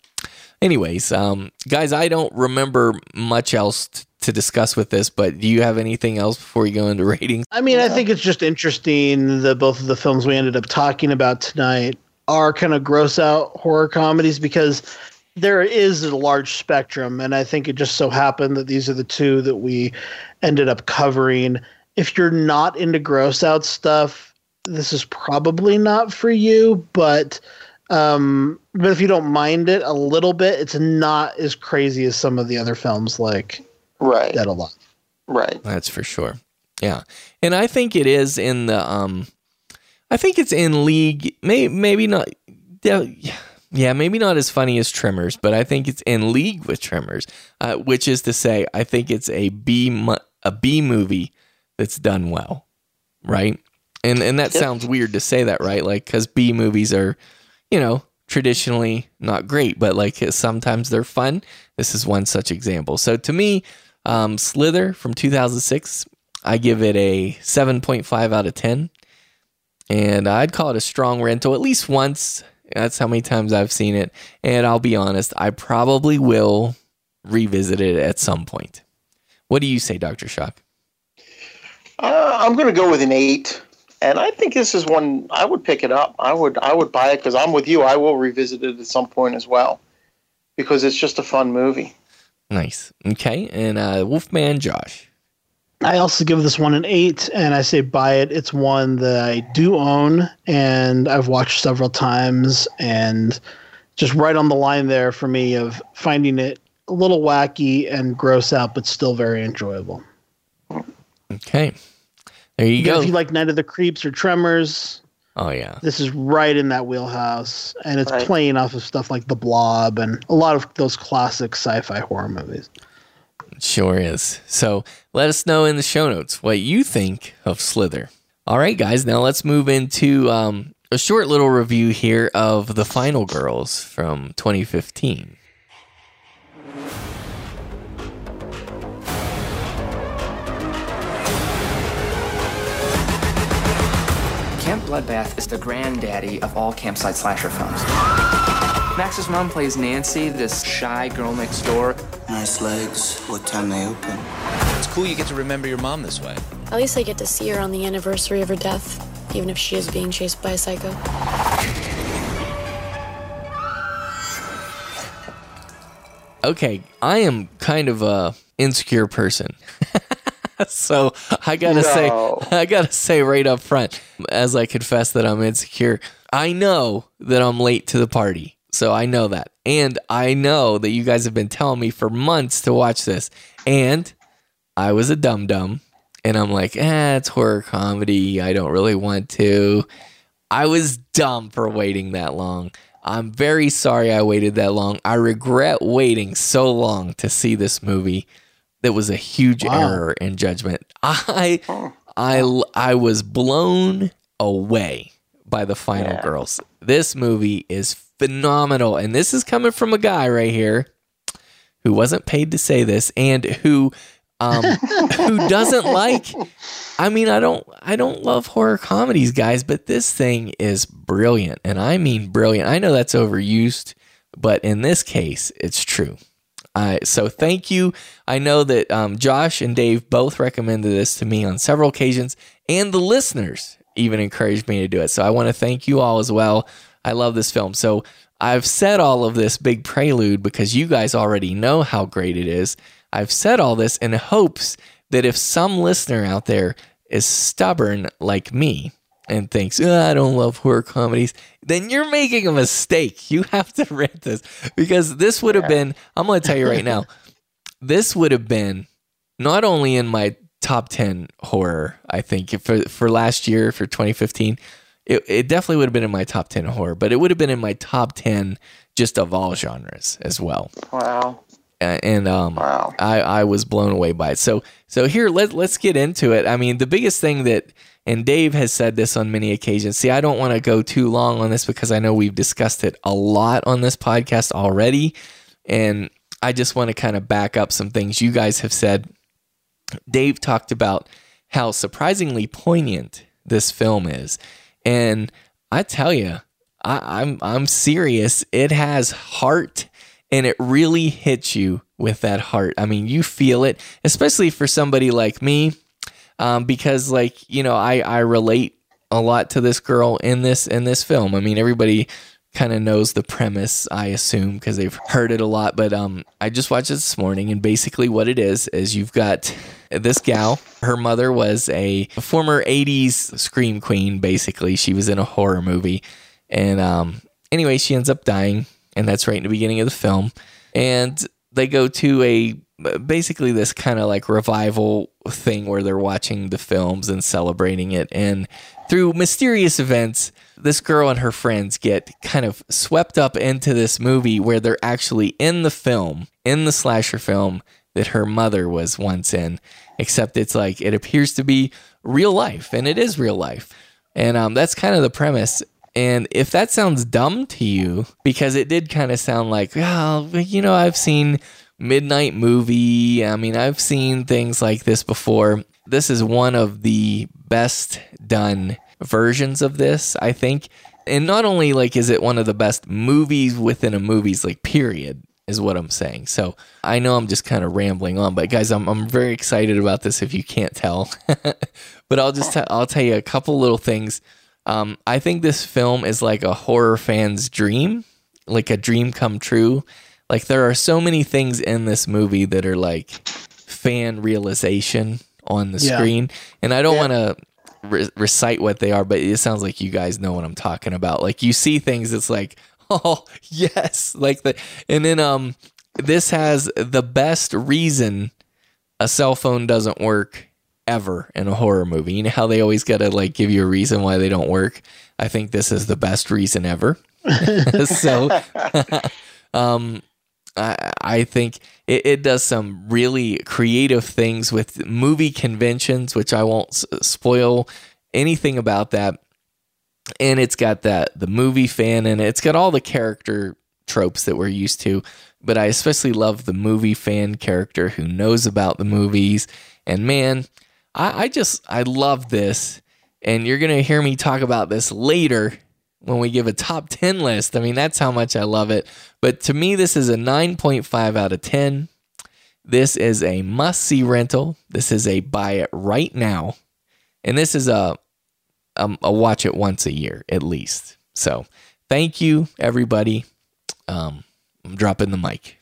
anyways, um, guys, I don't remember much else t- to discuss with this. But do you have anything else before we go into [LAUGHS] ratings? I mean, I think it's just interesting that both of the films we ended up talking about tonight are kind of gross out horror comedies because there is a large spectrum. And I think it just so happened that these are the two that we ended up covering. If you're not into gross out stuff, this is probably not for you, but um but if you don't mind it a little bit, it's not as crazy as some of the other films like Right. Dead Alive. Right. That's for sure. Yeah. And I think it is in the um I think it's in league may, maybe not yeah, yeah, maybe not as funny as Tremors, but I think it's in league with Tremors, uh, which is to say I think it's a B mu- a B movie that's done well, right? And and that Yep. sounds weird to say that, right? Like cuz B movies are, you know, traditionally not great, but like sometimes they're fun. This is one such example. So to me, um, Slither from 2006, I give it a 7.5 out of 10. And I'd call it a strong rental at least once. That's how many times I've seen it. And I'll be honest, I probably will revisit it at some point. What do you say, Dr. Shock? Uh, I'm going to go with an eight, and I think this is one I would pick it up. I would I would buy it because I'm with you. I will revisit it at some point as well because it's just a fun movie. Nice. Okay. And uh, Wolfman Josh. I also give this one an eight, and I say buy it. It's one that I do own, and I've watched several times, and just right on the line there for me of finding it a little wacky and gross out, but still very enjoyable. Okay. There you Again, go. If you like Night of the Creeps or Tremors, oh, yeah. this is right in that wheelhouse, and it's Right. playing off of stuff like The Blob and a lot of those classic sci-fi horror movies. Sure is. So let us know in the show notes what you think of Slither. All right, guys. Now let's move into um, a short little review here of The Final Girls from 2015. Bloodbath is the granddaddy of all campsite slasher films. Max's mom plays Nancy, this shy girl next door. Nice legs. What time they open? It's cool you get to remember your mom this way. At least I get to see her on the anniversary of her death, even if she is being chased by a psycho. Okay, I am kind of a insecure person. [LAUGHS] [LAUGHS] so I gotta No. say, [LAUGHS] I gotta say right up front, as I confess that I'm insecure, I know that I'm late to the party. So I know that. And I know that you guys have been telling me for months to watch this. And I was a dum dum. And I'm like, eh, it's horror comedy. I don't really want to. I was dumb for waiting that long. I'm very sorry I waited that long. I regret waiting so long to see this movie. That was a huge error in judgment. [LAUGHS] I I I was blown away by the final Yeah. girls. This movie is phenomenal and this is coming from a guy right here who wasn't paid to say this and who um [LAUGHS] who doesn't like I mean I don't I don't love horror comedies guys but this thing is brilliant and I mean brilliant. I know that's overused but in this case it's true. Uh, so thank you. I know that um, Josh and Dave both recommended this to me on several occasions, and the listeners, even encouraged me to do it. So I want to thank you all as well. I love this film. So I've said all of this big prelude because you guys already know how great it is. I've said all this in hopes that if some listener out there is stubborn like me and thinks, "Oh, I don't love horror comedies, then you're making a mistake. You have to [LAUGHS] rent this because this would have been, I'm going to tell you right now, [LAUGHS] this would have been not only in my top 10 horror, I think, for, for last year, for 2015, it, it definitely would have been in my top 10 horror, but it would have been in my top 10 just of all genres as well. Wow. Uh, and um, wow. I, I was blown away by it. So so here let let's get into it. I mean, the biggest thing that and Dave has said this on many occasions. See, I don't want to go too long on this because I know we've discussed it a lot on this podcast already, and I just want to kind of back up some things you guys have said. Dave talked about how surprisingly poignant this film is, and I tell you, I, I'm I'm serious. It has heart and it really hits you with that heart. I mean, you feel it, especially for somebody like me, um, because like you know, I I relate a lot to this girl in this in this film. I mean, everybody kind of knows the premise, I assume, because they've heard it a lot. But um, I just watched it this morning, and basically what it is is you've got this gal. Her mother was a former '80s scream queen. Basically, she was in a horror movie, and um, anyway, she ends up dying and that's right in the beginning of the film. And they go to a basically this kind of like revival thing where they're watching the films and celebrating it. And through mysterious events, this girl and her friends get kind of swept up into this movie where they're actually in the film, in the slasher film that her mother was once in, except it's like it appears to be real life, and it is real life. And um, that's kind of the premise. And if that sounds dumb to you, because it did kind of sound like, well, you know, I've seen Midnight Movie. I mean, I've seen things like this before. This is one of the best done versions of this, I think. And not only like is it one of the best movies within a movie's like period is what I'm saying. So I know I'm just kind of rambling on, but guys, I'm I'm very excited about this if you can't tell. [LAUGHS] but I'll just I'll tell you a couple little things um, I think this film is like a horror fan's dream, like a dream come true. Like there are so many things in this movie that are like fan realization on the yeah. screen, and I don't yeah. want to re- recite what they are, but it sounds like you guys know what I'm talking about. Like you see things, it's like, [LAUGHS] oh yes, like the, and then um, this has the best reason a cell phone doesn't work ever in a horror movie. You know how they always got to like give you a reason why they don't work? I think this is the best reason ever. [LAUGHS] so, [LAUGHS] um, I, think it, it, does some really creative things with movie conventions, which I won't spoil anything about that. And it's got that the movie fan and it. it's got all the character tropes that we're used to. But I especially love the movie fan character who knows about the movies. And man, I, I just I love this, and you're gonna hear me talk about this later when we give a top 10 list. I mean, that's how much I love it. But to me, this is a 9.5 out of 10. This is a must see rental. This is a buy it right now. And this is a, a, a watch it once a year at least. So thank you, everybody. Um, I'm dropping the mic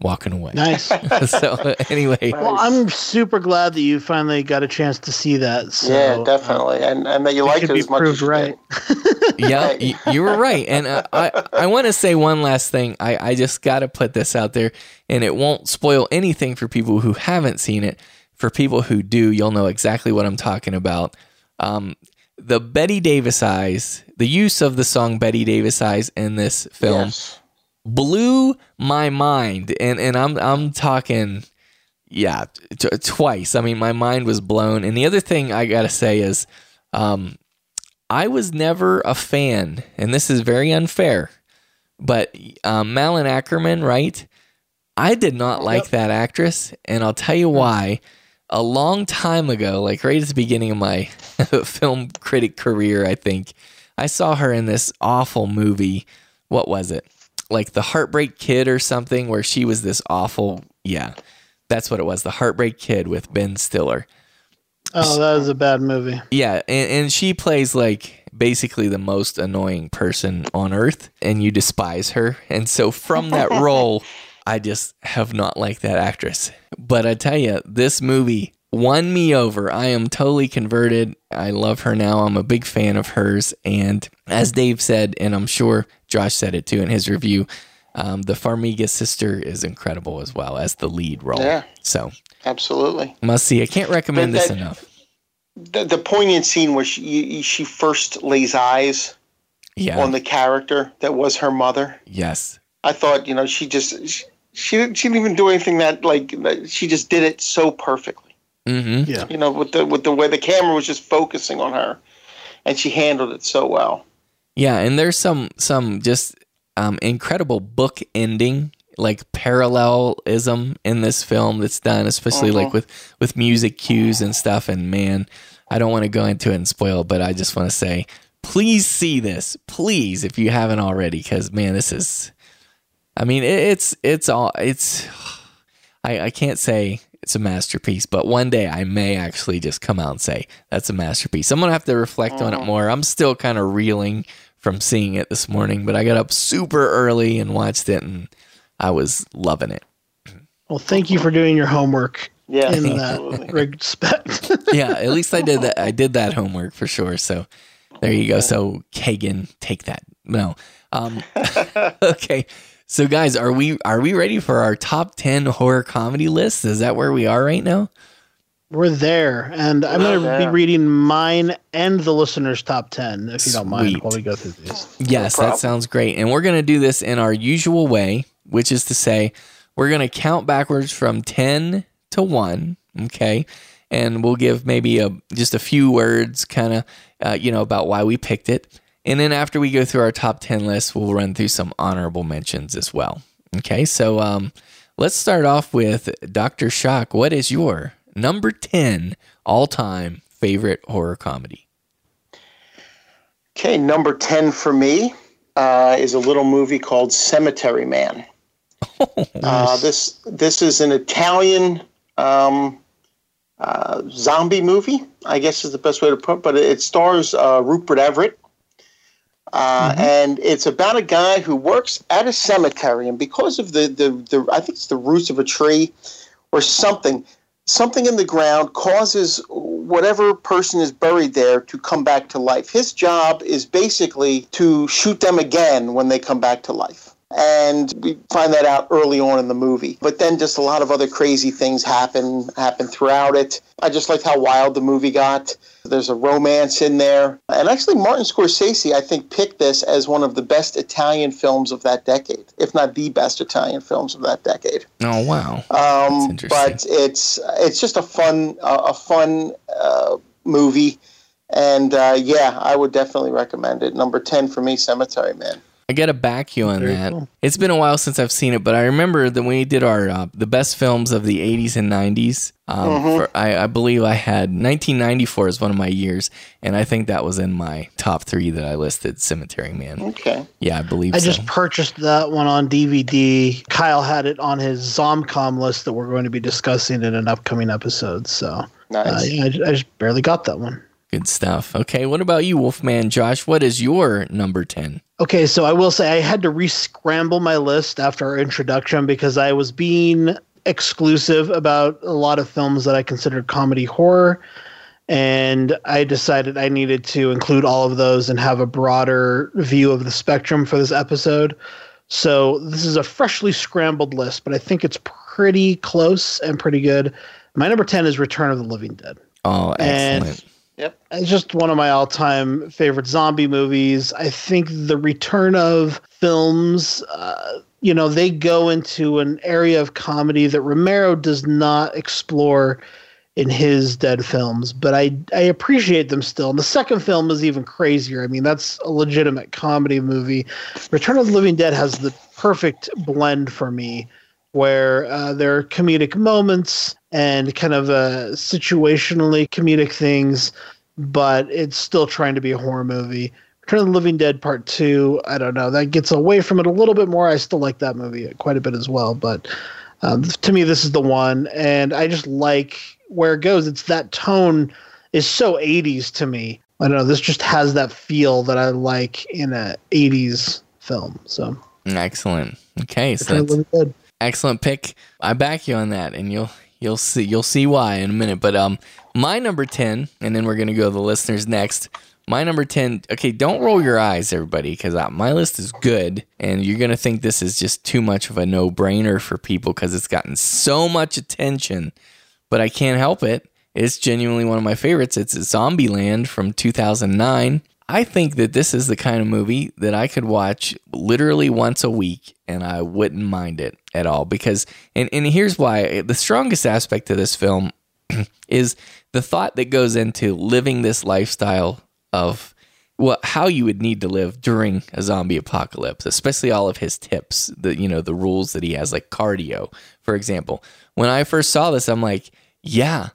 walking away. Nice. [LAUGHS] so anyway, well, I'm super glad that you finally got a chance to see that. So, yeah, definitely, uh, and and that you liked it as much as you proved right. [LAUGHS] yeah, you, you, were right, and uh, I I want to say one last thing. I I just got to put this out there, and it won't spoil anything for people who haven't seen it. For people who do, you'll know exactly what I'm talking about. Um, the Bette Davis eyes, the use of the song Bette Davis eyes in this film. Yes blew my mind, and and I'm I'm talking, yeah, t- twice. I mean, my mind was blown. And the other thing I gotta say is, um, I was never a fan, and this is very unfair, but um, Malin Akerman right? I did not like yep. that actress, and I'll tell you why. A long time ago, like right at the beginning of my [LAUGHS] film critic career, I think I saw her in this awful movie. What was it? Like the Heartbreak Kid or something, where she was this awful. Yeah, that's what it was. The Heartbreak Kid with Ben Stiller. Oh, that was a bad movie. Yeah, and, and she plays like basically the most annoying person on earth, and you despise her. And so from that [LAUGHS] role, I just have not liked that actress. But I tell you, this movie won me over. I am totally converted. I love her now. I'm a big fan of hers. And as Dave said, and I'm sure Josh said it too in his review, um, the Farmiga sister is incredible as well as the lead role. Yeah. So Absolutely. must see. I can't recommend But this enough. The, the poignant scene where she she first lays eyes Yeah. on the character that was her mother. yes. I thought, you know, she just she, she didn't she didn't even do anything that like that- she just did it so perfectly. Mm-hmm. Yeah. You know, with the with the way the camera was just focusing on her, and she handled it so well. Yeah, and there's some some just um, incredible book ending, like parallelism in this film that's done, especially like Mhm. with with music cues and stuff. And man, I don't want to go into it and spoil, it, but I just want to say, please see this, please, if you haven't already, because man, this is. I mean, it, it's it's all it's. I I can't say it's a masterpiece, but one day I may actually just come out and say that's a masterpiece. I'm gonna have to reflect on it more. I'm still kind of reeling from seeing it this morning, but I got up super early and watched it, and I was loving it. Well, thank you for doing your homework Yeah, in that [LAUGHS] respect. [LAUGHS] yeah, at least I did that. I did that homework for sure. So there you go. So Kagan, take that. No. Um, [LAUGHS] okay. So guys, are we are we ready for our top ten horror comedy list? Is that where we are right now? We're there, and I'm going to be reading mine and the listeners' top ten, if you don't mind, Sweet. while we go through these. Yes, problem. that sounds great. And we're going to do this in our usual way, which is to say, we're going to count backwards from 10 to 1, okay? And we'll give maybe a just a few words kind of uh, you know about why we picked it. And then after we go through our top 10 list, we'll run through some honorable mentions as well. Okay? So um let's start off with Dr. Shock. What is your number 10 all-time favorite horror comedy? Okay, number 10 for me uh, is a little movie called Cemetery Man. uh, this this is an Italian um, uh, zombie movie, I guess is the best way to put it, but it stars uh, Rupert Everett. Uh, And it's about a guy who works at a cemetery, and because of the, the, the I think it's the roots of a tree or something, something in the ground causes whatever person is buried there to come back to life. His job is basically to shoot them again when they come back to life. And we find that out early on in the movie. But then just a lot of other crazy things happen happen throughout it. I just liked how wild the movie got. There's a romance in there. And actually Martin Scorsese, I think, picked this as one of the best Italian films of that decade, if not the best Italian films of that decade. Oh, wow. Um, but it's it's just a fun uh, a fun uh, movie, and uh, yeah, I would definitely recommend it. Number ten for me, Cemetery Man. I got to back you on Very that. cool. It's been a while since I've seen it, but I remember that when we did our uh, the best films of the 80s and 90s. Um, Mhm. for, I, I believe I had 1994 is one of my years, and I think that was in my top three that I listed. Cemetery Man. Okay. Yeah, I believe so. I so. just purchased that one on DVD. Kyle had it on his Zomcom list that we're going to be discussing in an upcoming episode. So, Nice. uh, yeah, I, I just barely got that one. Good stuff. Okay, what about you, Wolfman Josh? What is your number 10? Okay, so I will say I had to re-scramble my list after our introduction because I was being exclusive about a lot of films that I considered comedy horror, and I decided I needed to include all of those and have a broader view of the spectrum for this episode. So this is a freshly scrambled list, but I think it's pretty close and pretty good. My number ten is Return of the Living Dead. Oh, And- excellent. Yep. It's just one of my all-time favorite zombie movies. I think the return of films, uh, you know, they go into an area of comedy that Romero does not explore in his Dead films, but I I appreciate them still. And the second film is even crazier. I mean, that's a legitimate comedy movie. Return of the Living Dead has the perfect blend for me where uh, there are comedic moments and kind of uh, situationally comedic things, but it's still trying to be a horror movie. Return of the Living Dead Part Two, I don't know, that gets away from it a little bit more. I still like that movie quite a bit as well, but Um, to me, this is the one, and I just like where it goes. It's that tone is so 80s to me. I don't know. This just has that feel that I like in a 80s film. So excellent. Okay, so. Excellent pick. I back you on that, and you'll you'll see you'll see why in a minute. But um, my number ten, and then we're gonna go to the listeners next. My number ten. Okay, don't roll your eyes, everybody, because my list is good, and you're gonna think this is just too much of a no brainer for people because it's gotten so much attention. But I can't help it. It's genuinely one of my favorites. It's Zombieland from 2009. I think that this is the kind of movie that I could watch literally once a week and I wouldn't mind it at all because and and here's why. The strongest aspect of this film [CLEARS THROAT] is the thought that goes into living this lifestyle of well how you would need to live during a zombie apocalypse especially all of his tips the you know the rules that he has like cardio for example. When i first saw this i'm like yeah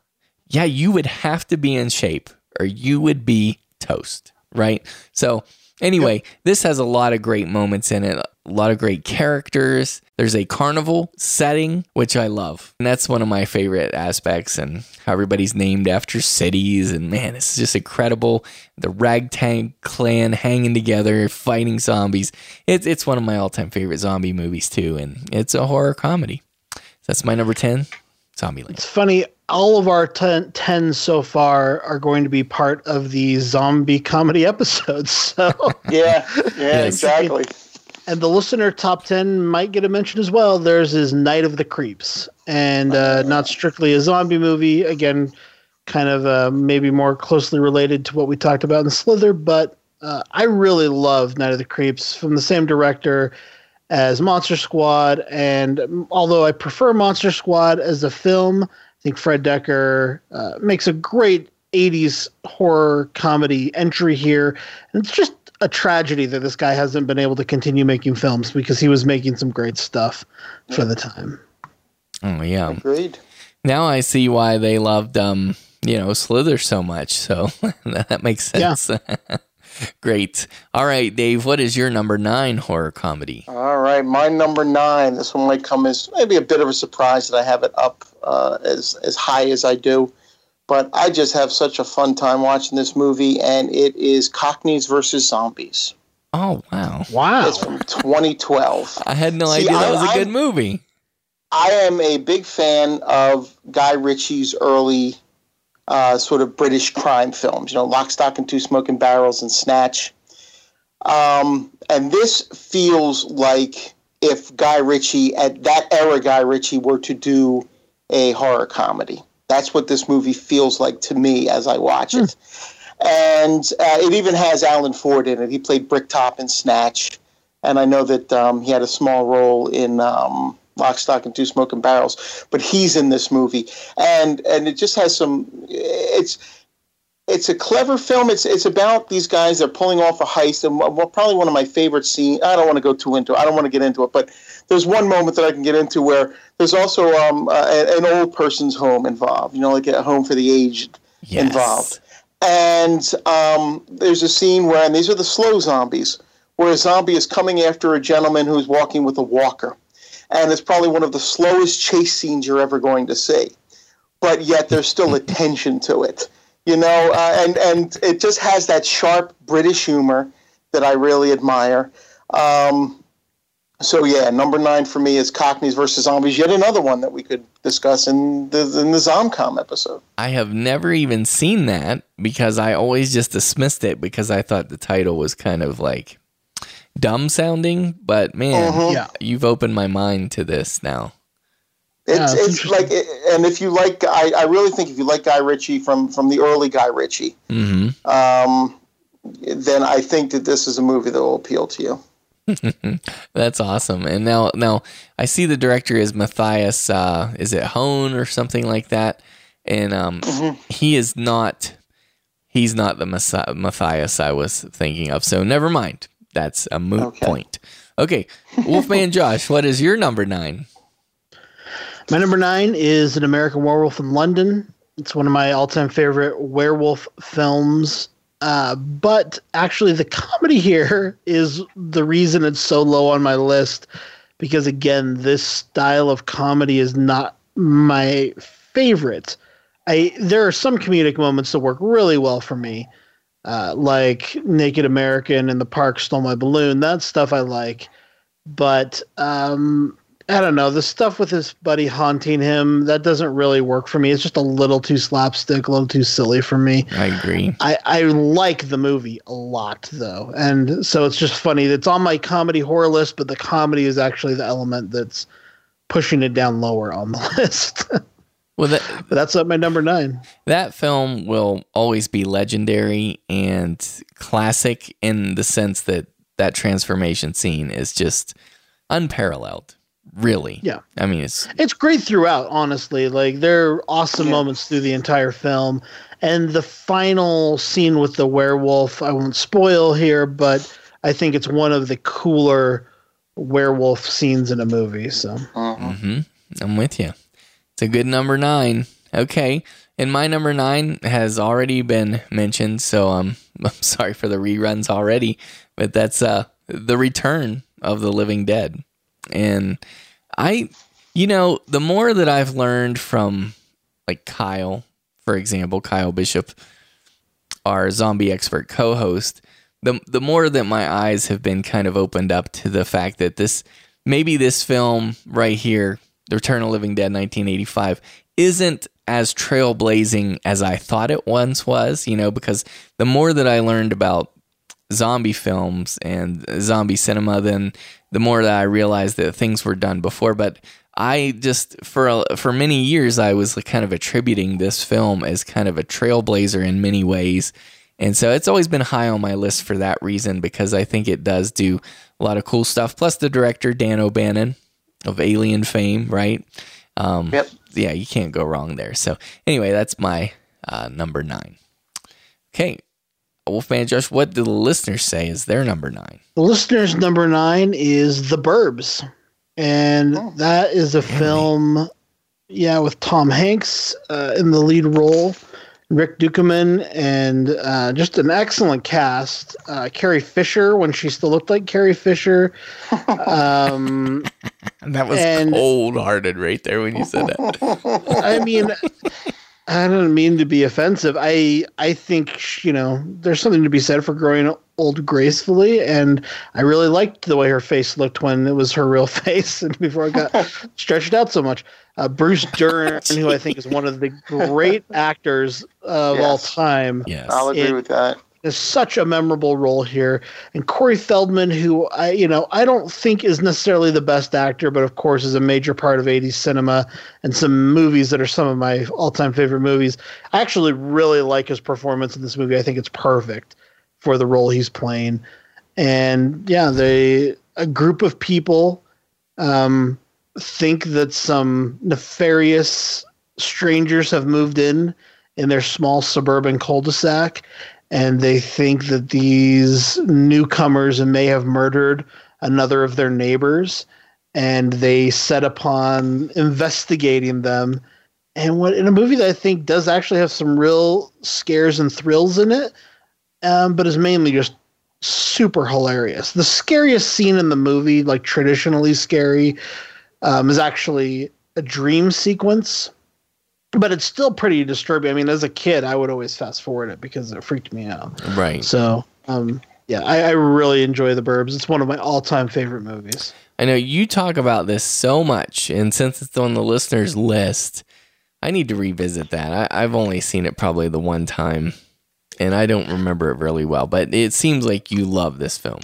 yeah you would have to be in shape or you would be toast right? So anyway this has a lot of great moments in it a lot of great characters. There's a carnival setting which i love. And that's one of my favorite aspects and how everybody's named after cities. And man it's just incredible. The ragtag clan hanging together fighting zombies. It's, it's one of my all-time favorite zombie movies too. And it's a horror comedy. That's my number 10 zombieland It's funny. All of our ten, 10 so far are going to be part of the zombie comedy [LAUGHS] episodes. So. Yeah, yeah, [LAUGHS] exactly. and the listener top 10 might get a mention as well. There's is night of the creeps. And uh, not strictly a zombie movie. Again kind of uh, maybe more closely related to what we talked about in slither but uh, i really love night of the creeps from the same director as monster squad. And although i prefer monster squad as a film think fred decker uh, makes a great 80s horror comedy entry here and it's just a tragedy that this guy hasn't been able to continue making films because he was making some great stuff for the time. oh yeah Agreed. now i see why they loved um you know slither so much so [LAUGHS] that makes Yeah. [LAUGHS] sense [LAUGHS] great all right dave what is your number nine horror comedy All right, my number nine. This one might come as maybe a bit of a surprise that I have it up uh, as as high as I do, but I just have such a fun time watching this movie, and it is Cockneys versus Zombies. oh wow Wow. It's from 2012. [LAUGHS] i had no See, idea that I- was a I- good movie I am a big fan of Guy Ritchie's early uh, sort of British crime films. You know, Lock, Stock, and Two Smoking Barrels and Snatch. Um, and this feels like if Guy Ritchie, at that era, Guy Ritchie were to do a horror comedy. That's what this movie feels like to me as I watch it. And uh, it even has Alan Ford in it. He played Bricktop in Snatch. And I know that um, he had a small role in um, Lock, Stock, and Two Smoking Barrels, but he's in this movie, and and it just has some. It's it's a clever film. It's it's about these guys. They're pulling off a heist, and well, probably one of my favorite scenes. I don't want to go too into. it. I don't want to get into it, but there's one moment that I can get into where there's also um, uh, an old person's home involved. You know, like a home for the aged Yes. involved. And um, there's a scene where, and these are the slow zombies, where a zombie is coming after a gentleman who's walking with a walker. And it's probably one of the slowest chase scenes you're ever going to see. But yet there's still [LAUGHS] a tension to it, you know, uh, and, and it just has that sharp British humor that I really admire. Um, so yeah, number nine for me is Cockneys versus Zombies. Yet another one that we could discuss in the in the Zomcom episode. I have never even seen that because I always just dismissed it because I thought the title was kind of like dumb sounding. But man, Mhm. Yeah. you've opened my mind to this now. It's Yeah, it's it's like, and if you like, I, I really think if you like Guy Ritchie from from the early Guy Ritchie, hmm um, then I think that this is a movie that will appeal to you. [LAUGHS] That's awesome. And now, now I see the director is Matthias. Uh, is it Hone or something like that? And um, he is not. He's not the Massa- Matthias I was thinking of. So never mind. That's a moot Okay. point. Okay, Wolfman [LAUGHS] Josh, what is your number nine? My number nine is An American Werewolf in London. It's one of my all time favorite werewolf films. Uh, but actually, the comedy here is the reason it's so low on my list because again, this style of comedy is not my favorite. I there are some comedic moments that work really well for me, uh, like Naked American and The Park Stole My Balloon. That stuff I like, but um, I don't know the stuff with his buddy haunting him. That doesn't really work for me. It's just a little too slapstick, a little too silly for me. I agree. I, I like the movie a lot though, and so it's just funny. It's on my comedy horror list, but the comedy is actually the element that's pushing it down lower on the [LAUGHS] list. Well, that, but that's at my number nine. That film will always be legendary and classic in the sense that that transformation scene is just unparalleled. Really, Yeah. I mean, it's It's great throughout, honestly. Like there are awesome moments through the entire film. And the final scene with the werewolf, I won't spoil here, but I think it's one of the cooler werewolf scenes in a movie. So hmm I'm with you. It's a good number nine. Okay. And my number nine has already been mentioned, so um, [LAUGHS] I'm sorry for the reruns already, but that's uh, The Return of the Living Dead. And I, you know, the more that I've learned from like Kyle, for example, Kyle Bishop, our zombie expert co-host, the the more that my eyes have been kind of opened up to the fact that this maybe this film right here, The Return of Living Dead 1985 isn't as trailblazing as I thought it once was, you know, because the more that I learned about zombie films and zombie cinema, then the more that I realized that things were done before. But I just for for many years I was kind of attributing this film as kind of a trailblazer in many ways. And so it's always been high on my list for that reason because I think it does do a lot of cool stuff. Plus the director Dan O'Bannon of Alien fame, right? Um, Yep. Yeah, you can't go wrong there. So anyway, that's my uh, number nine. Okay, Wolfman Josh, what do the listeners say is their number nine? the listener's number nine is The Burbs. And that is a film, yeah, with Tom Hanks uh, in the lead role, Rick Ducommun, and uh, just an excellent cast. Uh, Carrie Fisher, when she still looked like Carrie Fisher. [LAUGHS] Um, That was And- cold hearted right there when you said that. [LAUGHS] I mean, I don't mean to be offensive. I I think you know there's something to be said for growing old gracefully, and I really liked the way her face looked when it was her real [LAUGHS] face, and before it got [LAUGHS] stretched out so much. Uh, Bruce Dern, who I think is one of the great actors of all time, Yes. I'll agree It- with that. Is such a memorable role here. And Corey Feldman, who I, you know, I don't think is necessarily the best actor, but of course is a major part of 80s cinema and some movies that are some of my all-time favorite movies. I actually really like his performance in this movie. I think it's perfect for the role he's playing. And yeah, they a group of people um, think that some nefarious strangers have moved in in their small suburban cul-de-sac and they think that these newcomers may have murdered another of their neighbors and they set upon investigating them. And what in a movie that i think does actually have some real scares and thrills in it um, but is mainly just super hilarious. The scariest scene in the movie like traditionally scary um, is actually a dream sequence but it's still pretty disturbing. I mean, as a kid, I would always fast forward it because it freaked me out. Right. So, um, yeah, I, I really enjoy The Burbs. It's one of my all-time favorite movies. I know you talk about this so much, and since it's on the listeners' list, I need to revisit that. I, I've only seen it probably the one time, and I don't remember it really well. But it seems like you love this film.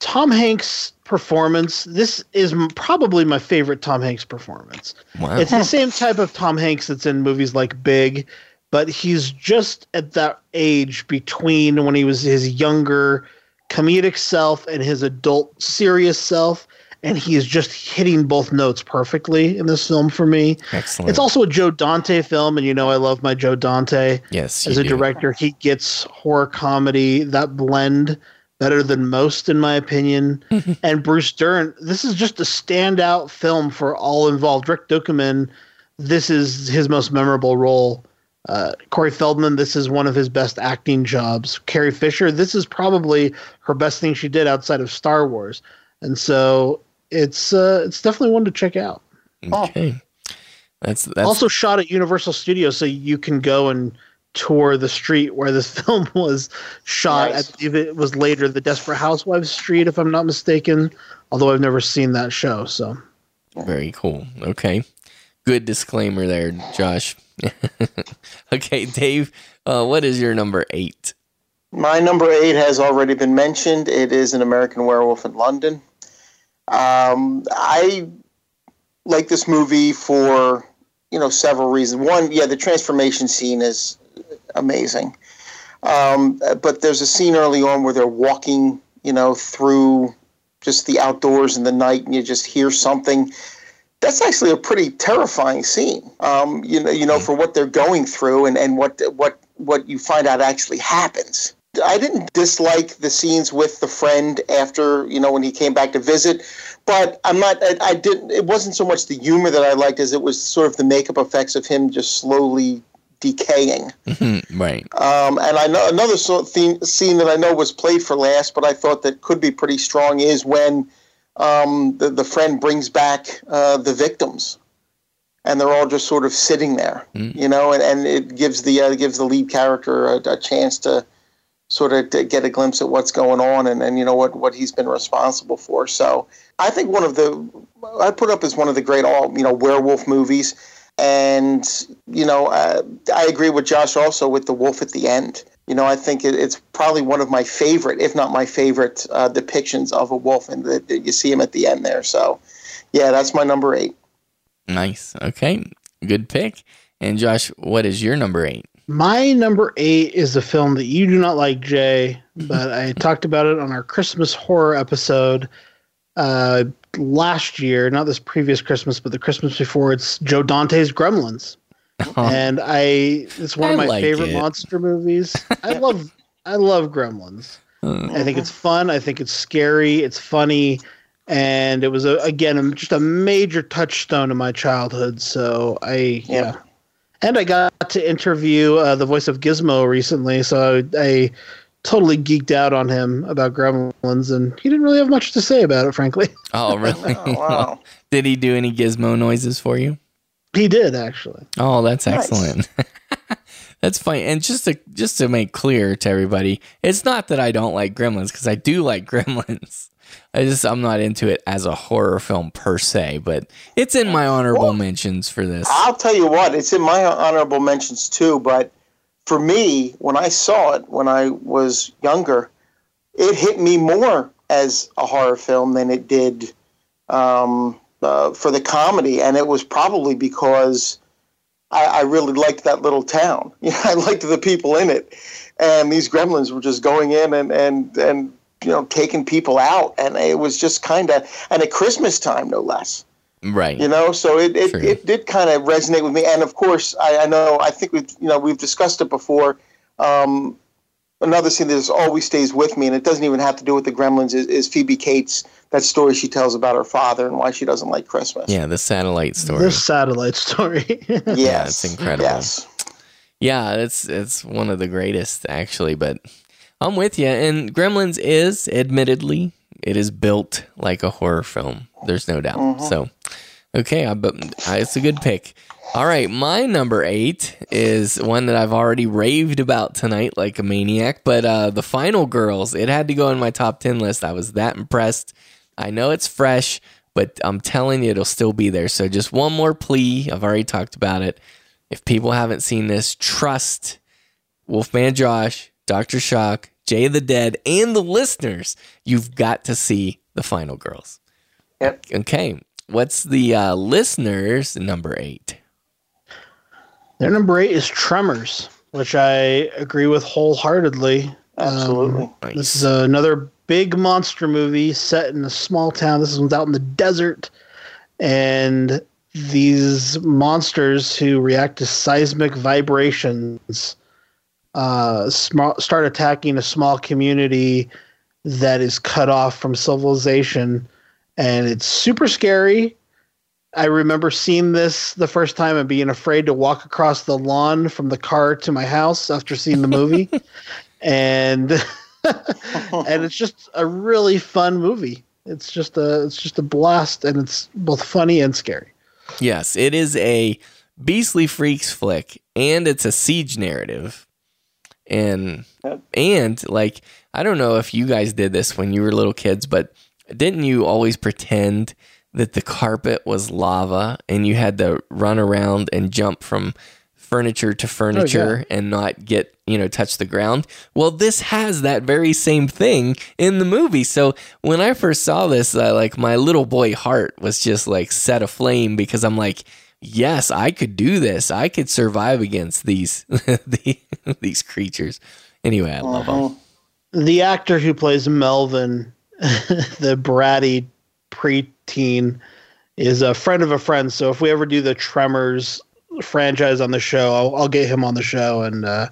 Tom Hanks' performance. This is m- probably my favorite Tom Hanks performance. Wow. It's the same type of Tom Hanks that's in movies like Big, but he's just at that age between when he was his younger comedic self and his adult serious self. And he is just hitting both notes perfectly in this film for me. Excellent. It's also a Joe Dante film, and you know I love my Joe Dante. Yes, as a do. director, he gets horror comedy that blend better than most, in my opinion. [LAUGHS] and Bruce Dern, this is just a standout film for all involved. Rick Ducommun, this is his most memorable role. Uh, Corey Feldman, this is one of his best acting jobs. Carrie Fisher, this is probably her best thing she did outside of Star Wars. And so it's uh, it's definitely one to check out. Okay. That's that's also shot at Universal Studios, so you can go and tour the street where this [LAUGHS] film was shot. Nice. I believe it was later the Desperate Housewives Street, if I'm not mistaken. Although I've never seen that show, so very cool. Okay. Good disclaimer there, Josh. [LAUGHS] okay, Dave, uh, what is your number eight? My number eight has already been mentioned. It is an American Werewolf in London. Um, I like this movie for you know several reasons. One, yeah, the transformation scene is amazing. Um, but there's a scene early on where they're walking, you know, through just the outdoors in the night, and you just hear something. That's actually a pretty terrifying scene. Um, you know, you know, for what they're going through and, and what what what you find out actually happens. I didn't dislike the scenes with the friend after you know when he came back to visit, but I'm not. I, I didn't. It wasn't so much the humor that I liked as it was sort of the makeup effects of him just slowly decaying. right. Um, and I know another sort of theme, scene that I know was played for last, but I thought that could be pretty strong is when um, the the friend brings back uh, the victims, and they're all just sort of sitting there, you know, and, and it gives the uh, gives the lead character a, a chance to sort of to get a glimpse at what's going on and, and you know what what he's been responsible for. So I think one of the I put up as one of the great all you know werewolf movies. And you know, uh, I agree with Josh also with the wolf at the end. You know, I think it, it's probably one of my favorite, if not my favorite, uh, depictions of a wolf, and that that you see him at the end there. So, yeah, that's my number eight. Nice. Okay. Good pick. And Josh, what is your number eight? My number eight is a film that you do not like, Jay, but I [LAUGHS] talked about it on our Christmas horror episode uh, last year, not this previous Christmas, but the Christmas before. It's Joe Dante's Gremlins, [LAUGHS] and I it's one I of my like favorite it. monster movies. I [LAUGHS] love I love Gremlins. I think it's fun. I think it's scary. It's funny, and it was a, again just a major touchstone in my childhood. So I yeah. And I got to interview uh, the voice of Gizmo recently, so I, I totally geeked out on him about Gremlins, and he didn't really have much to say about it, frankly. [LAUGHS] Oh, really? Oh, wow! [LAUGHS] Did he do any gizmo noises for you? He did actually. Oh, that's Nice. excellent. [LAUGHS] that's fine. And just to just to make clear to everybody, it's not that I don't like Gremlins because I do like Gremlins. I just I'm not into it as a horror film per se, but it's in my honorable mentions for this. I'll tell you what, it's in my honorable mentions too. But for me, when I saw it when I was younger, it hit me more as a horror film than it did um, uh, for the comedy, and it was probably because I, I really liked that little town. [LAUGHS] You know, I liked the people in it, and these gremlins were just going in and and and you know taking people out, and it was just kind of and at Christmas time, no less Right. you know so it it, True. it did kind of resonate with me and of course I, I know i think we've you know we've discussed it before um, another scene that always stays with me and it doesn't even have to do with the gremlins is, is phoebe cates that story she tells about her father and why she doesn't like christmas Yeah, the satellite story. The satellite story. [LAUGHS] yes it's incredible. yes Yeah, it's it's one of the greatest actually, but I'm with you. And Gremlins is admittedly it is built like a horror film. There's no doubt. Mhm. So, okay, I, but I, it's a good pick. All right, my number eight is one that I've already raved about tonight like a maniac. But uh, the Final Girls, it had to go in my top ten list. I was that impressed. I know it's fresh, but I'm telling you, it'll still be there. So just one more plea. I've already talked about it. If people haven't seen this, trust Wolfman Josh, Dr. Shock, Jay the Dead, and the listeners. You've got to see the Final Girls. Yep. Okay. What's the uh, listeners' number eight? Their number eight is Tremors, which I agree with wholeheartedly. Absolutely. Um, This is another big monster movie set in a small town. This one's out in the desert, and these monsters who react to seismic vibrations uh, sm- start attacking a small community that is cut off from civilization, and it's super scary. I remember seeing this the first time and being afraid to walk across the lawn from the car to my house after seeing the movie. [LAUGHS] and [LAUGHS] and it's just a really fun movie. It's just a it's just a blast, and it's both funny and scary. Yes, it is a Beastly Freaks flick, and it's a siege narrative. And and like I don't know if you guys did this when you were little kids, but didn't you always pretend that the carpet was lava and you had to run around and jump from furniture to oh, furniture and not get, you know, touch the ground? Well, this has that very same thing in the movie. So when I first saw this, I, like my little boy heart was just like set aflame because I'm like, yes, I could do this. I could survive against these [LAUGHS] these creatures. Anyway, I love them. Uh-huh. The actor who plays Melvin, [LAUGHS] the bratty preteen, is a friend of a friend. So if we ever do the Tremors franchise on the show, I'll, I'll get him on the show and uh,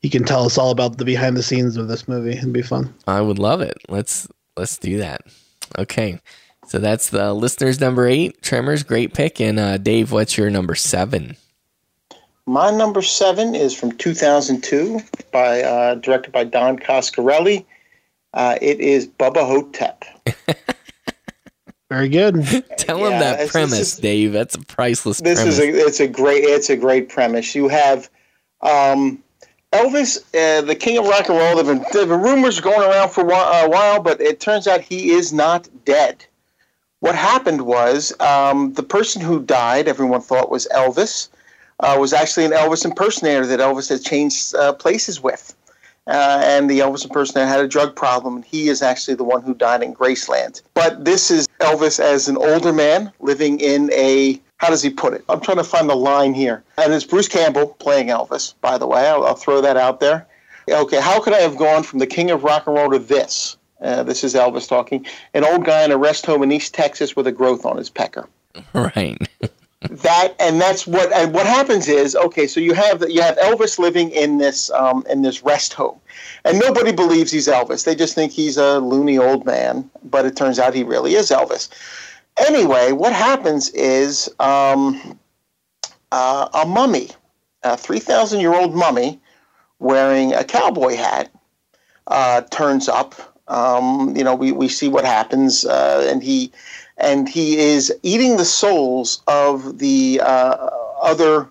he can tell us all about the behind the scenes of this movie. It'd be fun. I would love it. Let's let's do that. Okay. So that's the listeners number eight. Tremors, great pick. And uh, Dave, what's your number seven? My number seven is from 2002, by uh, directed by Don Coscarelli. Uh, it is Bubba Ho-Tep. [LAUGHS] Very good. Tell him that this- premise, this is- Dave. That's a priceless This premise. is a it's a great it's a great premise. You have um, Elvis, uh, the king of rock and roll. There've been, there've been rumors going around for a while, a while, but it turns out he is not dead. What happened was um, the person who died, everyone thought was Elvis, uh, was actually an Elvis impersonator that Elvis had changed uh, places with. Uh, and the Elvis impersonator had a drug problem, and he is actually the one who died in Graceland. But this is Elvis as an older man living in a how does he put it? I'm trying to find the line here. And it's Bruce Campbell playing Elvis, by the way. I'll, I'll throw that out there. Okay, how could I have gone from the king of rock and roll to this? Uh, this is Elvis talking. An old guy in a rest home in East Texas with a growth on his pecker [LAUGHS] right. [LAUGHS] that and that's what and what happens is okay so you have you have elvis living in this um, in this rest home. And nobody believes he's elvis. They just think he's a loony old man but it turns out he really is elvis. Anyway what happens is um, uh, a mummy a 3000 year old mummy wearing a cowboy hat uh, turns up. Um, you know we, we see what happens uh, and he and he is eating the souls of the uh, other,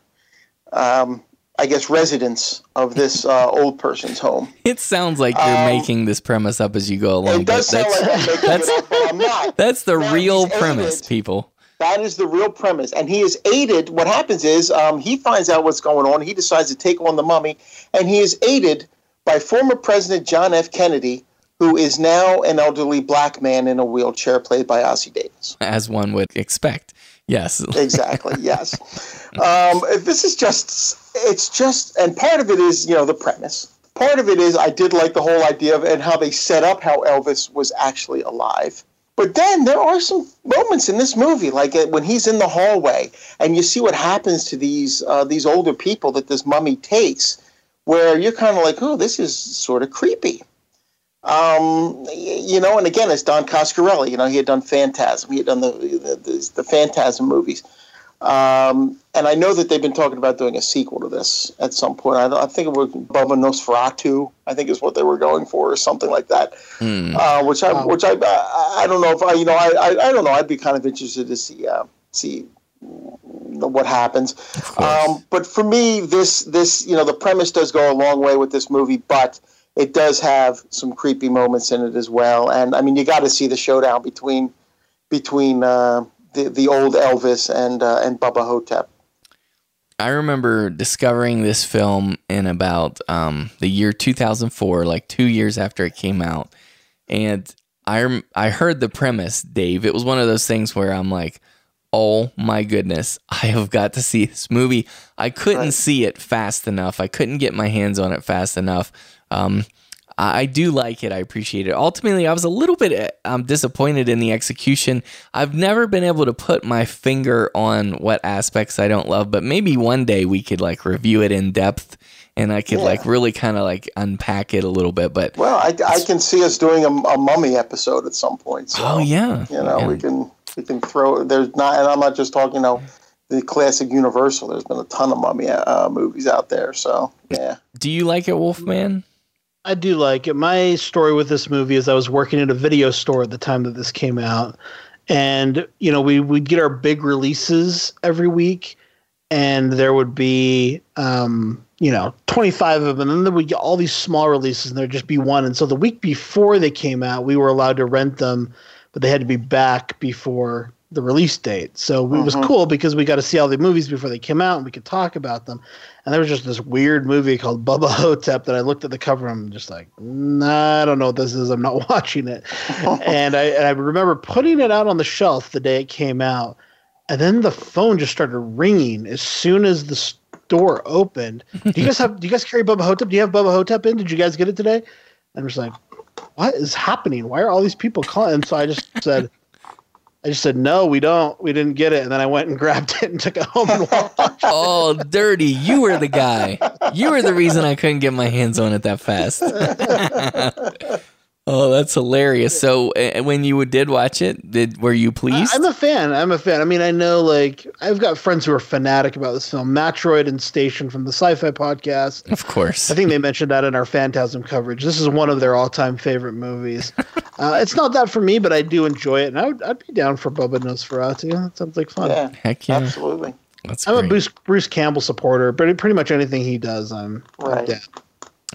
um, I guess, residents of this uh, old person's home. [LAUGHS] It sounds like you're Um, making this premise up as you go along. It does sound that's, like I'm making that's, it up, but I'm not. [LAUGHS] that's the Now, real premise, aided- people. That is the real premise, and he is aided. What happens is um, he finds out what's going on. He decides to take on the mummy, and he is aided by former President John F. Kennedy, who is now an elderly black man in a wheelchair, played by Ossie Davis. As one would expect. Yes. [LAUGHS] exactly yes um, this is just it's just and part of it is you know the premise part of it is i did like the whole idea of and how they set up how elvis was actually alive but then there are some moments in this movie like uh, when he's in the hallway and you see what happens to these uh, these older people that this mummy takes where you're kind of like oh this is sort of creepy um, you know, and again, it's Don Coscarelli. You know, he had done Phantasm. He had done the the, the, the Phantasm movies. Um, and I know that they've been talking about doing a sequel to this at some point. I, I think it was Bubba Nosferatu. I think is what they were going for, or something like that. Hmm. Uh, which I, which I, I, I don't know if I, you know, I, I, I don't know. I'd be kind of interested to see, uh, see what happens. Um, but for me, this, this, you know, the premise does go a long way with this movie, but it does have some creepy moments in it as well. And I mean, you got to see the showdown between, between uh, the the old Elvis and uh, and Bubba Ho-Tep. I remember discovering this film in about um, the year 2004, like two years after it came out. And I, rem- I heard the premise, Dave. It was one of those things where I'm like, oh my goodness, [LAUGHS] I have got to see this movie. I couldn't see it fast enough. I couldn't get my hands on it fast enough. Um, I do like it. I appreciate it. Ultimately, I was a little bit um, disappointed in the execution. I've never been able to put my finger on what aspects I don't love, but maybe one day we could like review it in depth and I could Yeah. like really kind of like unpack it a little bit. But Well, I, I can see us doing a, a mummy episode at some point. So, oh yeah, you know, yeah. we can we can throw. There's not, and I'm not just talking. You know, the classic Universal. There's been a ton of mummy uh, movies out there. So yeah. Do you like it, Wolfman? I do like it. My story with this movie is I was working at a video store at the time that this came out, and you know we would get our big releases every week, and there would be um, you know 25 of them, and then there would get all these small releases, and there'd just be one. And so the week before they came out, we were allowed to rent them, but they had to be back before the release date. So it was Mhm. cool because we got to see all the movies before they came out, and we could talk about them. And there was just this weird movie called [LAUGHS] Bubba Ho-Tep that I looked at the cover and I'm just like, nah, I don't know what this is. I'm not [LAUGHS] watching it. [LAUGHS] and I and I remember putting it out on the shelf the day it came out, and then the phone just started ringing as soon as the store opened. Do you guys have? Do you guys carry Bubba Ho-Tep? Do you have Bubba Ho-Tep in? Did you guys get it today? And I'm just like, what is happening? Why are all these people calling? And so I just said. I just said no, we don't. We didn't get it, and then I went and [LAUGHS] grabbed it and took it home and watched. [LAUGHS] Oh, dirty! You were the guy. You were the reason I couldn't get my hands on it that fast. [LAUGHS] oh, that's hilarious. So, uh, when you did watch it, did were you pleased? I, am a fan. I'm a fan. I mean, I know like I've got friends who are fanatic about this film. Matroid and Station from the Sci-Fi podcast. Of course. I think they mentioned that in our Phantasm coverage. This is one of their all-time favorite movies. [LAUGHS] uh, it's not that for me, but I do enjoy it, and I would, I'd be down for Bubba Nosferatu. That sounds like fun. Yeah, Heck yeah. absolutely. That's I'm a. Bruce Bruce Campbell supporter. Pretty pretty much anything he does, I'm I'm Right. down.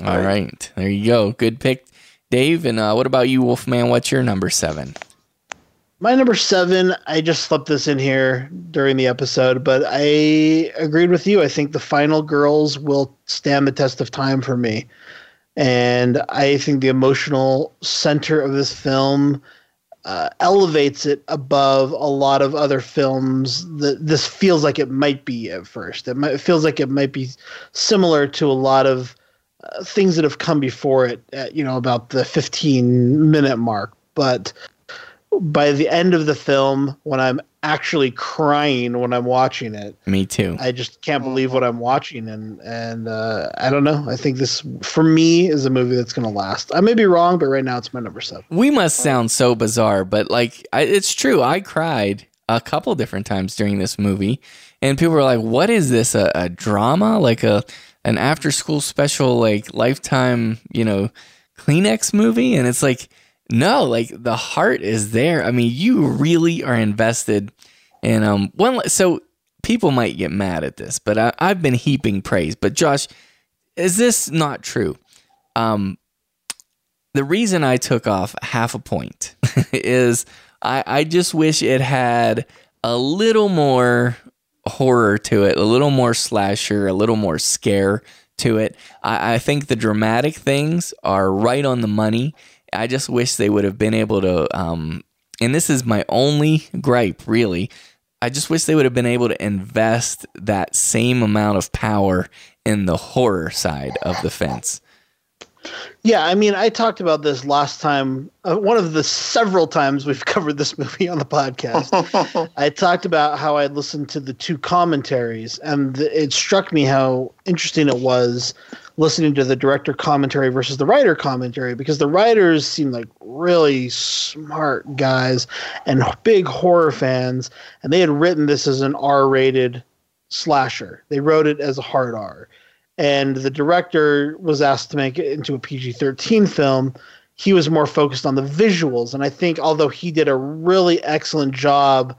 All right, there you go. Good pick, Dave. And uh, what about you, Wolfman? What's your number seven? My number seven, I just slipped this in here during the episode, but I agreed with you. I think the final girls will stand the test of time for me. And I think the emotional center of this film uh, elevates it above a lot of other films that this feels like it might be at first. It, might, it feels like it might be similar to a lot of uh, things that have come before it, at, you know, about the 15 minute mark. But by the end of the film, when I'm actually crying when I'm watching it, Me too. I just can't believe what I'm watching, and and uh, I don't know. I think this for me is a movie that's going to last. I may be wrong, but right now it's my number seven. We must sound so bizarre, but like I, it's true. I cried a couple different times during this movie, and people were like, "What is this? A, a drama? Like a an after school special? Like lifetime? You know, Kleenex movie?" And it's like, no, like the heart is there. I mean, you really are invested. And um, one so people might get mad at this, but I, I've been heaping praise. But Josh, is this not true? Um, the reason I took off half a point [LAUGHS] is I, I just wish it had a little more horror to it, a little more slasher, a little more scare to it. I, I think the dramatic things are right on the money. I just wish they would have been able to, um, and this is my only gripe, really. I just wish they would have been able to invest that same amount of power in the horror side of the fence. Yeah, I mean, I talked about this last time. Uh, one of the several times we've [LAUGHS] covered this movie on the podcast. [LAUGHS] I talked about how I listened to the two commentaries, and it struck me how interesting it was listening to the director commentary versus the writer commentary because the writers seemed like really smart guys and big horror fans, and they had written this as an R-rated slasher. They wrote it as a hard R and the director was asked to make it into a PG 13 film. He was more focused on the visuals. And I think, although he did a really excellent job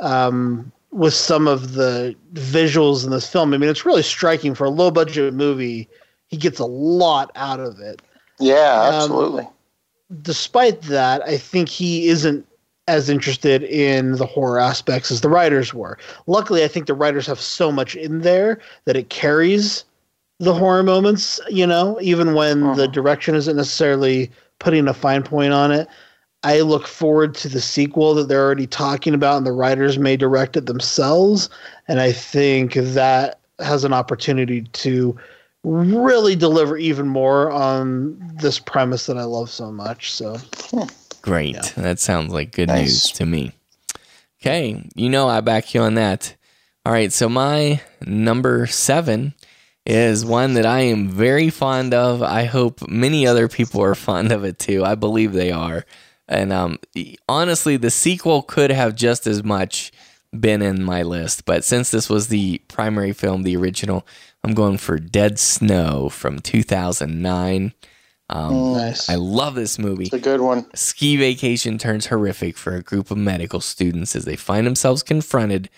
um, with some of the visuals in this film, I mean, it's really striking for a low budget movie. He gets a lot out of it. Yeah, Um, absolutely. Despite that, I think he isn't as interested in the horror aspects as the writers were. Luckily, I think the writers have so much in there that it carries the horror moments, you know, even when the uh-huh. direction isn't necessarily putting a fine point on it. I look forward to the sequel that they're already talking about, and the writers may direct it themselves. And I think that has an opportunity to really deliver even more on this premise that I love so much. So, hmm. Great. That sounds like good news to me. Okay. You know, I back you on that. All right. So, my number seven is one that I am very fond of. I hope many other people are fond of it too. I believe they are. And um, honestly, the sequel could have just as much been in my list. But since this was the primary film, the original, I'm going for Dead Snow from 2009. Um, nice. I love this movie. It's a good one. Ski vacation turns horrific for a group of medical students as they find themselves confronted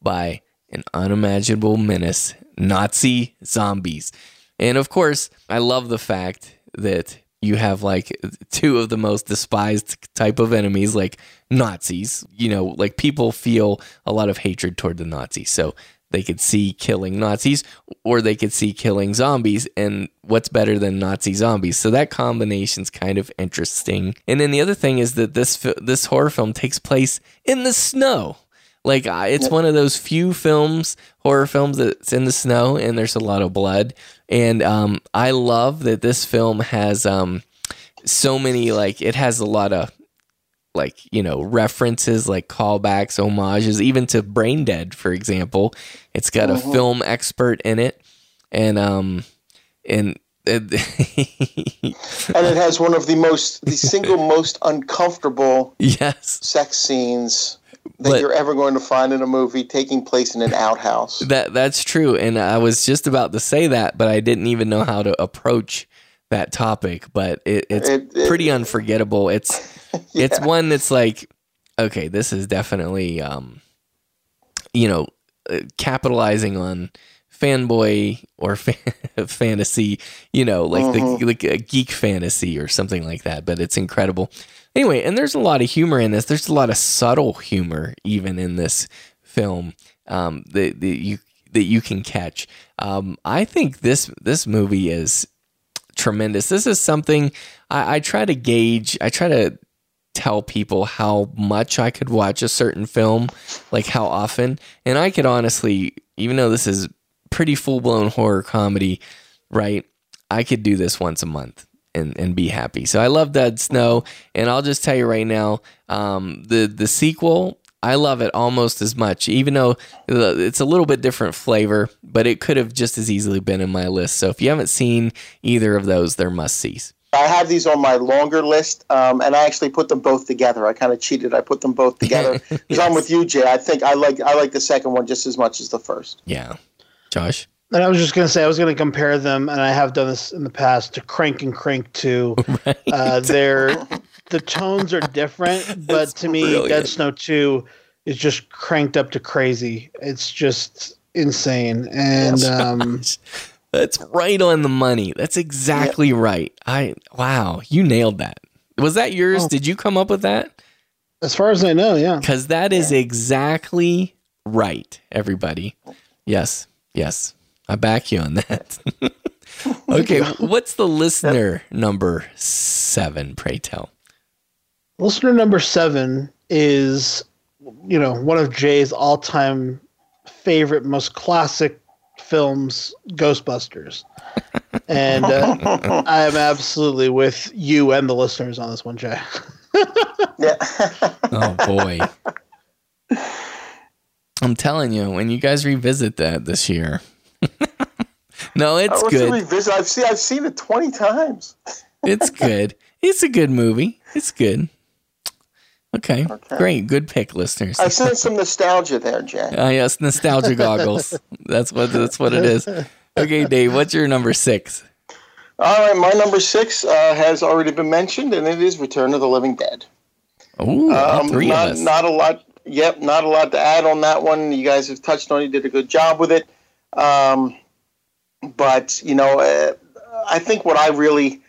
by an unimaginable menace Nazi zombies. And of course, I love the fact that you have like two of the most despised type of enemies, like Nazis. You know, like people feel a lot of hatred toward the Nazis. So they could see killing Nazis or they could see killing zombies. And what's better than Nazi zombies? So that combination's kind of interesting. And then the other thing is that this this horror film takes place in the snow. Like it's one of those few films, horror films that's in the snow and there's a lot of blood. And um, I love that this film has um, so many like it has a lot of like you know references like callbacks homages even to Braindead for example it's got mm-hmm. a film expert in it and um and [LAUGHS] and it has one of the most the single most uncomfortable [LAUGHS] yes sex scenes that but, you're ever going to find in a movie taking place in an outhouse. [LAUGHS] That that's true, and I was just about to say that, but I didn't even know how to approach that topic. But it, it's it, it, pretty unforgettable. It's [LAUGHS] yeah. it's one that's like, okay, this is definitely, um, you know, uh, capitalizing on fanboy or fan- [LAUGHS] fantasy, you know, like mm-hmm. the like a geek fantasy or something like that. But it's incredible. Anyway, and there's a lot of humor in this. There's a lot of subtle humor even in this film um, that, that you that you can catch. Um, I think this this movie is tremendous. This is something I, I try to gauge. I try to tell people how much I could watch a certain film, like how often. And I could honestly, even though this is pretty full blown horror comedy, right? I could do this once a month and, and be happy. So I love Dead Snow, and I'll just tell you right now, um, the the sequel. I love it almost as much, even though it's a little bit different flavor, but it could have just as easily been in my list. So if you haven't seen either of those, they're must sees. I have these on my longer list, um, and I actually put them both together. I kind of cheated. I put them both together [LAUGHS] because yes. I'm with you, Jay. I think I like I like the second one just as much as the first. Yeah, Josh. And I was just going to say, I was going to compare them, and I have done this in the past to Crank and Crank 2. [LAUGHS] Right. Uh, they're, [LAUGHS] the tones are different, but to me, brilliant. Dead Snow 2 is just cranked up to crazy. It's just insane. And [LAUGHS] um, that's right on the money. That's exactly yeah. right. I wow, you nailed that. Was that yours? Oh. Did you come up with that? As far as I know, yeah. Because that is exactly right, everybody. Yes, yes. I back you on that. [LAUGHS] okay, [LAUGHS] what's the listener number seven, pray tell? Listener number seven is, you know, one of Jay's all time favorite, most classic films, Ghostbusters. [LAUGHS] and uh, I am absolutely with you and the listeners on this one, Jay. yeah. oh, boy. I'm telling you, when you guys revisit that this year, [LAUGHS] no, it's good. Revisit. I've seen I've seen it twenty times. [LAUGHS] it's good. It's a good movie. It's good. Okay. okay. Great. Good pick, listeners. I sense some nostalgia there, Jay. Uh, yes, nostalgia goggles. [LAUGHS] that's what that's what it is. Okay, Dave, what's your number six? All right, my number six uh, has already been mentioned, and it is Return of the Living Dead. Oh, um, three not, of us. Not a lot. Yep, not a lot to add on that one. You guys have touched on. it. You did a good job with it. Um, but you know, uh, I think what I really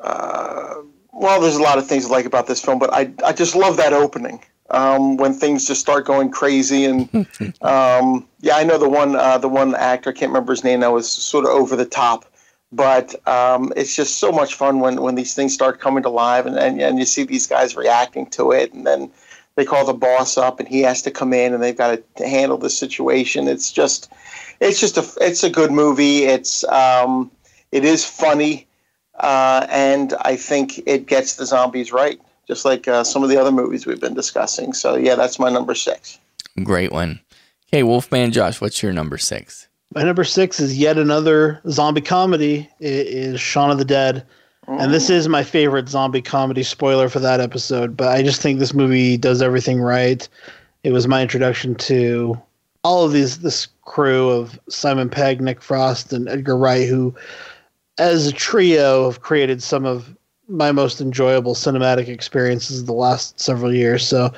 uh, well, there's a lot of things I like about this film, but I I just love that opening um, when things just start going crazy and [LAUGHS] um, yeah, I know the one uh, the one actor I can't remember his name that was sort of over the top, but um, it's just so much fun when when these things start coming to life and, and and you see these guys reacting to it and then they call the boss up and he has to come in and they've got to handle the situation. It's just it's just a it's a good movie. It's um, it is funny, uh, and I think it gets the zombies right, just like uh, some of the other movies we've been discussing. So yeah, that's my number six. Great one. Hey, Wolfman Josh, what's your number six? My number six is yet another zombie comedy. It is Shaun of the Dead. And this is my favorite zombie comedy spoiler for that episode, but I just think this movie does everything right. It was my introduction to all of these this crew of Simon Pegg, Nick Frost, and Edgar Wright, who as a trio, have created some of my most enjoyable cinematic experiences the last several years. So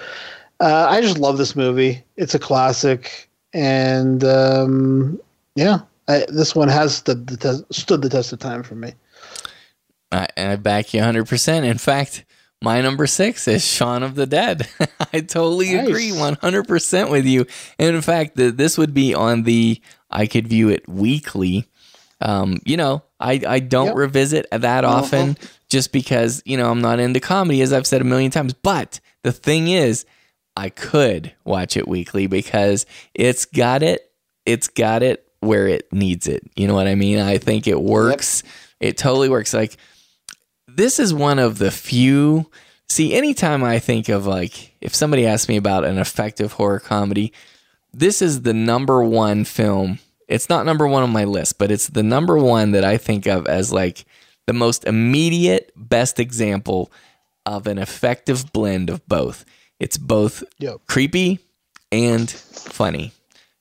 uh, I just love this movie. It's a classic, and um, yeah, I, this one has stood the, te- stood the test of time for me. I, I back you 100%. In fact, my number six is Shaun of the Dead. [LAUGHS] I totally Nice. agree 100% with you. And in fact, the, this would be on the I could view it weekly. Um, you know, I, I don't Yep. revisit that often just because, you know, I'm not into comedy, as I've said a million times. But the thing is, I could watch it weekly because it's got it, it's got it where it needs it. You know what I mean? I think it works. It totally works. Like, this is one of the few. See, anytime I think of like, if somebody asks me about an effective horror comedy, this is the number one film. It's not number one on my list, but it's the number one that I think of as like the most immediate, best example of an effective blend of both. It's both Yep. creepy and funny.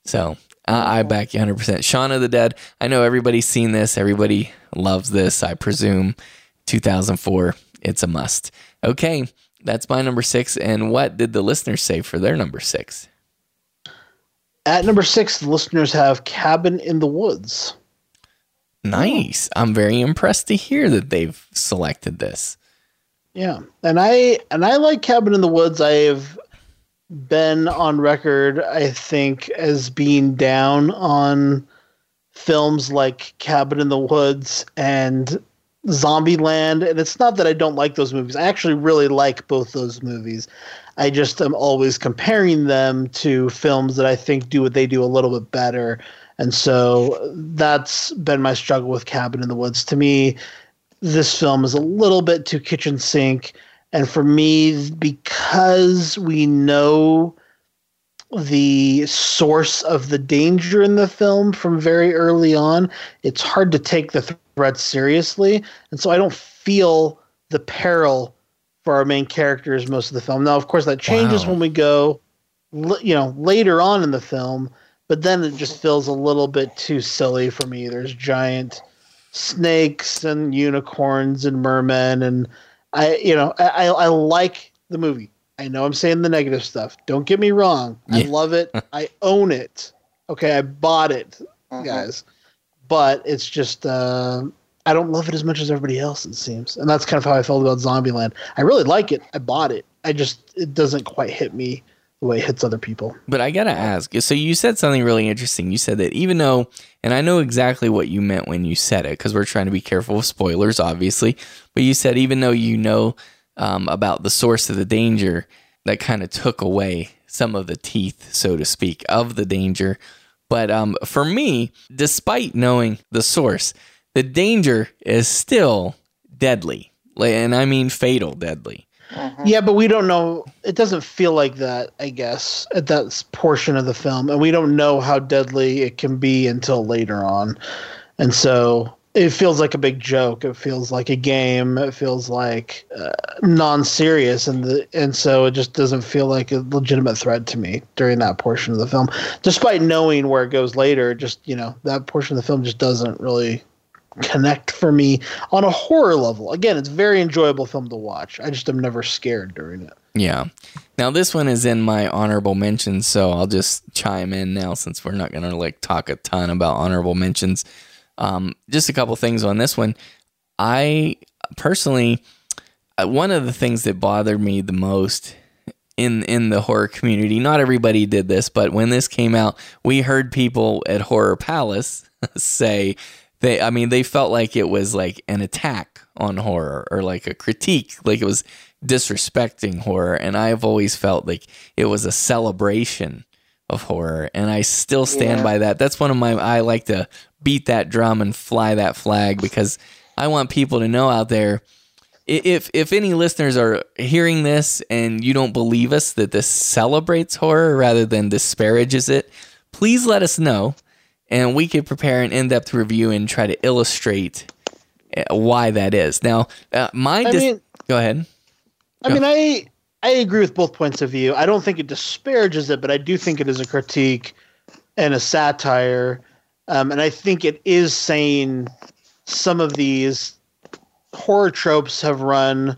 So I I back you 100%. Shaun of the Dead. I know everybody's seen this. Everybody loves this, I presume. 2004. It's a must. Okay, that's my number six. And what did the listeners say for their number six? At number six, the listeners have Cabin in the Woods. Nice. I'm very impressed to hear that they've selected this. Yeah, and I and I like Cabin in the Woods. I have been on record, I think, as being down on films like Cabin in the Woods and Zombieland. And it's not that I don't like those movies. I actually really like both those movies. I just am always comparing them to films that I think do what they do a little bit better. And so that's been my struggle with Cabin in the Woods. To me, this film is a little bit too kitchen sink. And for me, because we know the source of the danger in the film from very early on, it's hard to take the threat seriously. And so I don't feel the peril for our main characters most of the film. Now, of course, that changes Wow. when we go, you know, later on in the film. But then it just feels a little bit too silly for me. There's giant snakes and unicorns and mermen, and I, you know, I, I, I like the movie. I know I'm saying the negative stuff. Don't get me wrong. I Yeah. love it. [LAUGHS] I own it. Okay, I bought it, guys. But it's just uh, I don't love it as much as everybody else. It seems, and that's kind of how I felt about Zombieland. I really like it. I bought it. I just it doesn't quite hit me the way it hits other people. But I gotta ask. So you said something really interesting. You said that even though, and I know exactly what you meant when you said it, because we're trying to be careful with spoilers, obviously. But you said even though you know um, about the source of the danger, that kind of took away some of the teeth, so to speak, of the danger. But um, for me, despite knowing the source, the danger is still deadly, and I mean fatal deadly. Yeah, but we don't know. It doesn't feel like that, I guess, at that portion of the film, and we don't know how deadly it can be until later on, and so it feels like a big joke. It feels like a game. It feels like uh, non-serious, and the and so it just doesn't feel like a legitimate threat to me during that portion of the film, despite knowing where it goes later. Just you know, that portion of the film just doesn't really connect for me on a horror level. Again, it's very enjoyable film to watch. I just am never scared during it. Yeah. Now this one is in my honorable mentions, so I'll just chime in now since we're not gonna like talk a ton about honorable mentions. Um, just a couple things on this one. I personally, uh, one of the things that bothered me the most in in the horror community, not everybody did this, but when this came out, we heard people at Horror Palace [LAUGHS] say they, I mean, they felt like it was like an attack on horror or like a critique, like it was disrespecting horror. And I've always felt like it was a celebration of horror. And I still stand Yeah. by that. That's one of my, I like to beat that drum and fly that flag because I want people to know out there. If if any listeners are hearing this and you don't believe us that this celebrates horror rather than disparages it, please let us know, and we could prepare an in-depth review and try to illustrate uh, why that is. Now, uh, my dis- mean- go ahead. I mean, I I agree with both points of view. I don't think it disparages it, but I do think it is a critique and a satire, um, and I think it is saying some of these horror tropes have run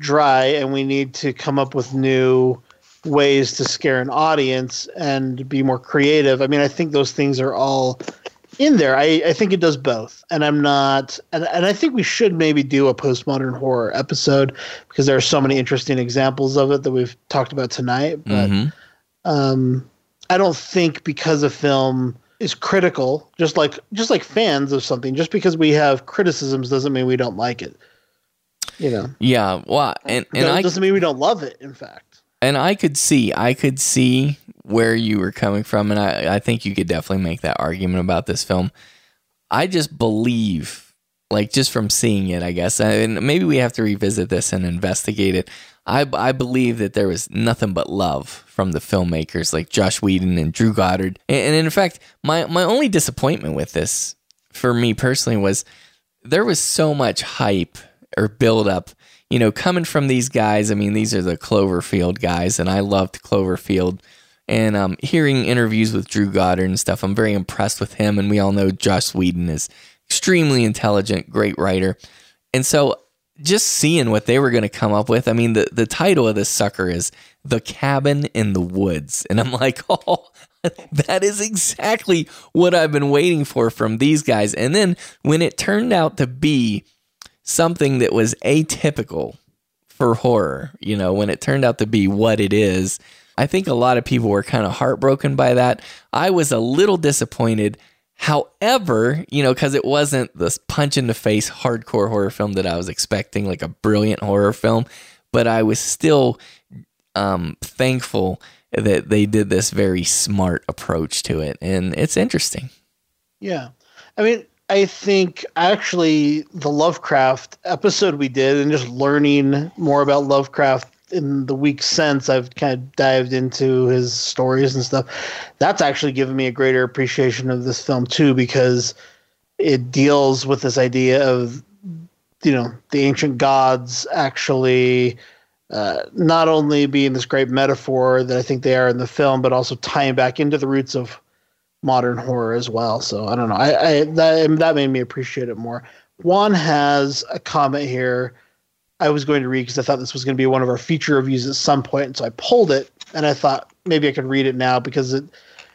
dry and we need to come up with new ways to scare an audience and be more creative. I mean, I think those things are all in there. I, I think it does both. And I'm not, and, and I think we should maybe do a postmodern horror episode because there are so many interesting examples of it that we've talked about tonight. But Mhm. um, I don't think because a film is critical, just like just like fans of something, just because we have criticisms doesn't mean we don't like it. You know, Yeah, well, and and That doesn't mean we don't love it. In fact, and I could see, I could see where you were coming from, and I, I think you could definitely make that argument about this film. I just believe, like, just from seeing it, I guess, and maybe we have to revisit this and investigate it. I, I believe that there was nothing but love from the filmmakers like Joss Whedon and Drew Goddard. And, and in fact, my, my only disappointment with this, for me personally, was there was so much hype or build up, you know, coming from these guys. I mean, these are the Cloverfield guys, and I loved Cloverfield. And um, hearing interviews with Drew Goddard and stuff, I'm very impressed with him. And we all know Joss Whedon is extremely intelligent, great writer. And so just seeing what they were going to come up with, I mean, the, the title of this sucker is The Cabin in the Woods. And I'm like, [LAUGHS] oh, that is exactly what I've been waiting for from these guys. And then when it turned out to be something that was atypical for horror, you know, when it turned out to be what it is, I think a lot of people were kind of heartbroken by that. I was a little disappointed. However, you know, because it wasn't this punch in the face hardcore horror film that I was expecting, like a brilliant horror film, but I was still um, thankful that they did this very smart approach to it. And it's interesting. yeah. I mean, I think actually the Lovecraft episode we did, and just learning more about Lovecraft in the week since, I've kind of dived into his stories and stuff. That's actually given me a greater appreciation of this film too, because it deals with this idea of you know the ancient gods actually uh, not only being this great metaphor that I think they are in the film, but also tying back into the roots of modern horror as well. So I don't know. I, I that that made me appreciate it more. Juan has a comment here. I was going to read because I thought this was going to be one of our feature reviews at some point, and so I pulled it, and I thought maybe I could read it now because it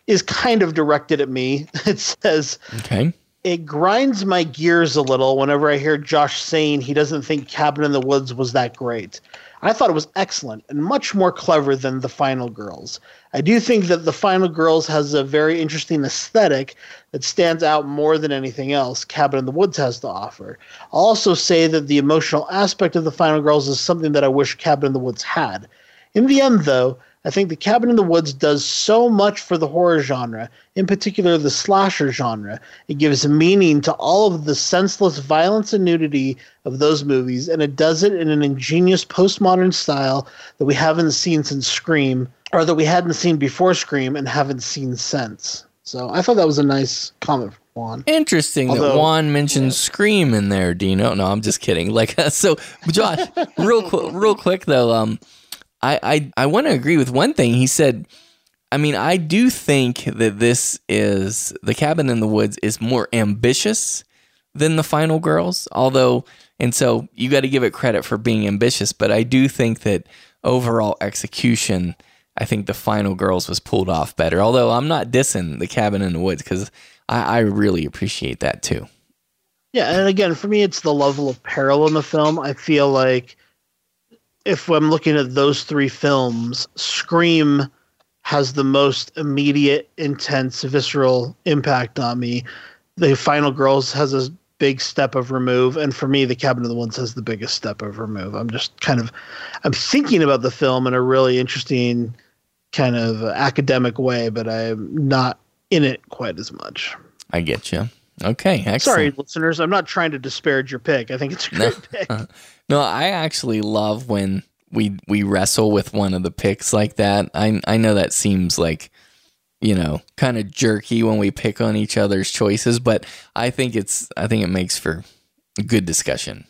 is kind of directed at me. [LAUGHS] It says, Okay. it grinds my gears a little whenever I hear Josh saying he doesn't think Cabin in the Woods was that great. I thought it was excellent and much more clever than The Final Girls. I do think that The Final Girls has a very interesting aesthetic that stands out more than anything else Cabin in the Woods has to offer. I'll also say that the emotional aspect of The Final Girls is something that I wish Cabin in the Woods had. In the end, though, I think The Cabin in the Woods does so much for the horror genre, in particular the slasher genre. It gives meaning to all of the senseless violence and nudity of those movies, and it does it in an ingenious postmodern style that we haven't seen since Scream, or that we hadn't seen before Scream and haven't seen since. So I thought that was a nice comment from Juan. Interesting that Juan mentioned Scream in there, Dino. No, I'm just kidding. Like, [LAUGHS] so, Josh, real quick, real quick though, um, I, I, I want to agree with one thing he said. I mean, I do think that this is the cabin in the woods is more ambitious than the final girls, although, and so you got to give it credit for being ambitious, but I do think that overall execution, I think the final girls was pulled off better. Although I'm not dissing the cabin in the woods because I, I really appreciate that too. Yeah, and again, for me, it's the level of peril in the film. I feel like if I'm looking at those three films, Scream has the most immediate, intense, visceral impact on me. The Final Girls has a big step of remove, and for me, The Cabin of the Woods has the biggest step of remove. I'm just kind of, I'm thinking about the film in a really interesting, kind of academic way, but I'm not in it quite as much. I get you. Okay, excellent. Sorry, listeners. I'm not trying to disparage your pick. I think it's a great pick. [LAUGHS] no, I actually love when we we wrestle with one of the picks like that. I I know that seems like you know kind of jerky when we pick on each other's choices, but I think it's I think it makes for good discussion.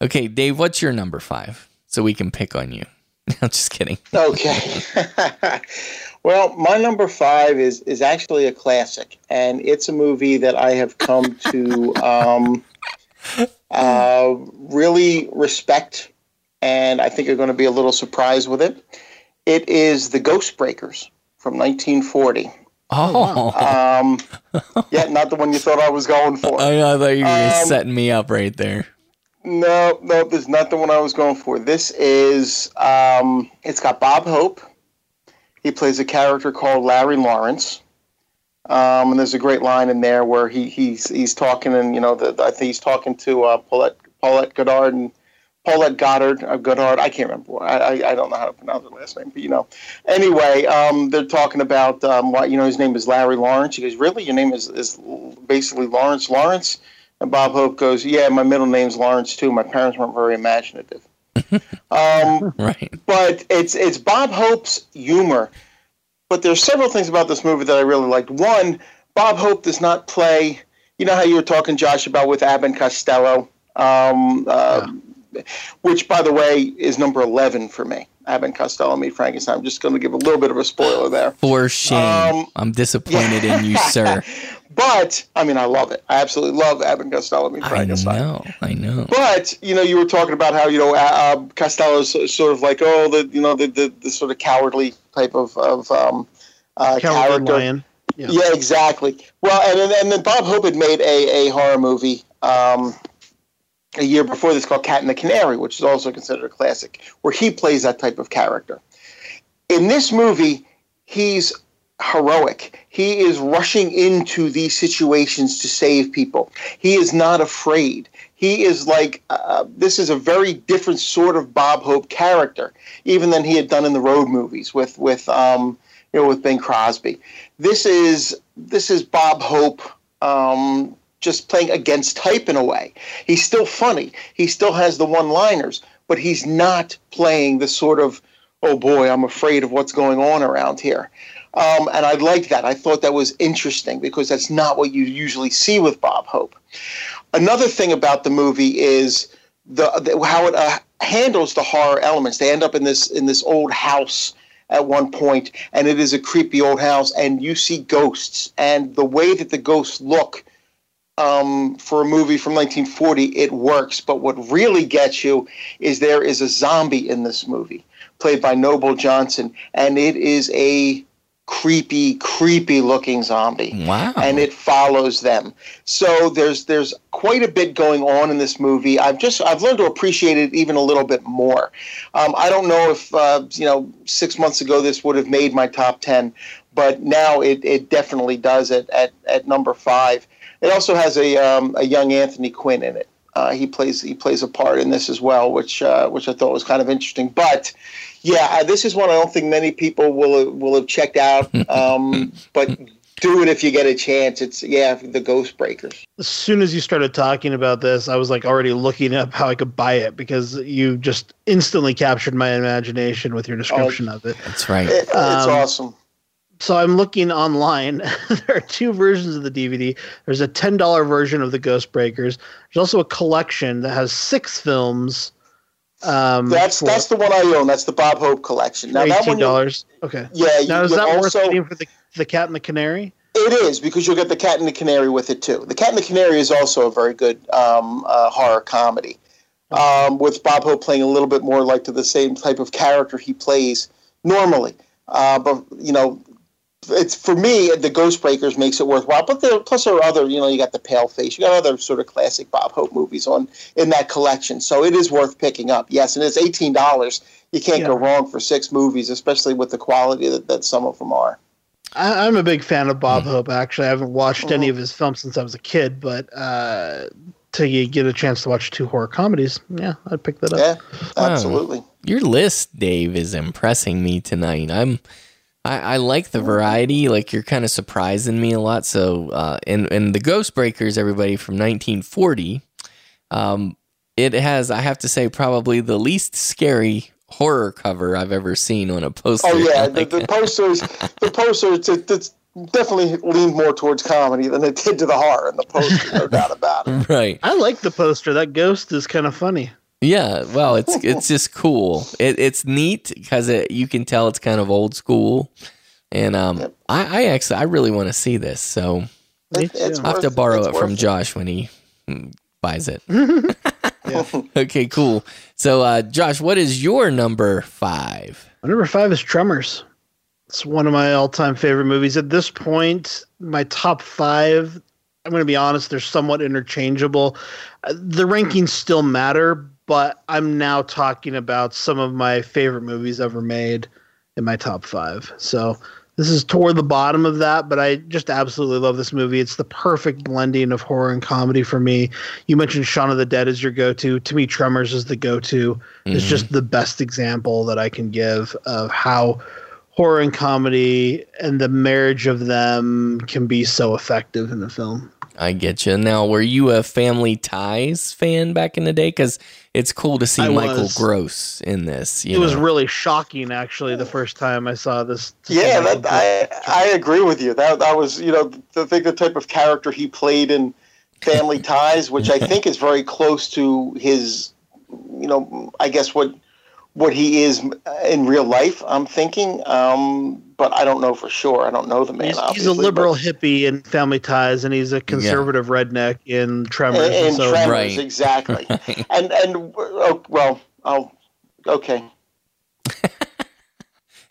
Okay, Dave, what's your number five so we can pick on you? [LAUGHS] I'm just kidding. Okay. [LAUGHS] well, my number five is is actually a classic, and it's a movie that I have come to um, Uh, really respect, and I think you're going to be a little surprised with it. It is The Ghost Breakers from 1940. Oh, Um, yeah, not the one you thought I was going for. I, know, I thought you were Um, setting me up right there. No, no, this is not the one I was going for. This is um, it's got Bob Hope. He plays a character called Larry Lawrence. Um, and there's a great line in there where he he's he's talking and you know the, I think he's talking to uh, Paulette Paulette Goddard and Paulette Goddard uh, Goddard I can't remember. I, I I don't know how to pronounce her last name but you know. Anyway um, they're talking about um, what you know his name is Larry Lawrence. He goes really? Your name is is basically Lawrence Lawrence? And Bob Hope goes yeah my middle name's Lawrence too. My parents weren't very imaginative. [LAUGHS] Um, right. but it's it's Bob Hope's humor but there's several things about this movie that I really liked. One, Bob Hope does not play. You know how you were talking, Josh, about with Abbott Costello, um, uh, which, by the way, is number eleven for me. Abbott Costello meet Frankenstein. I'm just going to give a little bit of a spoiler there. For shame. Um, I'm disappointed in you, sir. [LAUGHS] But I mean, I love it. I absolutely love Abbott Costello meet I Frankenstein. know. I know. But you know, you were talking about how you know uh, uh, Costello's sort of like oh the you know the the, the sort of cowardly type of of um, uh, Cowardly character. lion. Yeah. exactly. Well, and then, and then Bob Hope had made a, a horror movie um, a year before this called Cat and the Canary, which is also considered a classic, where he plays that type of character. In this movie, he's heroic. He is rushing into these situations to save people. He is not afraid. He is like uh, this is a very different sort of Bob Hope character, even than he had done in the road movies with with um, you know with Bing Crosby. This is this is Bob Hope um, just playing against type in a way. He's still funny. He still has the one-liners, but he's not playing the sort of oh boy, I'm afraid of what's going on around here. Um, and I liked that. I thought that was interesting because that's not what you usually see with Bob Hope. Another thing about the movie is the, the how it uh, handles the horror elements. They end up in this in this old house at one point, and it is a creepy old house, and you see ghosts, and the way that the ghosts look. Um, for a movie from 1940, it works. But what really gets you is there is a zombie in this movie, played by Noble Johnson, and it is a creepy, creepy looking zombie. Wow. And it follows them. So there's there's quite a bit going on in this movie. I've just I've learned to appreciate it even a little bit more. Um, I don't know if uh, you know six months ago this would have made my top ten, but now it, it definitely does at, at, at number five. It also has a um, a young Anthony Quinn in it. Uh, he plays he plays a part in this as well, which uh, which I thought was kind of interesting. But yeah, uh, this is one I don't think many people will will have checked out. [LAUGHS] Um, but do it if you get a chance. It's yeah, the Ghost Breakers. As soon as you started talking about this, I was like already looking up how I could buy it because you just instantly captured my imagination with your description of it. That's right. It- it's Um, awesome. So I'm looking online. [LAUGHS] there are two versions of the DVD. There's a ten dollar version of the Ghost Breakers. There's also a collection that has six films. Um, That's for- that's the one I own. That's the Bob Hope collection. Now that eighteen one, dollars. Okay. Yeah, Now you- is you that worth also- getting for the the Cat and the Canary? It is because you'll get the Cat and the Canary with it too. The Cat and the Canary is also a very good um, uh, horror comedy, um, with Bob Hope playing a little bit more like to the same type of character he plays normally. Uh, but you know, it's for me the Ghost Breakers makes it worthwhile. But there, plus there are other, you know, you got the Paleface, you got other sort of classic Bob Hope movies on in that collection. So it is worth picking up. Yes, and it's eighteen dollars. You can't go wrong for six movies, especially with the quality that, that some of them are. I, I'm a big fan of. Bob Hope. Actually, I haven't watched Mm-hmm. any of his films since I was a kid, but uh, till you get a chance to watch two horror comedies, yeah, I'd pick that up. Yeah, Wow. absolutely. Your list, Dave, is impressing me tonight. I'm I, I like the variety. Like you're kind of surprising me a lot. So uh and and the Ghost Breakers, everybody from 1940. Um it has, I have to say, probably the least scary horror cover I've ever seen on a poster. Oh yeah, Like, [LAUGHS] the, the posters, the posters, it, it's definitely leaned more towards comedy than it did to the horror in the poster, no [LAUGHS] doubt about it. right. I like the poster. That ghost is kind of funny. Yeah, well, it's it's just cool. It, it's neat because it, you can tell it's kind of old school, and um, I, I actually I really want to see this. So It- I have to borrow it from worth Josh when he buys it. [LAUGHS] [LAUGHS] Okay, cool. So, uh, Josh, what is your number five? My number five is Tremors. It's one of my all-time favorite movies. At this point, my top five. I'm going to be honest; they're somewhat interchangeable. Uh, The rankings still matter, but I'm now talking about some of my favorite movies ever made in my top five. So this is toward the bottom of that, but I just absolutely love this movie. It's the perfect blending of horror and comedy for me. You mentioned Shaun of the Dead as your go-to. To me, Tremors is the go-to. It's Mhm. just the best example that I can give of how horror and comedy and the marriage of them can be so effective in the film. I get you. Now, were you a Family Ties fan back in the day? Because it's cool to see I Michael was. Gross in this. You it was really shocking, actually, the first time I saw this. Yeah, that, I I agree with you. That that was you know I think the type of character he played in Family [LAUGHS] Ties, which I think is [LAUGHS] very close to his, you know, I guess what what he is in real life. I'm thinking, um, but I don't know for sure. I don't know the man. He's, he's a liberal but- hippie in Family Ties, and he's a conservative redneck in Tremors. in, in so- Tremors, exactly. [LAUGHS] and and oh, well, I'll okay. [LAUGHS]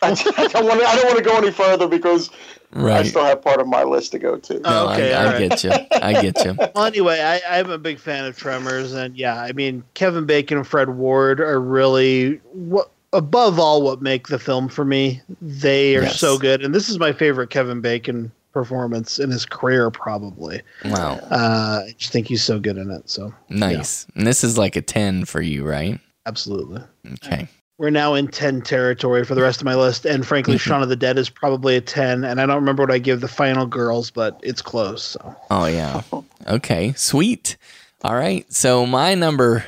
I, don't want to. I don't want to go any further because I still have part of my list to go to. No, I, Okay, I all right. get you. I get you. [LAUGHS] Well, anyway, I, I'm a big fan of Tremors, and yeah, I mean Kevin Bacon and Fred Ward are really what above all what make the film for me. They are Yes. so good, and this is my favorite Kevin Bacon performance in his career, probably. Wow. Uh, I just think he's so good in it. So Nice. And this is like a 10 for you, right? absolutely. Okay. We're now in 10 territory for the rest of my list. And frankly, Mm-hmm. Shaun of the Dead is probably a 10. And I don't remember what I give the final girls, but it's close. So Oh, yeah. [LAUGHS] Okay. Sweet. All right. So my number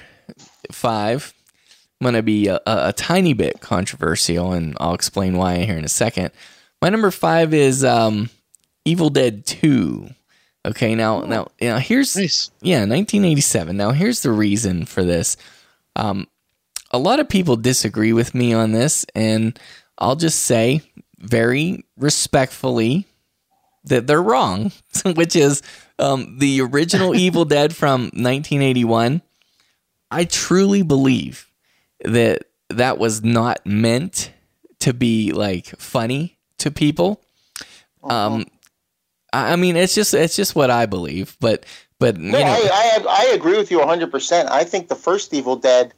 five, going to be a, a, a tiny bit controversial, and I'll explain why here in a second. My number five is um, Evil Dead 2. Okay, now, now, now here's yeah, 1987. Now here's the reason for this. Um, a lot of people disagree with me on this, and I'll just say very respectfully that they're wrong, [LAUGHS] which is um, the original [LAUGHS] Evil Dead from 1981. I truly believe that that was not meant to be like funny to people. Um, I mean, it's just it's just what I believe, but but you No, know, I, I I agree with you 100. percent I think the first Evil Dead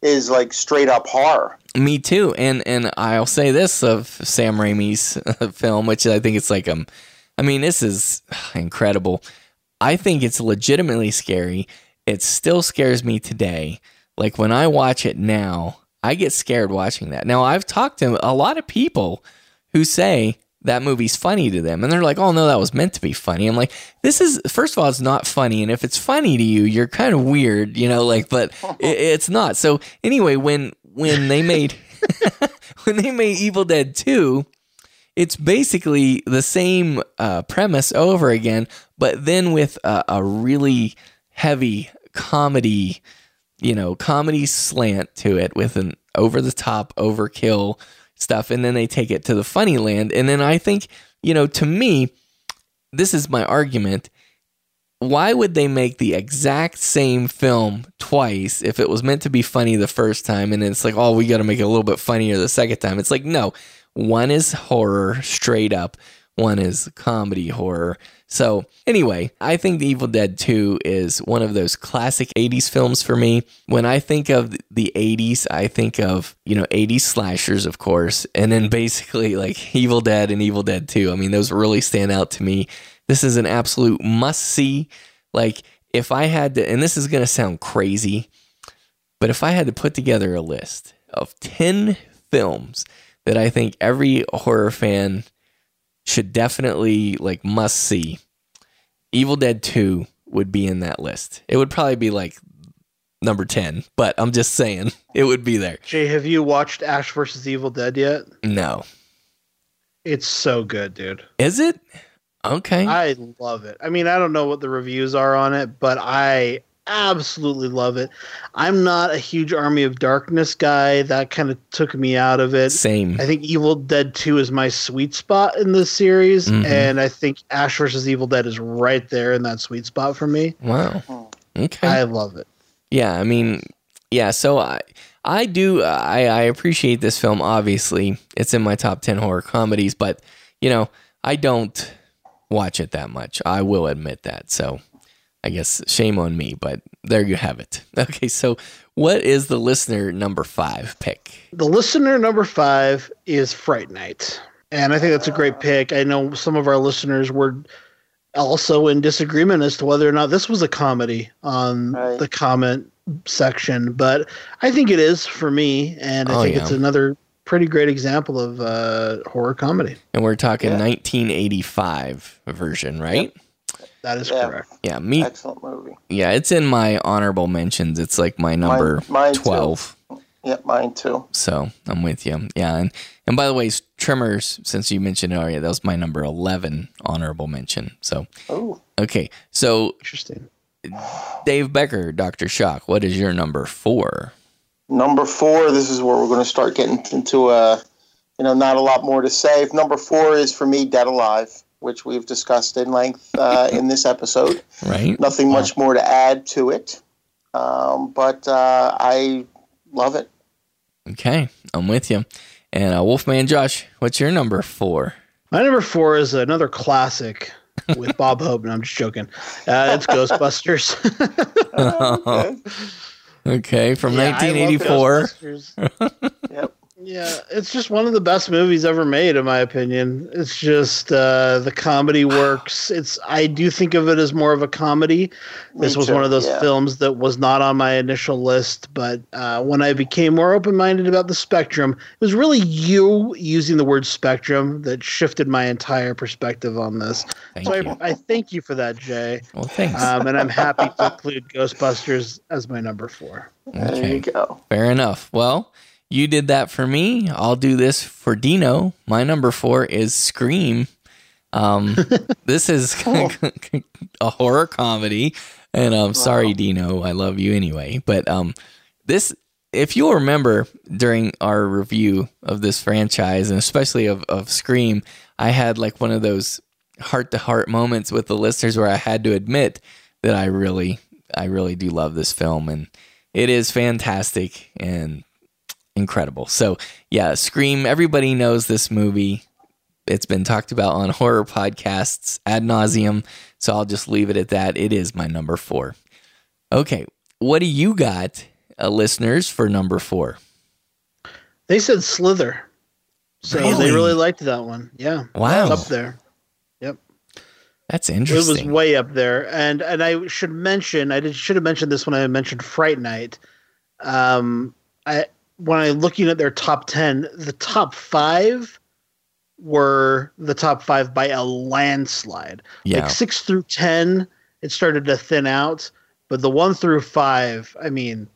is like straight up horror. Me too, and and I'll say this of Sam Raimi's [LAUGHS] film, which I think it's like um, I mean this is [SIGHS] incredible. I think it's legitimately scary. It still scares me today. Like when I watch it now, I get scared watching that. Now I've talked to a lot of people who say that movie's funny to them, and they're like, "Oh no, that was meant to be funny." I'm like, "This is first of all, it's not funny, and if it's funny to you, you're kind of weird, you know." Like, but [LAUGHS] it, it's not. So anyway, when when they made [LAUGHS] when they made Evil Dead Two, it's basically the same uh, premise over again, but then with a, a really heavy comedy, you know, comedy slant to it with an over the top overkill stuff. And then they take it to the funny land. And then I think, you know, to me, this is my argument. Why would they make the exact same film twice if it was meant to be funny the first time and it's like, oh, we got to make it a little bit funnier the second time? It's like, no, one is horror straight up, one is comedy horror. So, anyway, I think The Evil Dead 2 is one of those classic 80s films for me. When I think of the 80s, I think of, you know, 80s slashers, of course, and then basically like Evil Dead and Evil Dead 2. I mean, those really stand out to me. This is an absolute must see. Like, if I had to, and this is going to sound crazy, but if I had to put together a list of 10 films that I think every horror fan should definitely like must see, Evil Dead 2 would be in that list. It would probably be like number 10, but I'm just saying [LAUGHS] it would be there. Jay, have you watched Ash versus Evil Dead yet? No. It's so good, dude. Is it? Okay. I love it. I mean, I don't know what the reviews are on it, but I absolutely love it. I'm not a huge Army of Darkness guy. That kind of took me out of it. Same. I think Evil Dead 2 is my sweet spot in this series, Mhm. and I think Ash versus Evil Dead is right there in that sweet spot for me. Wow. Okay. I love it. Yeah, I mean, yeah. So I, I do, I, I appreciate this film. Obviously, it's in my top ten horror comedies, but you know, I don't watch it that much. I will admit that. So, I guess shame on me. But there you have it. [LAUGHS] Okay, so what is the listener number five pick? The listener number five is Fright Night. And I think that's a great pick. I know some of our listeners were also in disagreement as to whether or not this was a comedy on Right. the comment section, but I think it is for me. And I Oh, think yeah. it's another pretty great example of uh, horror comedy. And we're talking Yeah. 1985 version, right? That is Yeah. correct. Yeah, me. Excellent movie. Yeah, it's in my honorable mentions. It's like my number mine too. 12. Yeah, mine too. So I'm with you. Yeah, and and by the way, Tremors, since you mentioned it already, that was my number eleven honorable mention. So Oh, okay, so Interesting. Dave Becker, Doctor Shock, what is your number four? number four. This is where we're going to start getting into uh, you know, not a lot more to say. Number four is for me, Dead Alive, which we've discussed in length uh, in this episode. Right? Nothing much more to add to it, um, but uh, I love it. Okay, I'm with you. And uh, Wolfman Josh, what's your number four? My number four is another classic with [LAUGHS] Bob Hope. and I'm just joking. Uh, it's Ghostbusters. [LAUGHS] okay, from Yeah, I love 1984. Ghostbusters. [LAUGHS] Yep. Yeah, it's just one of the best movies ever made, in my opinion. It's just uh, the comedy [SIGHS] works. It's I do think of it as more of a comedy. This was too, one of those yeah. films that was not on my initial list, but uh, when I became more open minded about the spectrum, it was really you using the word spectrum that shifted my entire perspective on this. Thank so you. I, I thank you for that, Jay. Well, thanks. Um, and I'm happy to [LAUGHS] include Ghostbusters as my number four. There you go. Fair enough. Well, you did that for me. I'll do this for Dino. My number four is Scream. Um, [LAUGHS] this is [LAUGHS] a horror comedy, and I'm sorry, Dino. I love you anyway. But um, this, if you'll remember during our review of this franchise, and especially of, of Scream, I had like one of those heart to heart moments with the listeners where I had to admit that I really, I really do love this film, and it is fantastic and incredible. So yeah, Scream. Everybody knows this movie. It's been talked about on [LAUGHS] horror podcasts ad nauseum. So I'll just leave it at that. It is my number four. Okay, what do you got, uh, listeners, for number four? They said Slither. So Really? they really liked that one. Yeah. Wow. Up there. Yep. That's interesting. It was way up there. And and I should mention I did, should have mentioned this when I mentioned Fright Night. Um I when I looking at their top 10, the top 5 were the top 5 by a landslide. Yeah. Like 6 through 10 it started to thin out, but the 1 through 5, I mean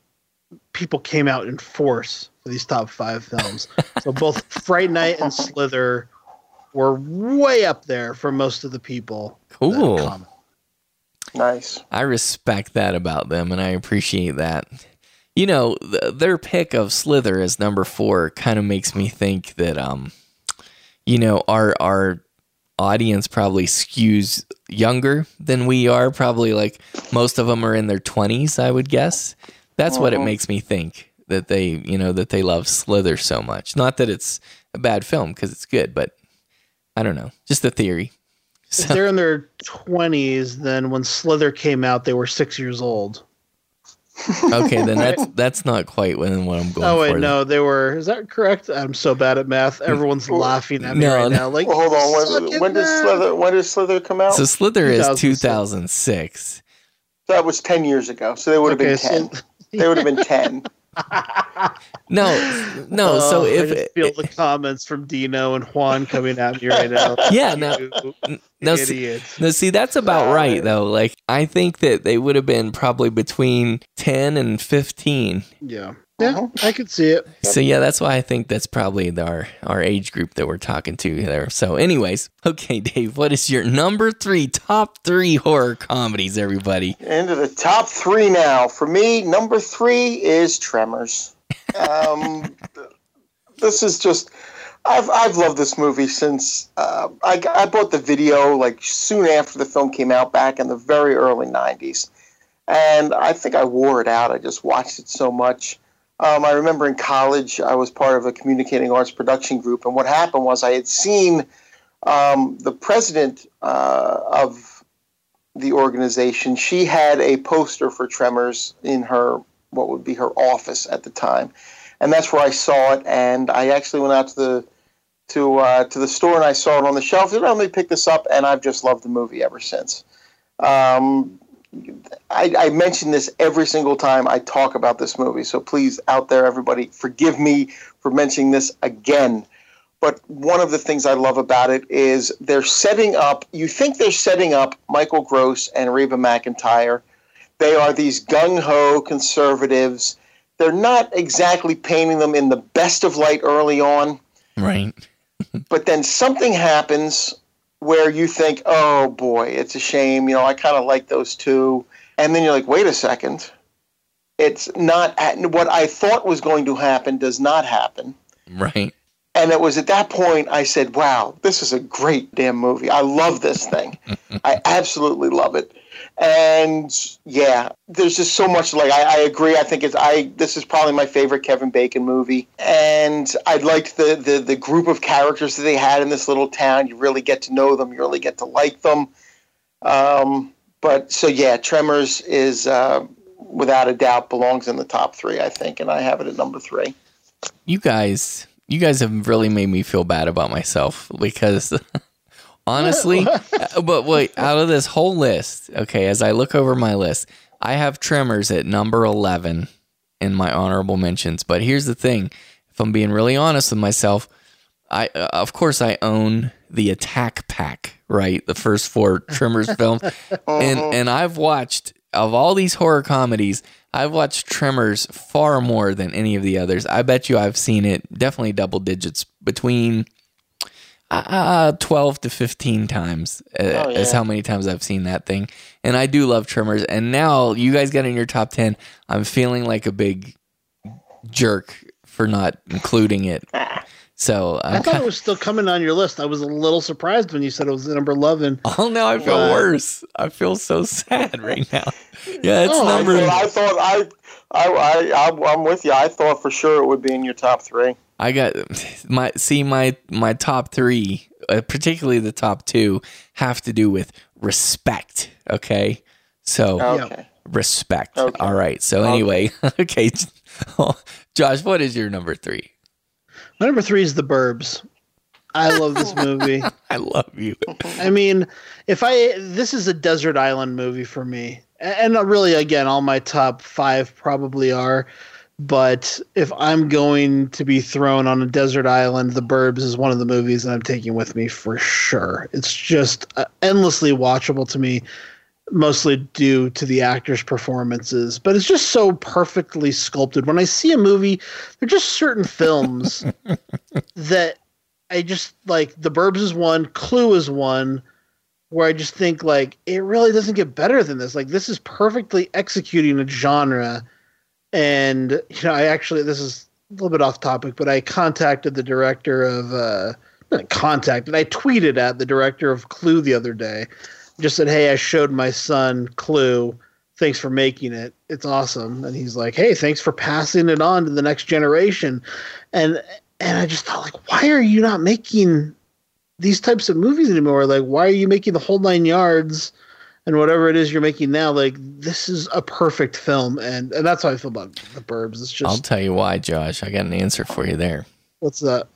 people came out in force for these top 5 films. [LAUGHS] so both Fright Night and Slither were way up there for most of the people. Cool. Nice. I respect that about them, and I appreciate that. You know, th- their pick of Slither as number four kind of makes me think that, um, you know, our our audience probably skews younger than we are. Probably like most of them are in their twenties, I would guess. That's what it Mhm. makes me think that they, you know, that they love Slither so much. Not that it's a bad film because it's good, but I don't know, just a theory. If they're in their 20s, then when Slither came out, they were six years old. Okay, then that's [LAUGHS] that's not quite what what I'm going Oh, for. wait, then. no, they were. Is that correct? I'm so bad at math. Mm. Everyone's laughing at me No, right no. now. Like, Well, hold on. When, it, when does. Slither? When does Slither come out? So Slither is 2006. 2006. that was ten years ago. So they would have Okay, been so- ten. They would have been ten. [LAUGHS] No, no. Oh, so Oh, I if just feel the comments from Dino and Juan coming at me right now. [LAUGHS] yeah, no, You no, see, no, see, that's about right though. Like I think that they would have been probably between 10 and 15. Yeah. Yeah, I could see it. So yeah, that's why I think that's probably the- our our age group that we're talking to there. So, anyways, [LAUGHS] okay, Dave, what is your number three top three horror comedies? Everybody, Into the top three now. For me, number three is Tremors. Um, [LAUGHS] this is just. I've I've loved this movie since uh, I I bought the video like soon after the film came out back in the very early '90s, and I think I wore it out. I just watched it so much. Um, I remember in college, I was part of a communicating arts production group, and what happened was I had seen um, the president uh, of the organization. She had a poster for Tremors in her what would be her office at the time, and that's where I saw it. And I actually went out to the to uh, to the store and I saw it on the shelf. And let me pick this up, and I've just loved the movie ever since. Um, I, I mention this every single time I talk about this movie. So please, out there, everybody, forgive me for mentioning this again. But one of the things I love about it is they're setting up, you think they're setting up Michael Gross and Reba McEntire. They are these gung ho conservatives. They're not exactly painting them in the best of light early on. Right. but then something happens where you think, oh boy, it's a shame. You know, I kind of like those two. And then you're like, wait a second. It's not what I thought was going to happen, does not happen. Right. And it was at that point I said, wow, this is a great damn movie. I love this thing. [LAUGHS] I absolutely love it. And yeah, there's just so much like I, I, agree. I think it's I this is probably my favorite Kevin Bacon movie. And I liked the, the the group of characters that they had in this little town. You really get to know them, you really get to like them. Um, but so yeah, Tremors is uh, without a doubt belongs in the top three, I think, and I have it at number three. You guys you guys have really made me feel bad about myself because [LAUGHS] honestly, uh, but wait, out of this whole list, okay, as I look over my list, I have Tremors at number 11 in my honorable mentions. But here's the thing if I'm being really honest with myself, I uh, of course I own the Attack Pack, right? The first four [LAUGHS] Tremors films. And and I've watched of all these horror comedies, I've watched Tremors far more than any of the others. I bet you I've seen it definitely double digits between uh, 12 to 15 times uh, oh, yeah. is how many times I've seen that thing. And I do love Tremors. And now you guys got in your top 10. I'm feeling like a big jerk for not including it. [LAUGHS] So I'm i thought kind it was still coming on your list. I was a little surprised when you said it was number 11. Oh, now I feel uh, worse. I feel so [LAUGHS] sad right now. Yeah, it's oh, number. I, I thought I, I, I, I'm with you. I thought for sure it would be in your top three. I got my see my my top three, uh, particularly the top two, have to do with respect. Okay, so okay. respect. Okay. All right. So anyway, [LAUGHS] okay, [LAUGHS] Josh, what is your number three? My number three is The Burbs. I love this [LAUGHS] movie. I love you. I mean, if I this is a desert island movie for me, and really, again, all my top five probably are. But if I'm going to be thrown on a desert island, The Burbs is one of the movies that I'm taking with me for sure. It's just uh, endlessly watchable to me, mostly due to the actors' performances. But it's just so perfectly sculpted. When I see a movie, there are just certain films [LAUGHS] that I just like. The Burbs is one, Clue is one where I just think like it really doesn't get better than this. Like this is perfectly executing a genre. And you know, I actually this is a little bit off topic, but I contacted the director of uh not contacted, I tweeted at the director of Clue the other day. Just said, Hey, I showed my son Clue. Thanks for making it. It's awesome. And he's like, Hey, thanks for passing it on to the next generation. And and I just thought like, why are you not making these types of movies anymore. Like, why are you making the whole nine yards and whatever it is you're making now? Like, this is a perfect film, and and that's how I feel about the Burbs. It's just. I'll tell you why, Josh. I got an answer for you there. What's that?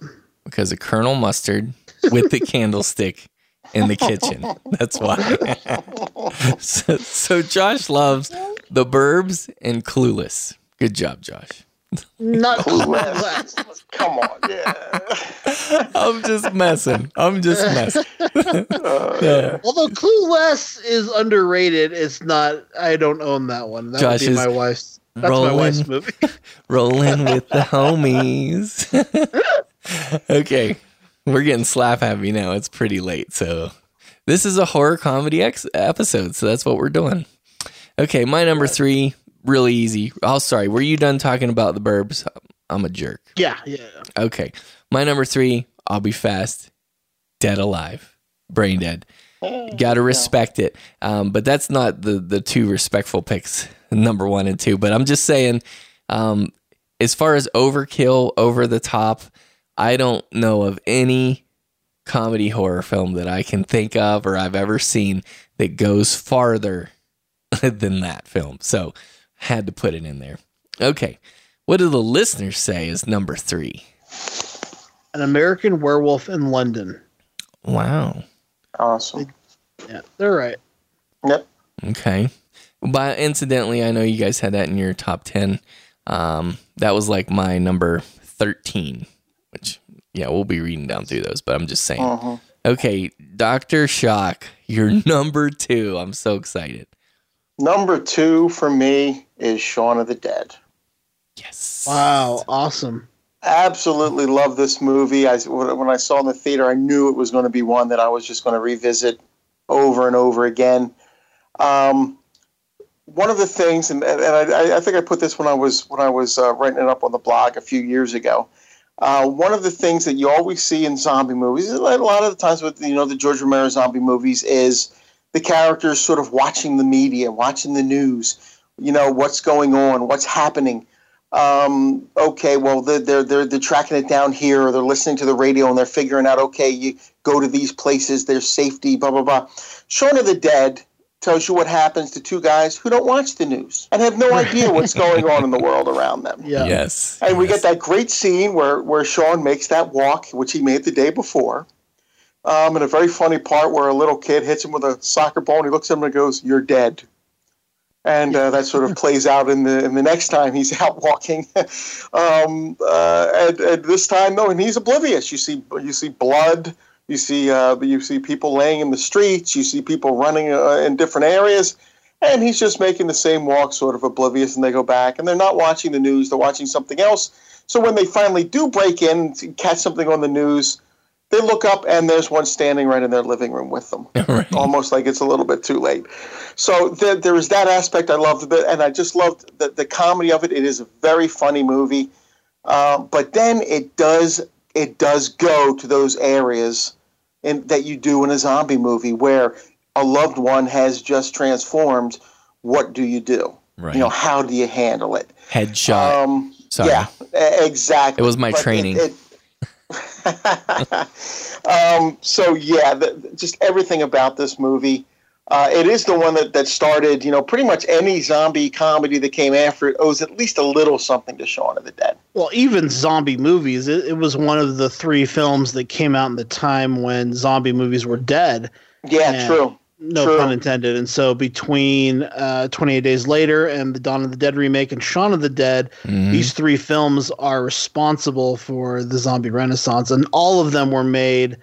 Because of Colonel Mustard with the candlestick in the kitchen. [LAUGHS] That's why. [LAUGHS] so, so Josh loves the Burbs and Clueless. Good job, Josh. Not [LAUGHS] clueless. Come on, yeah. [LAUGHS] I'm just messing. I'm just messing. [LAUGHS] yeah. Although Clueless is underrated, it's not. I don't own that one. That Josh would be my wife's. That's rolling, my wife's movie. rolling with the homies. okay, we're getting slap happy now. It's pretty late, so this is a horror comedy ex- episode. So that's what we're doing. Okay, my number three really easy. Oh, sorry. Were you done talking about the burbs? I'm a jerk. Yeah, yeah. Okay. My number three, I'll be fast. Dead Alive. Braindead. Got to respect it. Um, but that's not the the two respectful picks, [LAUGHS] number one and two. But I'm just saying, um, as far as overkill, over the top, I don't know of any comedy horror film that I can think of or I've ever seen that goes farther [LAUGHS] than that film. So had to put it in there. Okay. What do the listeners say is number three? An American Werewolf in London. Wow. Awesome. Yeah, they're right. Yep. Okay. But incidentally, I know you guys had that in your top 10. Um, that was like my number 13, which, yeah, we'll be reading down through those, but I'm just saying. Uh-huh. Okay. Dr. Shock, you're [LAUGHS] number two. I'm so excited. Number two for me is Shaun of the Dead. Yes. Wow, awesome. Absolutely love this movie. I, when I saw in the theater, I knew it was going to be one that I was just going to revisit over and over again. Um, one of the things, and, and I, I, think I put this when I was when I was uh, writing it up on the blog a few years ago. Uh, one of the things that you always see in zombie movies, a lot of the times with you know the George Romero zombie movies, is the characters sort of watching the media, watching the news. You know what's going on, what's happening um, okay, well, they're, they're, they're, they're tracking it down here, or they're listening to the radio and they're figuring out, okay, you go to these places, there's safety, blah, blah, blah. Shaun of the Dead tells you what happens to two guys who don't watch the news and have no idea what's going on in the world around them. Yeah. Yes. And we get that great scene where, where Shaun makes that walk, which he made the day before. Um, and a very funny part where a little kid hits him with a soccer ball and he looks at him and goes, You're dead and uh, that sort of plays out in the in the next time he's [LAUGHS] out walking. um, uh, and, and, this time, though, and he's oblivious. You see, you see blood. You see, uh, you see people laying in the streets. You see people running uh, in different areas, and he's just making the same walk, sort of oblivious. And they go back, and they're not watching the news. They're watching something else. So when they finally do break in, catch something on the news they look up and there's one standing right in their living room with them, [LAUGHS] right. almost like it's a little bit too late. So there, there is that aspect I loved, and I just loved the, the comedy of it. It is a very funny movie, uh, but then it does it does go to those areas in, that you do in a zombie movie where a loved one has just transformed. What do you do? Right. You know, how do you handle it? Headshot. Um, Sorry. Yeah, exactly. It was my but training. It, it, [LAUGHS] um, so yeah, the, just everything about this movie. Uh, it is the one that, that started, you know, pretty much any zombie comedy that came after it owes at least a little something to Shaun of the Dead. Well, even zombie movies, it, it was one of the three films that came out in the time when zombie movies were dead. Yeah, and true. No true. pun intended. And so between uh, 28 Days Later and the Dawn of the Dead remake and Shaun of the Dead, mm-hmm. these three films are responsible for the zombie renaissance. And all of them were made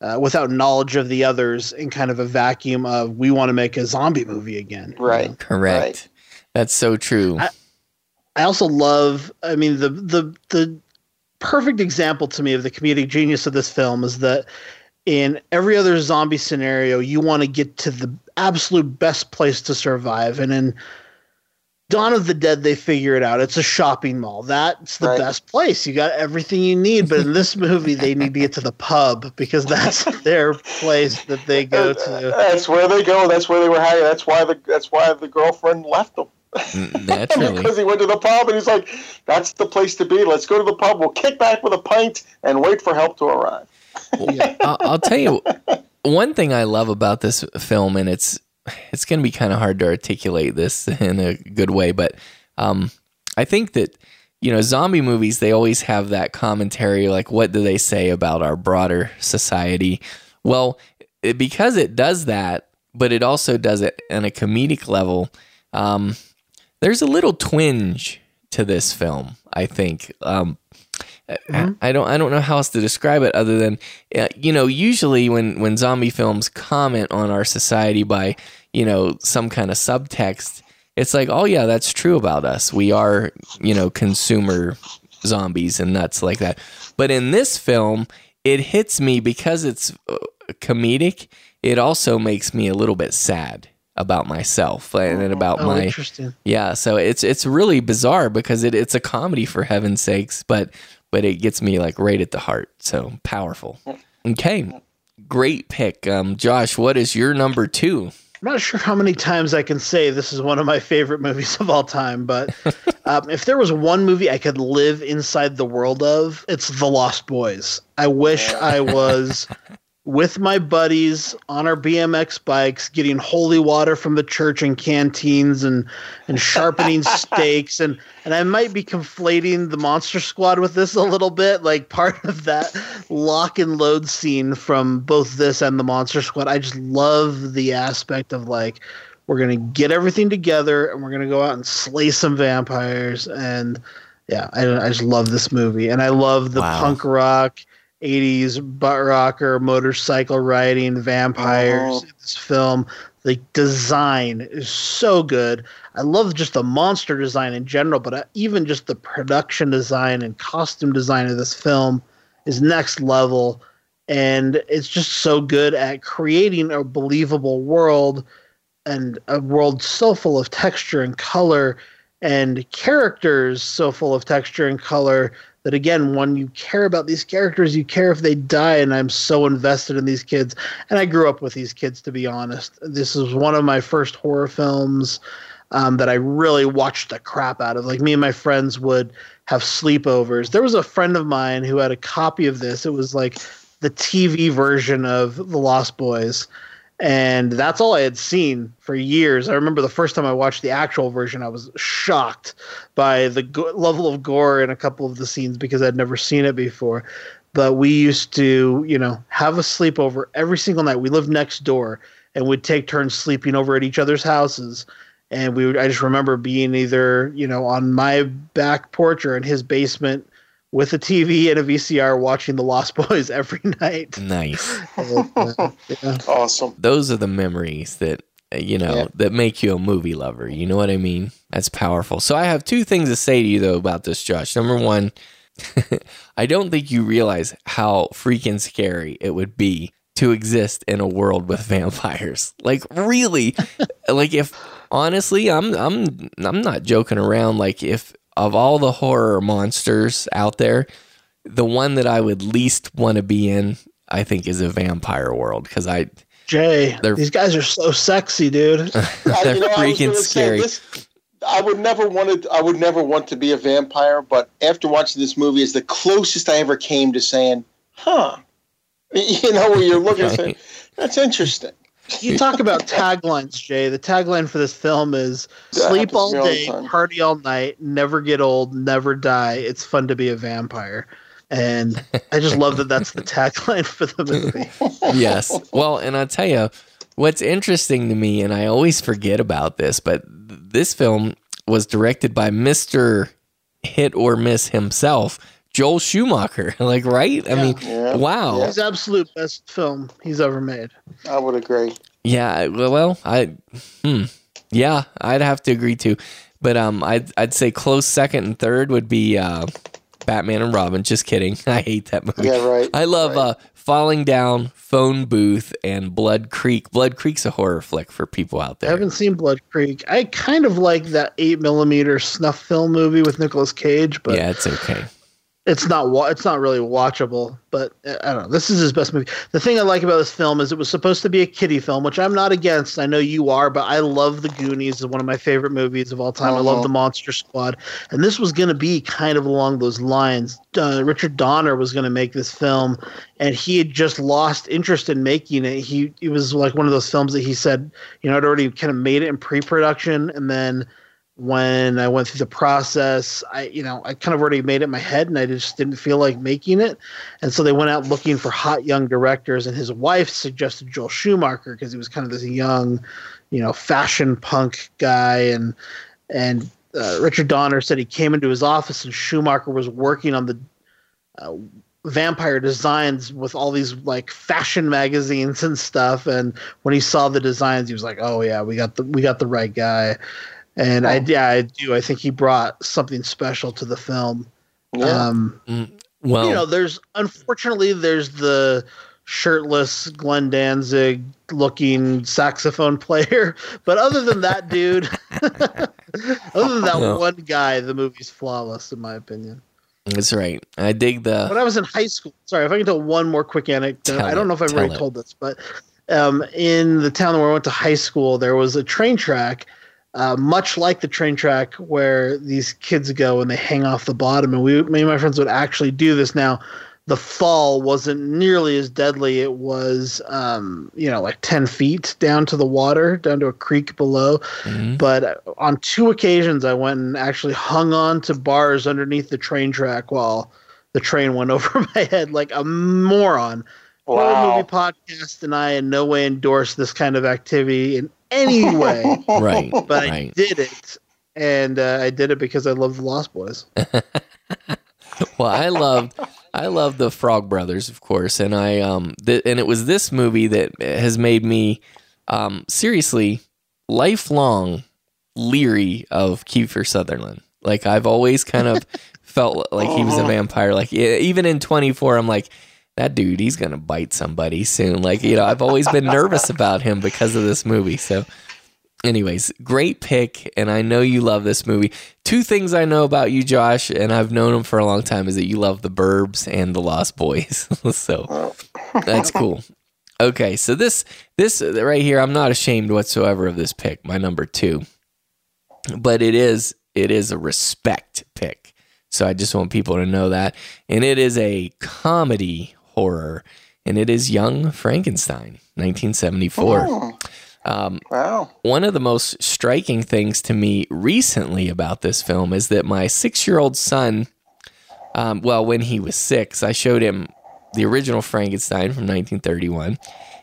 uh, without knowledge of the others in kind of a vacuum of we want to make a zombie movie again. Right. You know? Correct. Right. That's so true. I, I also love, I mean, the, the, the perfect example to me of the comedic genius of this film is that in every other zombie scenario, you want to get to the absolute best place to survive. And in Dawn of the Dead, they figure it out. It's a shopping mall. That's the right. best place. You got everything you need. But in this [LAUGHS] movie, they need to get to the pub because that's [LAUGHS] their place that they go to. That's where they go. That's where they were hanging. That's why the that's why the girlfriend left them. Mm, [LAUGHS] naturally. because he went to the pub and he's like, "That's the place to be. Let's go to the pub. We'll kick back with a pint and wait for help to arrive." I'll, I'll tell you one thing I love about this film, and it's it's going to be kind of hard to articulate this [LAUGHS] in a good way, but um, I think that you know zombie movies they always have that commentary, like what do they say about our broader society? Well, it, because it does that, but it also does it on a comedic level. Um, there's a little twinge to this film, I think. Um, Mm-hmm. I don't I don't know how else to describe it other than you know usually when when zombie films comment on our society by you know some kind of subtext it's like oh yeah that's true about us. We are you know consumer zombies and nuts like that. But in this film it hits me because it's uh, comedic it also makes me a little bit sad about myself and, and about oh, my yeah so it's it's really bizarre because it, it's a comedy for heaven's sakes but but it gets me like right at the heart. So powerful. Okay. great pick. Um, Josh, what is your number two? I'm not sure how many times I can say this is one of my favorite movies of all time, but [LAUGHS] um, if there was one movie I could live inside the world of, it's The Lost Boys. I wish I was with my buddies on our BMX bikes, getting holy water from the church and canteens and and sharpening [LAUGHS] stakes and and I might be conflating the Monster Squad with this a little bit, like part of that lock and load scene from both this and the Monster Squad. I just love the aspect of like we're gonna get everything together and we're gonna go out and slay some vampires and yeah, I, I just love this movie and I love the Wow. punk rock 80s butt rocker motorcycle riding vampires in this film. The design is so good. I love just the monster design in general but uh, even just the production design and costume design of this film is next level. And it's just so good at creating a believable world and a world so full of texture and color and characters so full of texture and color that again when you care about these characters you care if they die and i'm so invested in these kids. And i grew up with these kids to be honest. This is one of my first horror films um, that i really watched the crap out of. Like me and my friends would have sleepovers. There was a friend of mine who had a copy of this. It was like the tv version of the lost boys and that's all I had seen for years. I remember the first time I watched the actual version, I was shocked by the go- level of gore in a couple of the scenes because I'd never seen it before. But we used to, you know, have a sleepover every single night. We lived next door and we'd take turns sleeping over at each other's houses. And we would, I just remember being either, you know, on my back porch or in his basement with a TV and a VCR watching The Lost Boys [LAUGHS] every night. Nice. [LAUGHS] yeah. Awesome. Those are the memories that uh, you know Yeah. that make you a movie lover. You know what I mean? That's powerful. So I have two things to say to you though about this, Josh. Number one, [LAUGHS] I don't think you realize how freaking scary it would be to exist in a world with vampires. Like really, like if honestly, I'm I'm I'm not joking around. Like if of all the horror monsters out there, the one that I would least want to be in, I think, is a vampire world because I Jay, these guys are so sexy, dude. [LAUGHS] they're you know, I freaking gonna say, scary. this- I would never wanted. I would never want to be a vampire. But after watching this movie, is the closest I ever came to saying, "Huh." [LAUGHS] You know, where you're looking, and saying, "That's interesting." You talk about [LAUGHS] taglines, Jay. The tagline for this film is sleep all to me all day, party all night, never get old, never die. It's fun to be a vampire. And I just love that that's the [LAUGHS] tagline for the movie. yes. Well, and I'll tell you what's interesting to me, and I always forget about this, but this film was directed by Mr. Hit or Miss himself, Joel Schumacher. [LAUGHS] like, right? I mean, Yeah. wow. His absolute best film he's ever made. I would agree. Yeah, well, well, I, hmm, yeah, I'd have to agree too. But um, I'd I'd say close second and third would be uh, Batman and Robin. Just kidding. [LAUGHS] I hate that movie. Yeah, right, I love uh, Falling Down, Phone Booth, and Blood Creek. Blood Creek's a horror flick for people out there. I haven't seen Blood Creek. I kind of like that eight millimeter snuff film movie with Nicolas Cage, but yeah, it's okay. It's not wa- it's not really watchable but uh, i don't know. This is his best movie. The thing i like about this film is it was supposed to be a kiddie film which i'm not against. I know you are but i love the goonies. Is one of my favorite movies of all time. I love Uh-huh. the monster squad. And this was going to be kind of along those lines. Uh, richard donner was going to make this film and he had just lost interest in making it. He it was like one of those films that he said you know i'd already kind of made it in pre-production and then when I went through the process, I you know I kind of already made it my head, and I just didn't feel like making it. And so they went out looking for hot young directors, and his wife suggested Joel Schumacher because he was kind of this young, you know, fashion punk guy, and and uh, Richard Donner said he came into his office, and Schumacher was working on the uh, vampire designs with all these like fashion magazines and stuff. And when he saw the designs he was like oh yeah we got the we got the right guy and I yeah I do I think he brought something special to the film. Yeah. Um, well, you know, there's unfortunately there's the shirtless Glenn Danzig looking saxophone [LAUGHS] player, but other than that dude, [LAUGHS] other than that No. one guy, the movie's flawless in my opinion. That's right. I dig the. When I was in high school, sorry if I can tell one more quick anecdote. I don't know if I've already it. told this, but um, in the town where I went to high school, there was a train track, uh, much like the train track where these kids go and they hang off the bottom. And we, me and my friends would actually do this. Now, the fall wasn't nearly as deadly. It was, um, you know, like 10 feet down to the water, down to a creek below. Mm-hmm. But on two occasions, I went and actually hung on to bars underneath the train track while the train went [LAUGHS] over my head like a moron. Wow. Horror movie podcast and I in no way endorse this kind of activity in any way. [LAUGHS] Right, [LAUGHS] But I did it. And uh, I did it because I love the Lost Boys. [LAUGHS] well, I loved I love the Frog Brothers, of course, and I um th- and it was this movie that has made me um seriously lifelong leery of Kiefer Sutherland. Like I've always kind of felt like he was a vampire. Like even in 24, I'm like that dude, he's gonna bite somebody soon. Like you know, I've always been nervous about him because of this movie. So anyways, great pick, and I know you love this movie. Two things I know about you, Josh, and I've known him for a long time, is that you love the Burbs and the Lost Boys. [LAUGHS] so that's cool. Okay, so this this right here, I'm not ashamed whatsoever of this pick, my number two, but it is it is a respect pick. So I just want people to know that, and it is a comedy horror, and it is Young Frankenstein, 1974. Um, wow. One of the most striking things to me recently about this film is that my six year old son, um, well, when he was six, I showed him the original Frankenstein from 1931.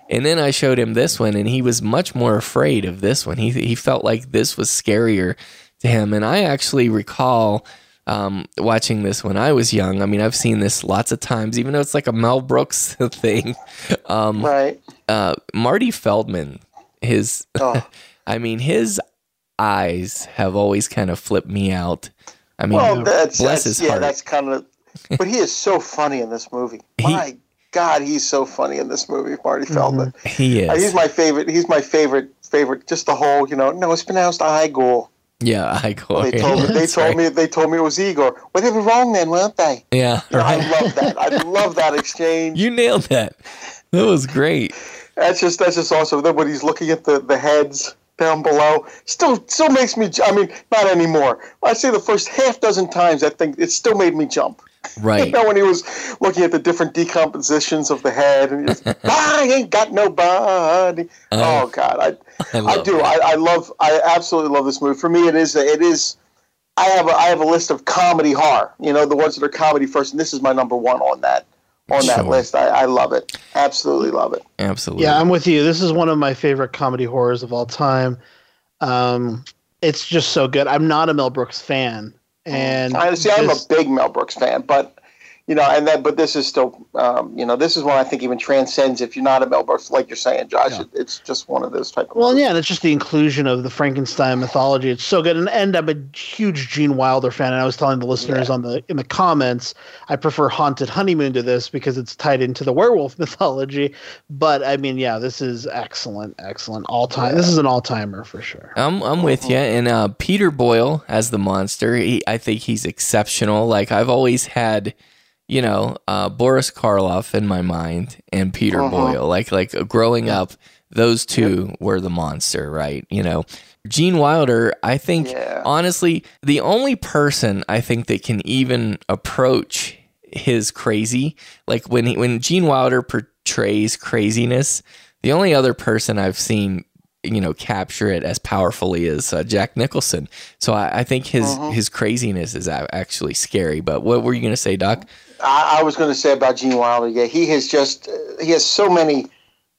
And then I showed him this one, and he was much more afraid of this one. He, he felt like this was scarier to him. And I actually recall um, watching this when I was young. I mean, I've seen this lots of times, even though it's like a Mel Brooks [LAUGHS] thing. Um, right. Uh, Marty Feldman, his, Oh. [LAUGHS] I mean, his eyes have always kind of flipped me out. I mean, well, that's, bless that's his yeah, heart. that's kind of. But he is so funny in this movie. My God, he's so funny in this movie, Marty Feldman. he Uh, is. he's my favorite. He's my favorite. Favorite. Just the whole, you know. No, it's pronounced Igor. Yeah, [LAUGHS] I go. They told me. They told right. me. They told me it was Igor. Well, they were wrong then, weren't they? Yeah, know, right. I love that. I [LAUGHS] love that exchange. You nailed that. That was great. That's just that's just awesome. Then when he's looking at the, the heads down below, still still makes me. I mean, not anymore. I say the first half dozen times, I think it still made me jump. [LAUGHS] You Right. know, when he was looking at the different decompositions of the head, and he just, [LAUGHS] I ain't got no body. Oh. oh God, I I I, do. I, I love. I absolutely love this movie. For me, it is. It is. I have. A, I have a list of comedy horror. You know, the ones that are comedy first, and this is my number one on that. On that list, I, I love it. Absolutely love it. Absolutely. Yeah, I'm with you. This is one of my favorite comedy horrors of all time. Um, it's just so good. I'm not a Mel Brooks fan, and I see. I'm a big Mel Brooks fan, but you know, and that, but this is still, um, you know, this is one I think even transcends. If you're not a Mel Brooks, like you're saying, Josh, it, it's just one of those type of. Well, yeah, and it's just the inclusion of the Frankenstein mythology. It's so good, and, and I'm a huge Gene Wilder fan. And I was telling the listeners on the in the comments, I prefer Haunted Honeymoon to this because it's tied into the werewolf [LAUGHS] mythology. But I mean, yeah, this is excellent, excellent, all time. This is an all timer for sure. I'm I'm with you. And uh, Peter Boyle as the monster, he, I think he's exceptional. Like I've always had, you know, uh, Boris Karloff in my mind and Peter Uh-huh. Boyle. Like like growing up, those two were the monster, right? You know, Gene Wilder. I think honestly, the only person I think that can even approach his crazy, like when he, when Gene Wilder portrays craziness, the only other person I've seen you know capture it as powerfully as uh, Jack Nicholson. So I, I think his Uh-huh. his craziness is actually scary. But what were you going to say, Doc? I, I was going to say about Gene Wilder. Yeah, he has just he has so many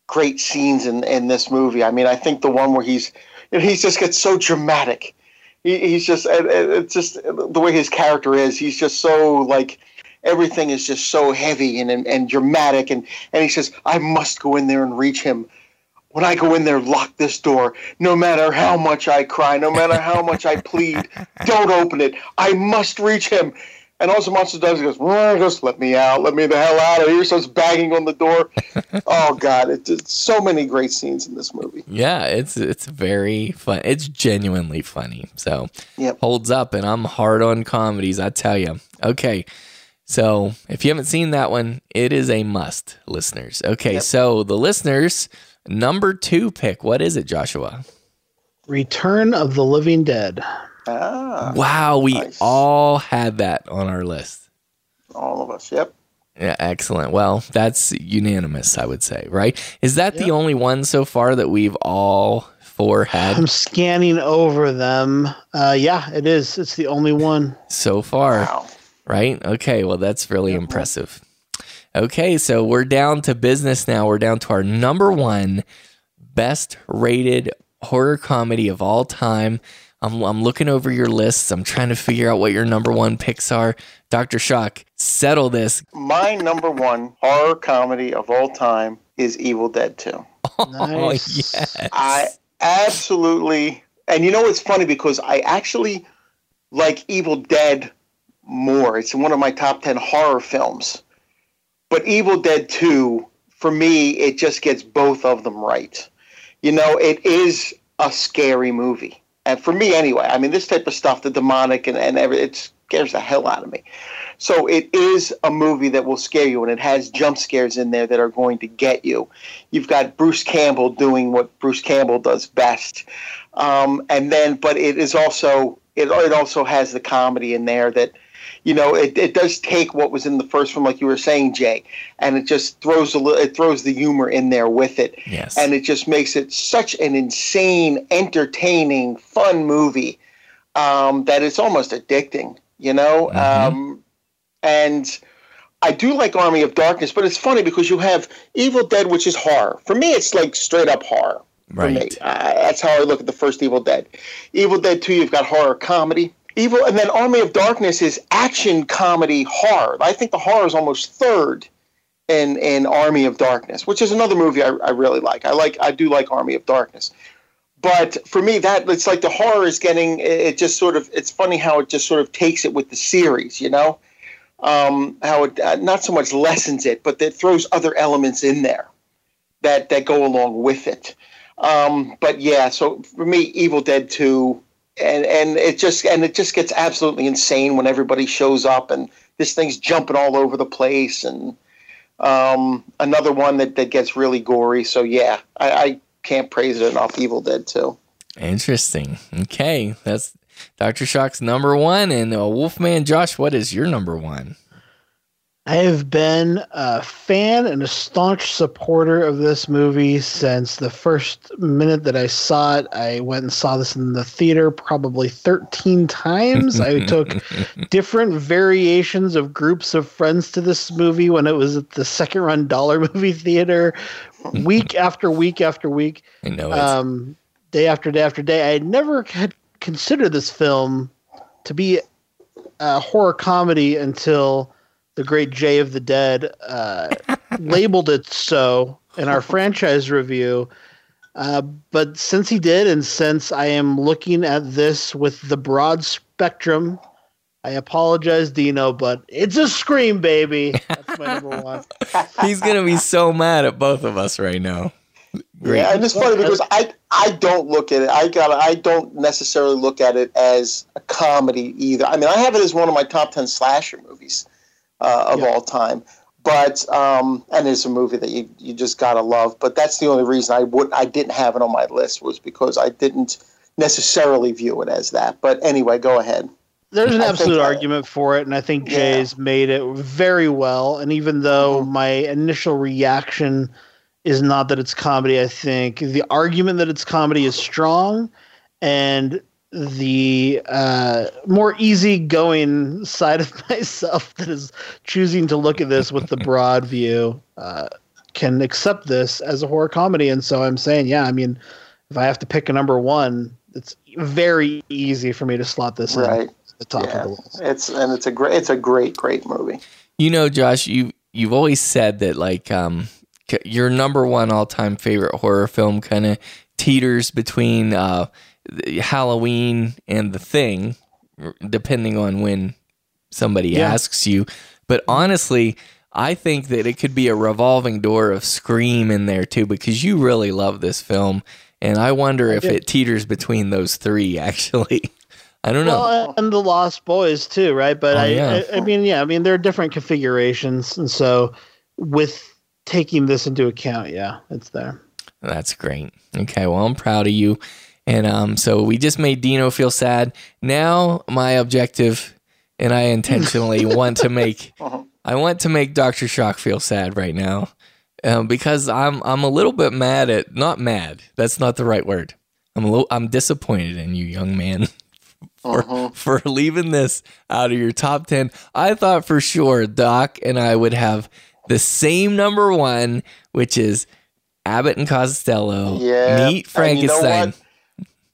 great scenes in in this movie. I mean, I think the one where he's you know, just gets so dramatic. He, he's just it's just the way his character is. He's just so like everything is just so heavy and and, and dramatic. And and he says, "I must go in there and reach him." When I go in there, lock this door. No matter how much I cry, no matter how much I plead, don't open it. I must reach him. And all the monster does is goes, "Well, just let me out, let me the hell out of here. Starts banging on the door. [LAUGHS] oh God, it's it's so many great scenes in this movie. Yeah, it's it's very fun. It's genuinely funny. So Yep. holds up, and I'm hard on comedies. I tell you. Okay, So if you haven't seen that one, it is a must, listeners. Okay, so the listeners, number two pick, what is it, Joshua? Return of the Living Dead. Ah, Wow, we all had that on our list. all of us. Yep. Yeah, excellent. Well, that's unanimous, I would say, right? Is that the only one so far that we've all four had I'm scanning over them. Uh, yeah, it is. It's the only one. so far? Right? Okay, well, that's really impressive. Okay, so we're down to business now. We're down to our number one best rated horror comedy of all time. I'm, I'm looking over your lists. I'm trying to figure out what your number one picks are. Dr. Shock, settle this. My number one horror comedy of all time is Evil Dead 2. [LAUGHS] Oh, yes. I absolutely, and you know what's funny because I actually like Evil Dead more. It's one of my top 10 horror films. But Evil Dead 2, for me, it just gets both of them right. You know, it is a scary movie. And for me, anyway, I mean, this type of stuff, the demonic and, and every, it scares the hell out of me. So it is a movie that will scare you, and it has jump scares in there that are going to get you. You've got Bruce Campbell doing what Bruce Campbell does best, um, and then, but it is also it, it also has the comedy in there that you know it, it does take what was in the first one, like you were saying, Jay, and it just throws a little, it throws the humor in there with it, Yes. and it just makes it such an insane, entertaining, fun movie um, that it's almost addicting. You know. Um, and I do like Army of Darkness, but it's funny because you have Evil Dead, which is horror. For me, it's like straight up horror. For me, Right. uh, that's how I look at the first Evil Dead. Evil Dead Two, you've got horror comedy. Evil, and then Army of Darkness is action comedy horror. I think the horror is almost third in in Army of Darkness, which is another movie I, I really like. I like I do like Army of Darkness but for me that it's like the horror is getting it just sort of it's funny how it just sort of takes it with the series you know um, how it uh, not so much lessens it but it throws other elements in there that that go along with it um, but yeah so for me evil dead 2 and and it just and it just gets absolutely insane when everybody shows up and this thing's jumping all over the place and um, another one that, that gets really gory so yeah I, I can't praise it enough evil dead 2 Interesting. Okay, that's Dr. Shock's number one. And uh, Wolfman Josh, what is your number one? I have been a fan and a staunch supporter of this movie since the first minute that I saw it. I went and saw this in the theater probably 13 [LAUGHS] times. I took [LAUGHS] different variations of groups of friends to this movie when it was at the second run dollar [LAUGHS] movie theater, week after week after week. I know it. Um, day after day after day. I had never had considered this film to be a horror comedy until the great Jay of the Dead uh, [LAUGHS] labeled it so in our franchise review. Uh, but since he did, and since I am looking at this with the broad spectrum, I apologize, Dino, but it's a scream, baby. That's my number [LAUGHS] one. He's gonna be so mad at both of us right now. Great. Yeah, and it's funny because I I don't look at it. I got I don't necessarily look at it as a comedy either. I mean, I have it as one of my top ten slasher movies uh, of all time. But um, and it's a movie that you you just gotta love. But that's the only reason I would I didn't have it on my list was because I didn't necessarily view it as that. But anyway, go ahead. There's an I absolute think I- argument for it, and I think Jay's made it very well. And even though Mm-hmm. my initial reaction is not that it's comedy, I think the argument that it's comedy is strong, and the uh, more easygoing side of [LAUGHS] myself that is choosing to look at this with the broad view uh, can accept this as a horror comedy. And so I'm saying, yeah, I mean, if I have to pick a number one, it's very easy for me to slot this in Right. at the top Yeah. of the list. It's and it's a great it's a great great movie. You know, Josh, you you've always said that like um your number one all time favorite horror film kind of teeters between uh the Halloween and The Thing, depending on when somebody Yeah. asks you. But honestly, I think that it could be a revolving door of Scream in there too, because you really love this film, and I wonder if do. it teeters between those three [LAUGHS] actually. I don't know. Well, and the Lost Boys too, right? But Oh, I, yeah. I, I mean, yeah, I mean, there are different configurations, and so with taking this into account, yeah, it's there. That's great. Okay, well, I'm proud of you. And um, so we just made Dino feel sad. Now my objective, and I intentionally [LAUGHS] want to make, I want to make Doctor Shock feel sad right now, um, because I'm I'm a little bit mad at not mad. That's not the right word. I'm a little I'm disappointed in you, young man. [LAUGHS] For, for leaving this out of your top 10. I thought for sure Doc and I would have the same number one, which is Abbott and Costello Yeah, meet and you know Frankenstein.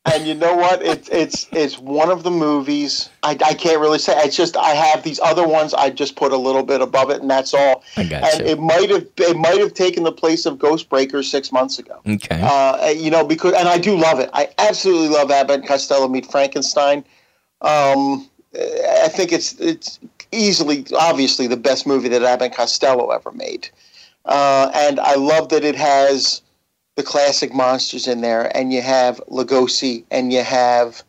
And you know what? It's it's it's one of the movies. I, I can't really say. It's just I have these other ones. I just put a little bit above it, and that's all. I got and you. it might have it might have taken the place of Ghost Breakers six months ago. Okay. Uh, you know, because and I do love it. I absolutely love Abbott and Costello meet Frankenstein. Um, I think it's it's easily, obviously, the best movie that Abbott and Costello ever made. Uh, and I love that it has the classic monsters in there, and you have Lugosi, and you have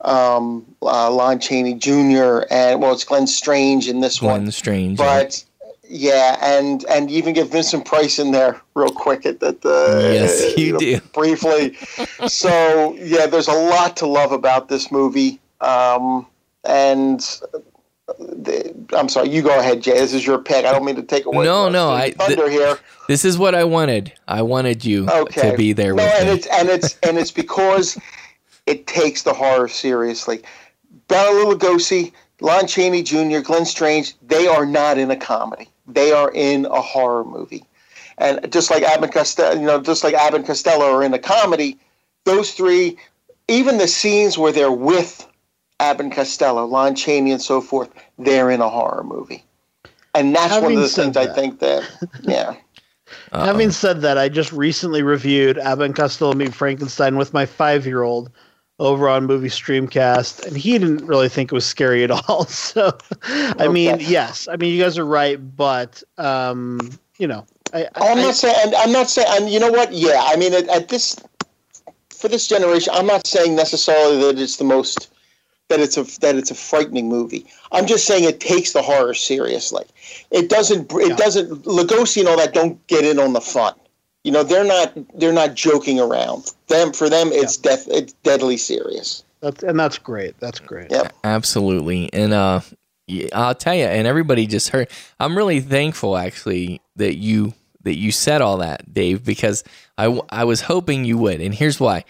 um, uh, Lon Chaney Jr., and well, it's Glenn Strange in this one. Glenn Strange. But yeah, and and you even get Vincent Price in there real quick at that. Uh, Yes, you know, do. [LAUGHS] briefly. so yeah, there's a lot to love about this movie. Um, and I'm sorry, you go ahead, Jay. This is your pick. I don't mean to take away. no, no, I thunder th- here. This is what I wanted. I wanted you Okay. to be there no, with and me. it's and it's and it's because it takes the horror seriously. Bela Lugosi, Lon Chaney Jr., Glenn Strange, they are not in a comedy. They are in a horror movie. And just like Abbott Costello, you know, just like Abbott Costello are in a comedy, those three, even the scenes where they're with Abbott and Costello, Lon Chaney, and so forth, they're in a horror movie. And that's one of the said things I think that, [LAUGHS] yeah. Having said that, I just recently reviewed Abbott and Costello Meet Frankenstein with my five-year-old over on Movie Streamcast, and he didn't really think it was scary at all. [LAUGHS] So, I mean, yes, I mean you guys are right, but um, you know, I, I'm I- not saying. I'm not saying. And you know what? Yeah, I mean, at, at this for this generation, I'm not saying necessarily that it's the most that it's a that it's a frightening movie. I'm just saying it takes the horror seriously. It doesn't. It doesn't. Lugosi and all that don't get in on the fun. You know, they're not. They're not joking around. Them for them, it's death. It's deadly serious. that's and that's great. That's great. Yep. Absolutely. And uh yeah, I'll tell you, and everybody just heard I'm really thankful actually that you that you said all that, Dave, because I I was hoping you would. And here's why.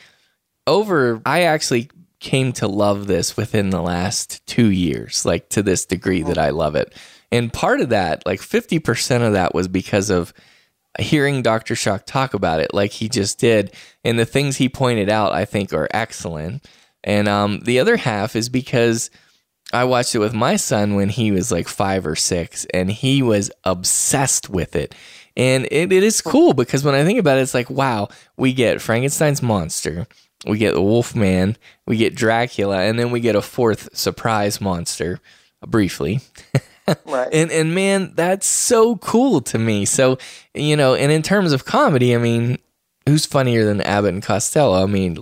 Over I actually came to love this within the last 2 years, like to this degree that I love it. And part of that, like 50% of that was because of hearing Dr. Shock talk about it like he just did. And the things he pointed out, I think, are excellent. And um, the other half is because I watched it with my son when he was like five or six, and he was obsessed with it. And it, it is cool because when I think about it, it's like, wow, we get Frankenstein's monster, we get the Wolfman, we get Dracula, and then we get a fourth surprise monster briefly. [LAUGHS] Right. And and man, that's so cool to me. So, you know, and in terms of comedy, I mean, who's funnier than Abbott and Costello? I mean,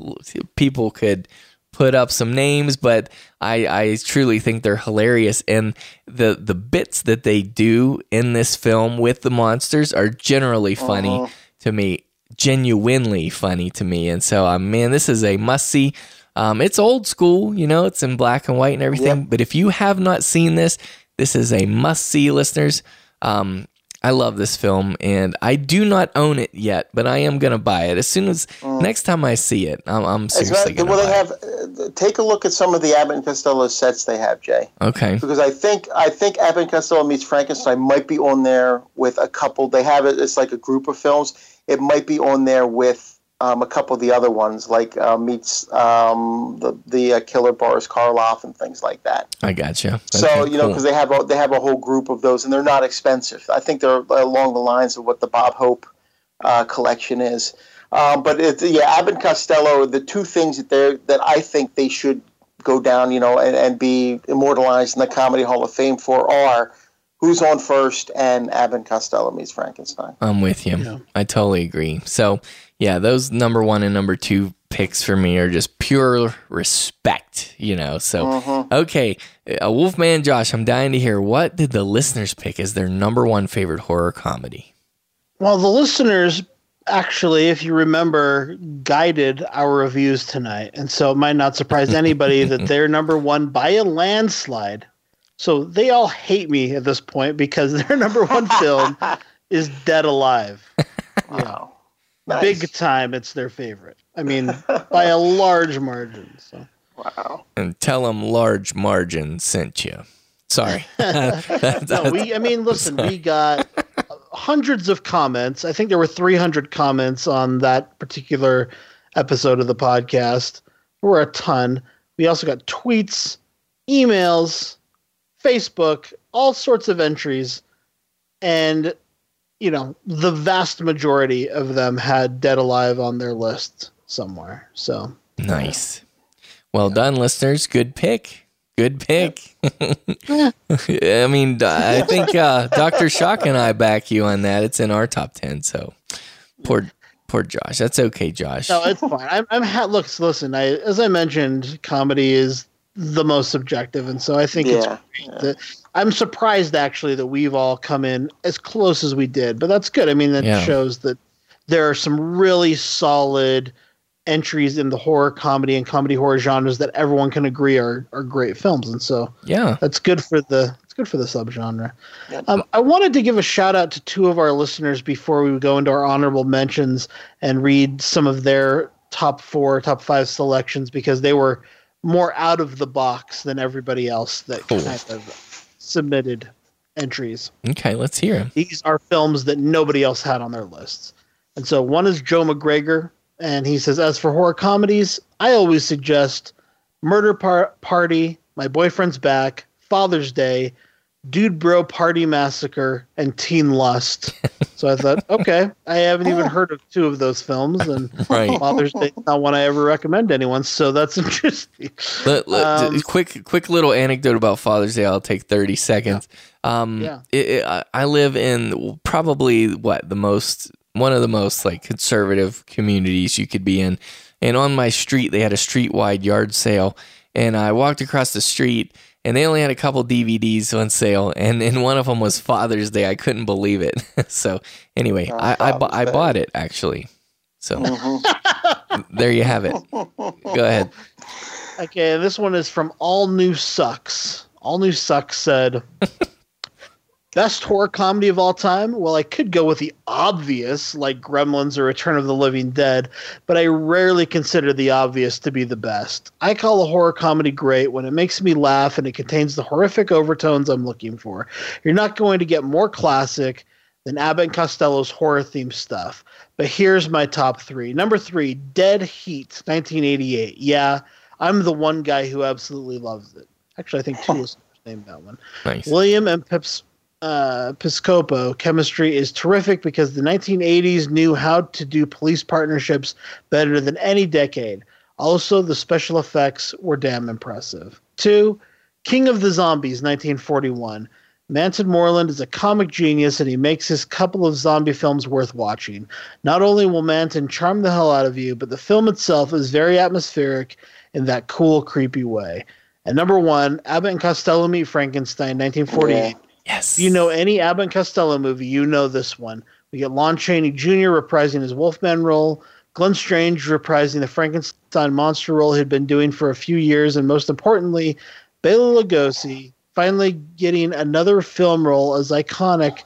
people could put up some names, but I I truly think they're hilarious and the the bits that they do in this film with the monsters are generally funny Uh-huh. to me, genuinely funny to me. And so, um, man, this is a must see. Um, it's old school, you know, it's in black and white and everything. But if you have not seen this, this is a must see, listeners. Um, I love this film and I do not own it yet, but I am going to buy it as soon as next time I see it. I'm, I'm seriously going to well, they have. Uh, take a look at some of the Abbott and Costello sets they have, Jay. Okay. because I think I think Abbott and Costello meets Frankenstein might be on there with a couple. They have it. It's like a group of films. It might be on there with um, a couple of the other ones, like uh, meets um, the the uh, Killer Boris Karloff and things like that. I gotcha. so Okay, you know cool. because they have a, they have a whole group of those, and they're not expensive. I think they're along the lines of what the Bob Hope uh, collection is. Um, but it, yeah, Abbott and Costello, the two things that they that I think they should go down, you know, and, and be immortalized in the Comedy Hall of Fame for are Who's on First and Abbott Costello meets Frankenstein. I'm with you. I totally agree. So, yeah, those number one and number two picks for me are just pure respect, you know. So, Mhm. okay, uh, Wolfman Josh, I'm dying to hear what did the listeners pick as their number one favorite horror comedy? Well, the listeners actually, if you remember, guided our reviews tonight. And so it might not surprise [LAUGHS] anybody that they're number one by a landslide. So they all hate me at this point because [LAUGHS] their number one film [LAUGHS] is Dead Alive. Wow. Big time, it's their favorite. I mean, [LAUGHS] by a large margin. So Wow. And tell them large margin sent you. Sorry. No, we. I mean, listen, we got hundreds of comments. I think there were 300 comments on that particular episode of the podcast. There were a ton. We also got tweets, emails, Facebook, all sorts of entries, and you know, the vast majority of them had Dead Alive on their list somewhere. So Nice. Well done, listeners. Good pick. Good pick. [LAUGHS] I mean, I think uh, Dr. Shock and I back you on that. It's in our top 10. So poor, poor Josh. That's okay, Josh. No, it's fine. I'm, I'm ha- look, listen. I, as I mentioned, comedy is the most subjective, and so I think Yeah, it's great that I'm surprised actually that we've all come in as close as we did. But that's good. I mean, that Yeah. shows that there are some really solid entries in the horror comedy and comedy horror genres that everyone can agree are are great films, and so Yeah. that's good for the it's good for the subgenre. Um, I wanted to give a shout out to two of our listeners before we go into our honorable mentions and read some of their top four, top five selections because they were more out of the box than everybody else that Cool. kind of submitted entries. Okay, let's hear him. These are films that nobody else had on their lists. And so one is Joe McGregor, and he says, As for horror comedies, I always suggest Murder Par- Party, My Boyfriend's Back, Father's Day, Dude Bro Party Massacre, and Teen Lust. So I thought, [LAUGHS] okay, I haven't even heard of two of those films, and Right. Father's Day is not one I ever recommend to anyone, so that's [LAUGHS] interesting. Let, let- Um, quick, quick little anecdote about Father's Day. I'll take thirty seconds. Um, Yeah. it, it, I- I live in probably what the most one of the most like conservative communities you could be in, and on my street they had a street wide yard sale, and I walked across the street. And they only had a couple DVDs on sale, and, and one of them was Father's Day. I couldn't believe it. [LAUGHS] so anyway, I I, bu- I bought it actually. So mm-hmm. there you have it. [LAUGHS] Go ahead. Okay, this one is from All New Sucks. All New Sucks said, [LAUGHS] Best horror comedy of all time? Well, I could go with the obvious, like Gremlins or Return of the Living Dead, but I rarely consider the obvious to be the best. I call a horror comedy great when it makes me laugh and it contains the horrific overtones I'm looking for. You're not going to get more classic than Abbott and Costello's horror themed stuff. But here's my top three. Number three, Dead Heat, 1988. Yeah, I'm the one guy who absolutely loves it. Actually, I think two listeners named that one. Nice. William and Pips uh, Piscopo chemistry is terrific because the 1980s knew how to do police partnerships better than any decade. Also, the special effects were damn impressive. Two, King of the Zombies, 1941. Mantan Moreland is a comic genius and he makes his couple of zombie films worth watching. Not only will Manson charm the hell out of you, but the film itself is very atmospheric in that cool, creepy way. And number one, Abbott and Costello Meet Frankenstein, 1948. Yes. You know any Abbott and Costello movie, you know this one. We get Lon Chaney Jr. reprising his Wolfman role, Glenn Strange reprising the Frankenstein monster role he'd been doing for a few years, and most importantly, Bela Lugosi finally getting another film role as iconic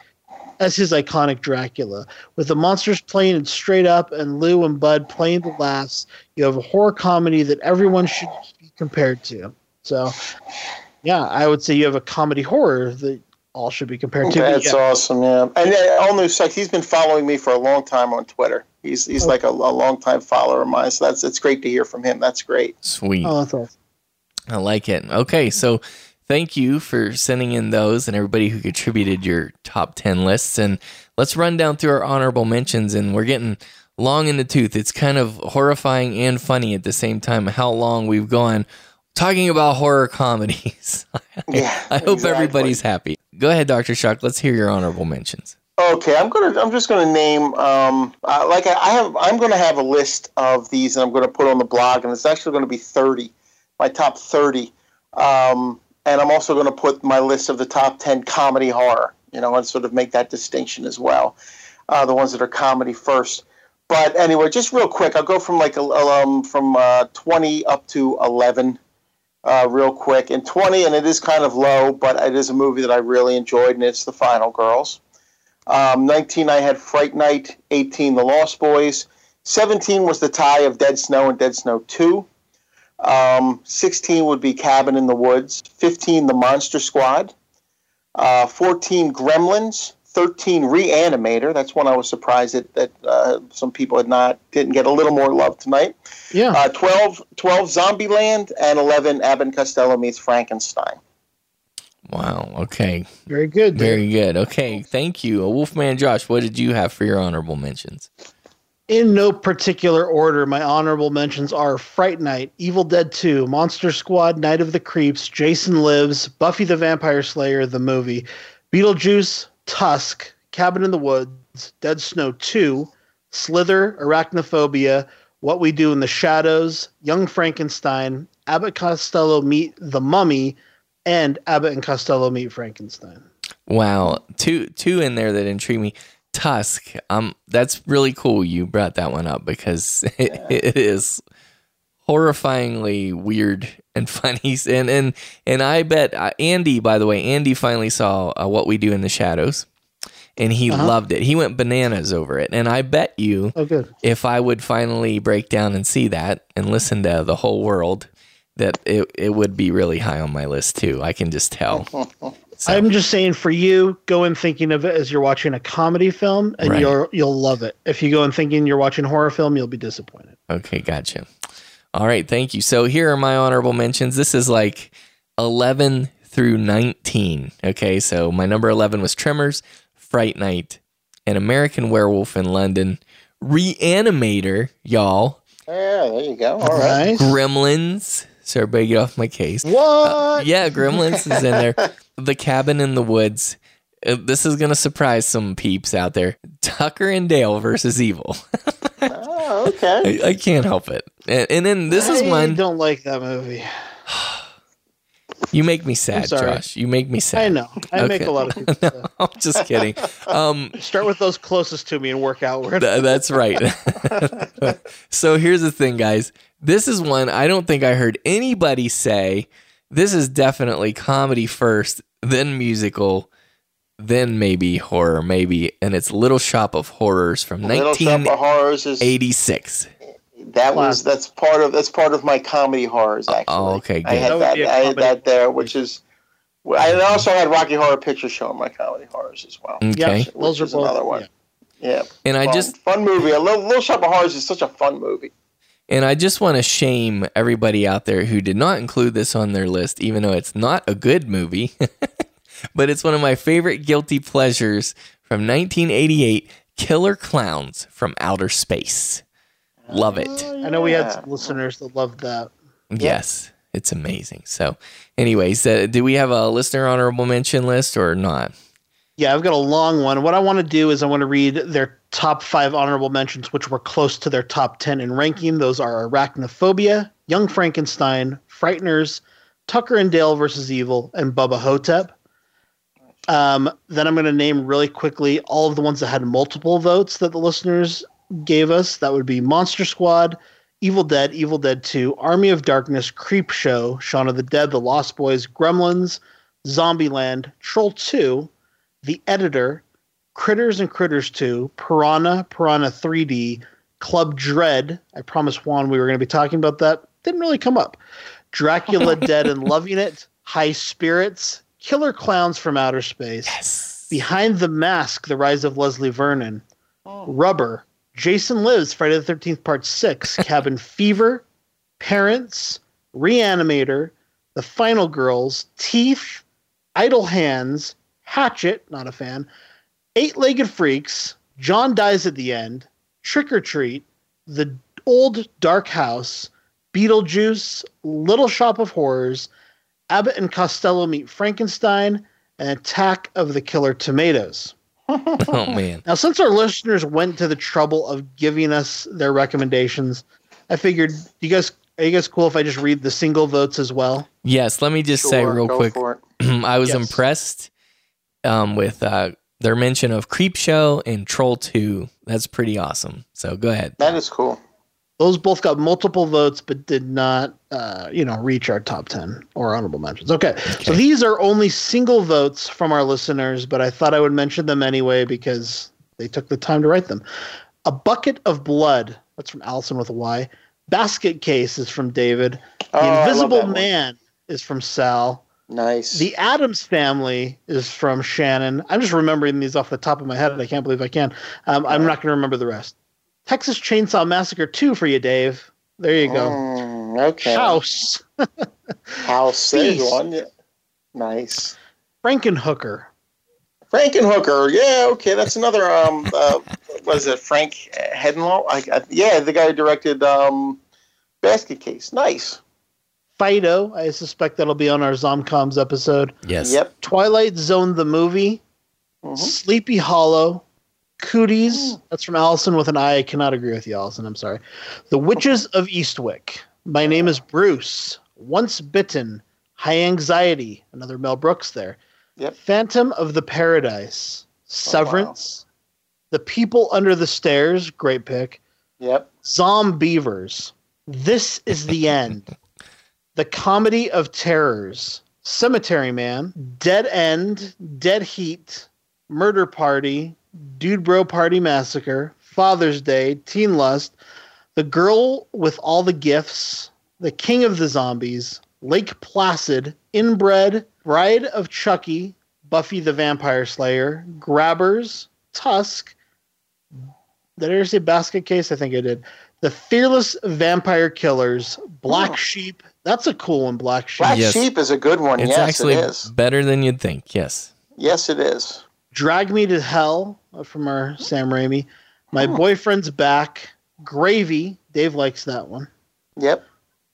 as his iconic Dracula. With the monsters playing it straight up and Lou and Bud playing the laughs, you have a horror comedy that everyone should be compared to. So, yeah, I would say you have a comedy horror that all should be compared to. That's yeah. awesome, yeah. And uh, all new sucks. He's been following me for a long time on Twitter. He's he's Oh. like a, a long time follower of mine. So that's it's great to hear from him. That's great. Sweet. Oh, that's awesome. I like it. Okay, so thank you for sending in those and everybody who contributed your top 10 lists. And let's run down through our honorable mentions. And we're getting long in the tooth. It's kind of horrifying and funny at the same time how long we've gone talking about horror comedies. [LAUGHS] Yeah, I hope exactly. everybody's happy. Go ahead, Dr. Shock. Let's hear your honorable mentions. Okay, I'm gonna. I'm just gonna name. Um, uh, like I, I have. I'm gonna have a list of these, and I'm gonna put on the blog, and it's actually gonna be 30, my top 30. Um, and I'm also gonna put my list of the top 10 comedy horror. You know, and sort of make that distinction as well. Uh, the ones that are comedy first. But anyway, just real quick, I'll go from like a um, from uh, 20 up to 11, uh, real quick. And 20, and it is kind of low, but it is a movie that I really enjoyed, and it's The Final Girls. Um, 19, I had Fright Night. 18, The Lost Boys. 17 was the tie of Dead Snow and Dead Snow 2. Um, 16 would be Cabin in the Woods. 15, The Monster Squad. Uh, 14, Gremlins. 13, Reanimator. That's one I was surprised that, that uh, some people had not didn't get a little more love tonight. Yeah. Uh, 12, 12, Zombieland. And 11, Abbott and Costello meets Frankenstein. Wow. Okay. Very good. Very good. Okay. Thank you. Uh, Wolfman Josh, what did you have for your honorable mentions? In no particular order, my honorable mentions are Fright Night, Evil Dead 2, Monster Squad, Night of the Creeps, Jason Lives, Buffy the Vampire Slayer, the movie, Beetlejuice, Tusk, Cabin in the Woods, Dead Snow 2, Slither, Arachnophobia, What We Do in the Shadows, Young Frankenstein, Abbott Costello Meet the Mummy, and Abbott and Costello Meet Frankenstein. Wow. Two two in there that intrigue me. Tusk. Um that's really cool you brought that one up because it, [LAUGHS] it is horrifyingly weird and [LAUGHS] funny and and and I bet uh, Andy by the way Andy finally saw uh, what we do in the shadows and he Uh-huh. loved it. He went bananas over it. And I bet you Oh, if I would finally break down and see that and listen to the whole world that it, it would be really high on my list too. I can just tell. [LAUGHS] I'm just saying for you, go in thinking of it as you're watching a comedy film and Right. you'll you'll love it. If you go in thinking you're watching a horror film, you'll be disappointed. Okay, gotcha. All right, thank you. So here are my honorable mentions. This is like 11 through 19. Okay, so my number 11 was Tremors, Fright Night, An American Werewolf in London, Reanimator, y'all, Yeah, there you go. All right. Gremlins. So everybody get off my case. What? Uh, yeah, Gremlins is in there. [LAUGHS] The Cabin in the Woods. Uh, this is going to surprise some peeps out there. Tucker and Dale versus Evil. [LAUGHS] Okay. I, I can't help it. And, and then this is one I don't like that movie. [SIGHS] You make me sad. Josh. You make me sad. I know. I make a lot of people [LAUGHS] sad. I'm just kidding. [LAUGHS] Um, Start with those closest to me and work outward. th- that's right. [LAUGHS] so here's the thing, guys. This is one I don't think I heard anybody say. This is definitely comedy first, then musical, then maybe horror, maybe. And it's Little Shop of Horrors from Little Shop of Horrors is 1986. that was that's part of that's part of my comedy horrors oh, actually. Oh, okay, I had That that. be a I had that there, which is. I also had Rocky Horror Picture Show in my comedy horrors as well. Okay. Yeah, those Which are is both. another one. Yeah. And I just fun movie. A little, little Shop of Horrors is such a fun movie. And I just want to shame everybody out there who did not include this on their list, even though it's not a good movie. [LAUGHS] but it's one of my favorite guilty pleasures from 1988 Killer Clowns from Outer Space. Love it. I know we had some listeners that loved that. Yes, it's amazing. So, anyways, uh, do we have a listener honorable mention list or not? Yeah, I've got a long one. What I want to do is I want to read their top five honorable mentions, which were close to their top 10 in ranking. Those are Arachnophobia, Young Frankenstein, Frighteners, Tucker and Dale versus Evil, and Bubba Ho-Tep. Um, then I'm going to name really quickly all of the ones that had multiple votes that the listeners gave us. That would be Monster Squad, Evil Dead, Evil Dead 2, Army of Darkness, Creep Show, Shaun of the Dead, The Lost Boys, Gremlins, Zombieland, Troll 2, The Editor, Critters and Critters 2, Piranha, Piranha 3D, Club Dread. I promised Juan we were going to be talking about that. Didn't really come up. Dracula [LAUGHS] Dead and Loving It, High Spirits, Killer Clowns from Outer Space, yes. Behind the Mask, The Rise of Leslie Vernon, oh. Rubber, Jason Lives, Friday the 13th, Part 6, [LAUGHS] Cabin Fever, Parents, Reanimator, The Final Girls, Teeth, Idle Hands, Hatchet, not a fan, Eight Legged Freaks, John Dies at the End, Trick or Treat, The Old Dark House, Beetlejuice, Little Shop of Horrors, Abbott and Costello Meet Frankenstein, and Attack of the Killer Tomatoes. [LAUGHS] oh man. Now, since our listeners went to the trouble of giving us their recommendations, I figured you guys are you guys cool if I just read the single votes as well? Yes, let me just say real quick. [CLEARS THROAT] I was Yes. impressed um, with uh, their mention of Creep Show and Troll 2. That's pretty awesome. So go ahead. That is cool. Those both got multiple votes, but did not, uh, you know, reach our top ten or honorable mentions. Okay, so these are only single votes from our listeners, but I thought I would mention them anyway because they took the time to write them. A bucket of blood. That's from Allison with a Y. Basket case is from David. The Oh, Invisible that one. Man is from Sal. Nice. The Addams Family is from Shannon. I'm just remembering these off the top of my head, I can't believe I can. Um, I'm not going to remember the rest. Texas Chainsaw Massacre 2 for you, Dave. There you go. Mm, okay. House. [LAUGHS] House. There's one. Nice. Frankenhooker. Frankenhooker. Yeah. Okay. That's another. Um. Uh, what is it? Frank Hedenlow. I, I, yeah, the guy who directed um, Basket Case. Nice. Fido. I suspect that'll be on our Zomcoms episode. Yes. Yep. Twilight Zone, the movie. Mhm. Sleepy Hollow. Cooties. Hmm. That's from Allison with an I. I cannot agree with you, Allison. I'm sorry. The Witches of Eastwick. My name is Bruce. Once Bitten. High Anxiety. Another Mel Brooks there. Yep. Phantom of the Paradise. Oh, Severance. The People Under the Stairs. Great pick. Yep. Zombeavers. This is the [LAUGHS] end. the Comedy of Terrors. Cemetery Man. Dead End. Dead Heat. Murder Party. Dude Bro Party Massacre. Father's Day. Teen Lust. The Girl with All the Gifts. The King of the Zombies. Lake Placid. Inbred. Bride of Chucky. Buffy the Vampire Slayer. Grabbers. Tusk. Did I ever say basket case? I think I did. The Fearless Vampire Killers, Black Oh. Sheep. That's a cool one, Black Sheep. Black Yes. Sheep is a good one. It's yes, actually it is. better than you'd think. Yes. Yes, it is. Drag Me to Hell from our Sam Raimi. My Oh. Boyfriend's Back. Gravy. Dave likes that one. Yep.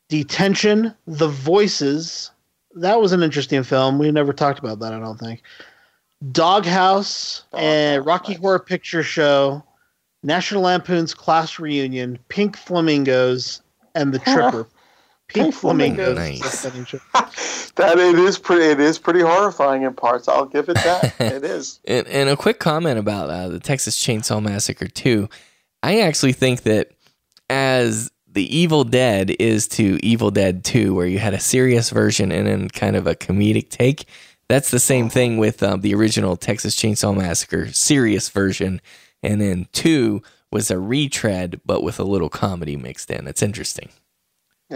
Detention. The Voices. That was an interesting film. We never talked about that, I don't think. Doghouse and Doghouse, Rocky nice. Horror Picture Show. National Lampoon's Class Reunion. Pink Flamingos. And The [LAUGHS] Tripper. Pink, Pink Flamingos. Flamingos. Nice. That it is pretty. It is pretty horrifying in parts. I'll give it that. [LAUGHS] it is. And, and a quick comment about uh, the Texas Chainsaw Massacre 2. I actually think that as the Evil Dead is to Evil Dead 2, where you had a serious version and then kind of a comedic take, that's the same thing with um, the original Texas Chainsaw Massacre serious version. And then 2 was a retread, but with a little comedy mixed in. It's interesting.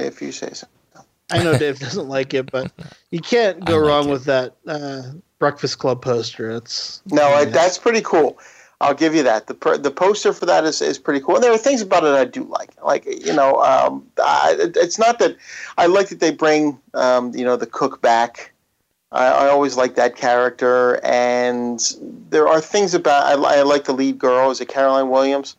If you say so. I know Dave doesn't like it, but you can't go like wrong it. with that uh, Breakfast Club poster. It's No, I, that's pretty cool. I'll give you that. The per, the poster for that is, is pretty cool. And there are things about it I do like. Like you know, um, I, it- it's not that I like that they bring um, you know the cook back. I, I always like that character, and there are things about I, I like the lead girl. Is it Caroline Williams?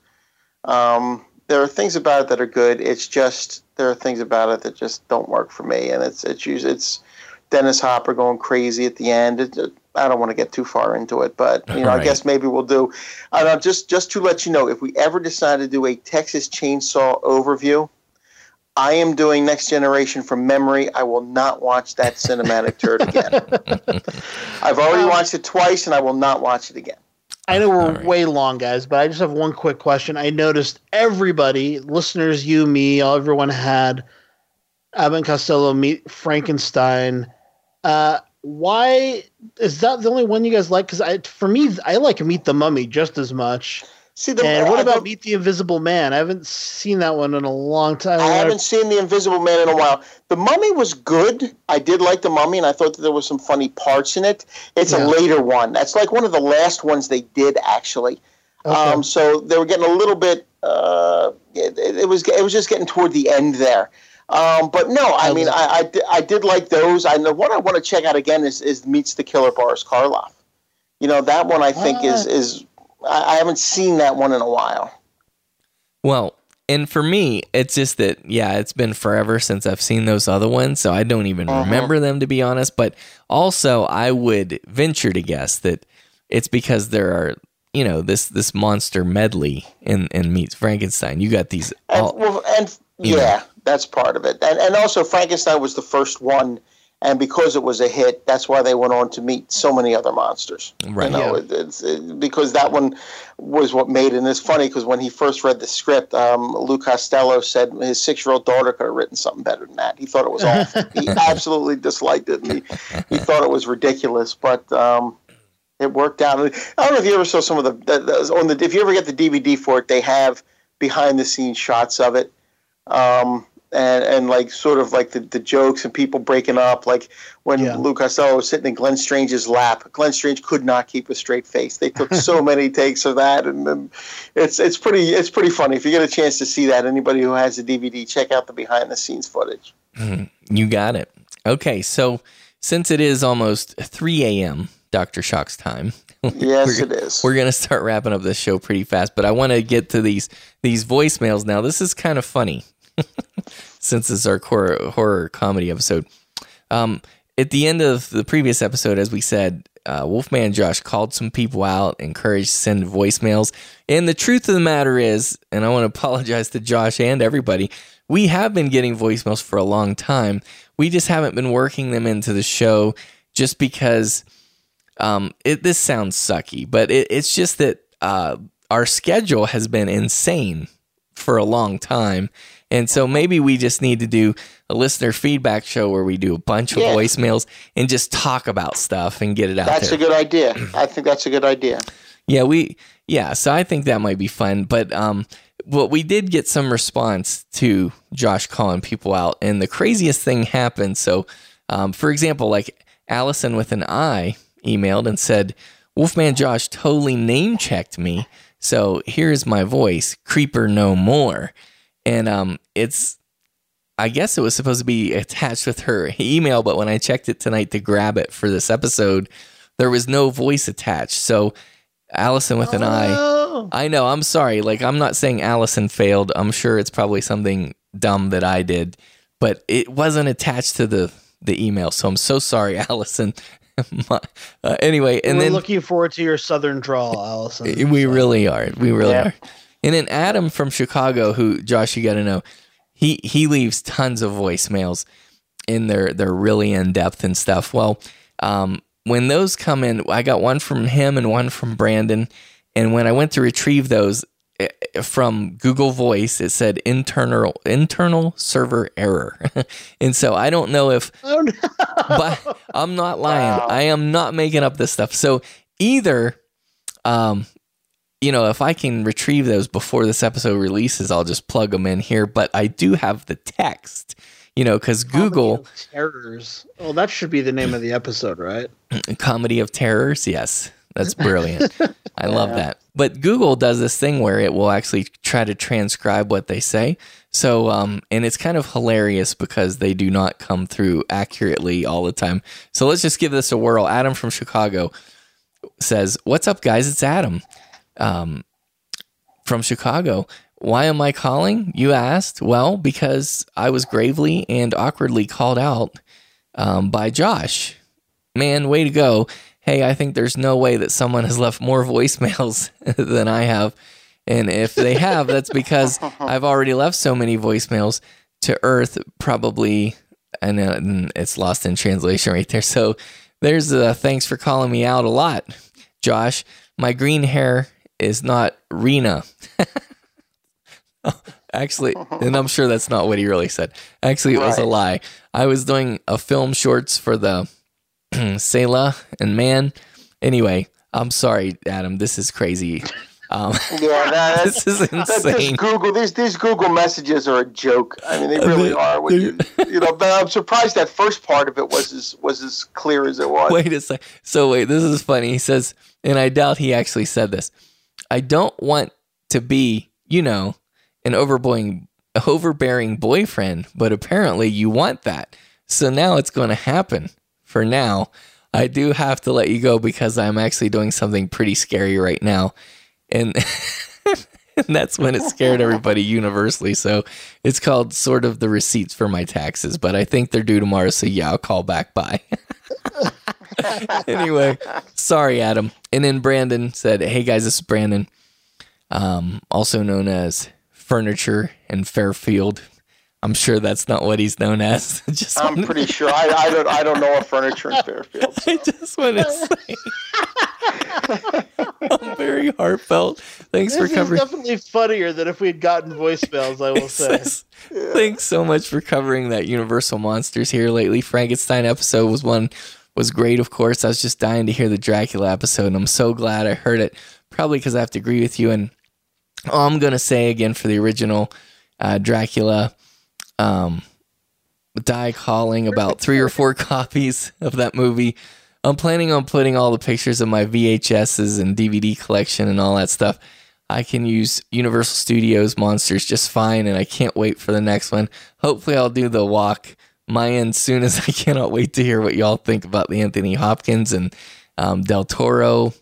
Um, there are things about it that are good. It's just there are things about it that just don't work for me, and it's it's usually it's Dennis Hopper going crazy at the end. It, it- I don't want to get too far into it, but you know, I guess maybe we'll do. I don't know, just just to let you know, if we ever decide to do a Texas Chainsaw overview, I am doing Next Generation from memory. I will not watch that cinematic turd again. [LAUGHS] I've already watched it twice, and I will not watch it again. I know we're right. way long, guys, but I just have one quick question. I noticed everybody, listeners, you, me, everyone had Abbott Costello meet Frankenstein. Uh, why is that the only one you guys like? Because I, for me, I like Meet the Mummy just as much. See, the, And what I about Meet the Invisible Man? I haven't seen that one in a long time. I haven't seen The Invisible Man in a while. The Mummy was good. I did like The Mummy, and I thought that there were some funny parts in it. It's Yeah. a later one. That's like one of the last ones they did, actually. Okay. Um, so they were getting a little bit. Uh, it, it was it was just getting toward the end there. Um, but no, I mean, I, I, I did like those. I know what I want to check out again is, is Meets the Killer Boris Karloff. You know that one I think is is I, I haven't seen that one in a while. Well, and for me, it's just that, yeah, it's been forever since I've seen those other ones, so I don't even Uh-huh. remember them to be honest. But also, I would venture to guess that it's because there are you know this this monster medley in in meets Frankenstein. You got these And, all, well, and you know. yeah, that's part of it. And and also Frankenstein was the first one, and because it was a hit, that's why they went on to meet so many other monsters. Right. You know, it, it's it, because that one was what made it. And it's funny because when he first read the script, um, Lou Costello said his six-year-old daughter could have written something better than that. He thought it was [LAUGHS] awful. he absolutely disliked it, and he, he thought it was ridiculous. But um, it worked out. I don't know if you ever saw some of the, the, the on the if you ever get the DVD for it, they have behind the scenes shots of it. Um, and, and like sort of like the, the jokes and people breaking up, like when Lou Costello was sitting in Glenn Strange's lap. Glenn Strange could not keep a straight face. They took so [LAUGHS] many takes of that, and, then it's it's pretty it's pretty funny. If you get a chance to see that, anybody who has a DVD, check out the behind the scenes footage. Mhm. You got it. Okay, so since it is almost 3 a.m. Dr. Shock's time. [LAUGHS] Yes, it is. We're gonna start wrapping up this show pretty fast, but I want to get to these these voicemails now. This is kind of funny [LAUGHS] since it's our horror, horror comedy episode. Um, at the end of the previous episode, as we said, uh, Wolfman Josh called some people out, encouraged to send voicemails. And the truth of the matter is, and I want to [LAUGHS] apologize to Josh and everybody, we have been getting voicemails for a long time. We just haven't been working them into the show just because um, it, this sounds sucky, but it, it's just that uh, our schedule has been insane for a long time. And so maybe we just need to do a listener feedback show where we do a bunch of Yeah. voicemails and just talk about stuff and get it out That's there. a good idea. I think that's a good idea. Yeah, we yeah, so I think that might be fun. But um well, we did get some response to Josh calling people out, and the craziest thing happened. So, um, for example, like Allison with an I emailed and said, Wolfman Josh totally name checked me. So here's my voice, creeper no more. And um it's I guess it was supposed to be attached with her email, but when I checked it tonight to grab it for this episode, there was no voice attached. So Allison with an Oh. I. I know, I'm sorry. Like I'm not saying Allison failed. I'm sure it's probably something dumb that I did, but it wasn't attached to the the email. So I'm so sorry, [LAUGHS] Allison. [LAUGHS] My- uh, anyway, and We're then looking forward to your southern drawl, Allison. [LAUGHS] we really are. We really Yeah. are. And then Adam from Chicago, who Josh, you got to know, he he leaves tons of voicemails, and they're they're really in depth and stuff. Well, um, when those come in, I got one from him and one from Brandon, and when I went to retrieve those eh, from Google Voice, it said internal internal server error, [LAUGHS] and so I don't know if Oh, no. [LAUGHS] but I'm not lying. I am not making up this stuff. So either, um, you know, if I can retrieve those before this episode releases, I'll just plug them in here. But I do have the text, you know, because Google Terrors. Well, that should be the name of the episode, right? [LAUGHS] comedy of terrors. Yes, that's brilliant. [LAUGHS] I love that. But Google does this thing where it will actually try to transcribe what they say. So, um, and it's kind of hilarious because they do not come through accurately all the time. So let's just give this a whirl. Adam from Chicago says, "What's up, guys? It's Adam um, from Chicago." Why am I calling? You asked. Well, because I was gravely and awkwardly called out um, by Josh man, way to go. Hey, I think there's no way that someone has left more [LAUGHS] voicemails [LAUGHS] than I have. And if they have, that's because [LAUGHS] I've already left so many voicemails to Earth, probably, and, uh, and it's lost in translation right there. So there's a thanks for calling me out a lot, Josh. My green hair is not Rena. [LAUGHS] Actually, and I'm sure that's not what he really said. Actually, it was a lie. I was doing a film shorts for the [CLEARS THROAT] Selah and Man. Anyway, I'm sorry, Adam. This is crazy. Um, [LAUGHS] Yeah, that, [LAUGHS] this is that- insane. Google these these Google messages are a joke. I mean, they really are. When you, you know, but I'm surprised that first part of it was as was as clear as it was. Wait a sec. So wait, this is funny. He says, and I doubt he actually said this. I don't want to be, you know, an overbearing, overbearing boyfriend, but apparently you want that. So now it's going to happen. For now, I do have to let you go because I'm actually doing something pretty scary right now, and. And [LAUGHS] that's when it scared everybody universally. So it's called sort of the receipts for my taxes, but I think they're due tomorrow. So yeah, I'll call back by. [LAUGHS] [LAUGHS] anyway, sorry, Adam. And then Brandon said, "Hey guys, this is Brandon, um, also known as Furniture in Fairfield. I'm sure that's not what he's known as. [LAUGHS] just I'm pretty sure. I, I don't. I don't know a furniture in Fairfield. [LAUGHS] So. I just want to say, I'm very heartfelt. Thanks this for covering. is definitely funnier than if we had gotten voicemails. I will say. Thanks so much for covering that Universal Monsters here lately. Frankenstein episode was one was great, of course. I was just dying to hear the Dracula episode, and I'm so glad I heard it. Probably because I have to agree with you. And all I'm gonna say again for the original uh, Dracula, um, die calling about three or four [LAUGHS] copies of that movie. I'm planning on putting all the pictures of my VHSs and DVD collection and all that stuff. I can use Universal Studios monsters just fine, and I can't wait for the next one. Hopefully, I'll do the walk my end soon as [LAUGHS] I cannot wait to hear what y'all think about the Anthony Hopkins and um, Del Toro.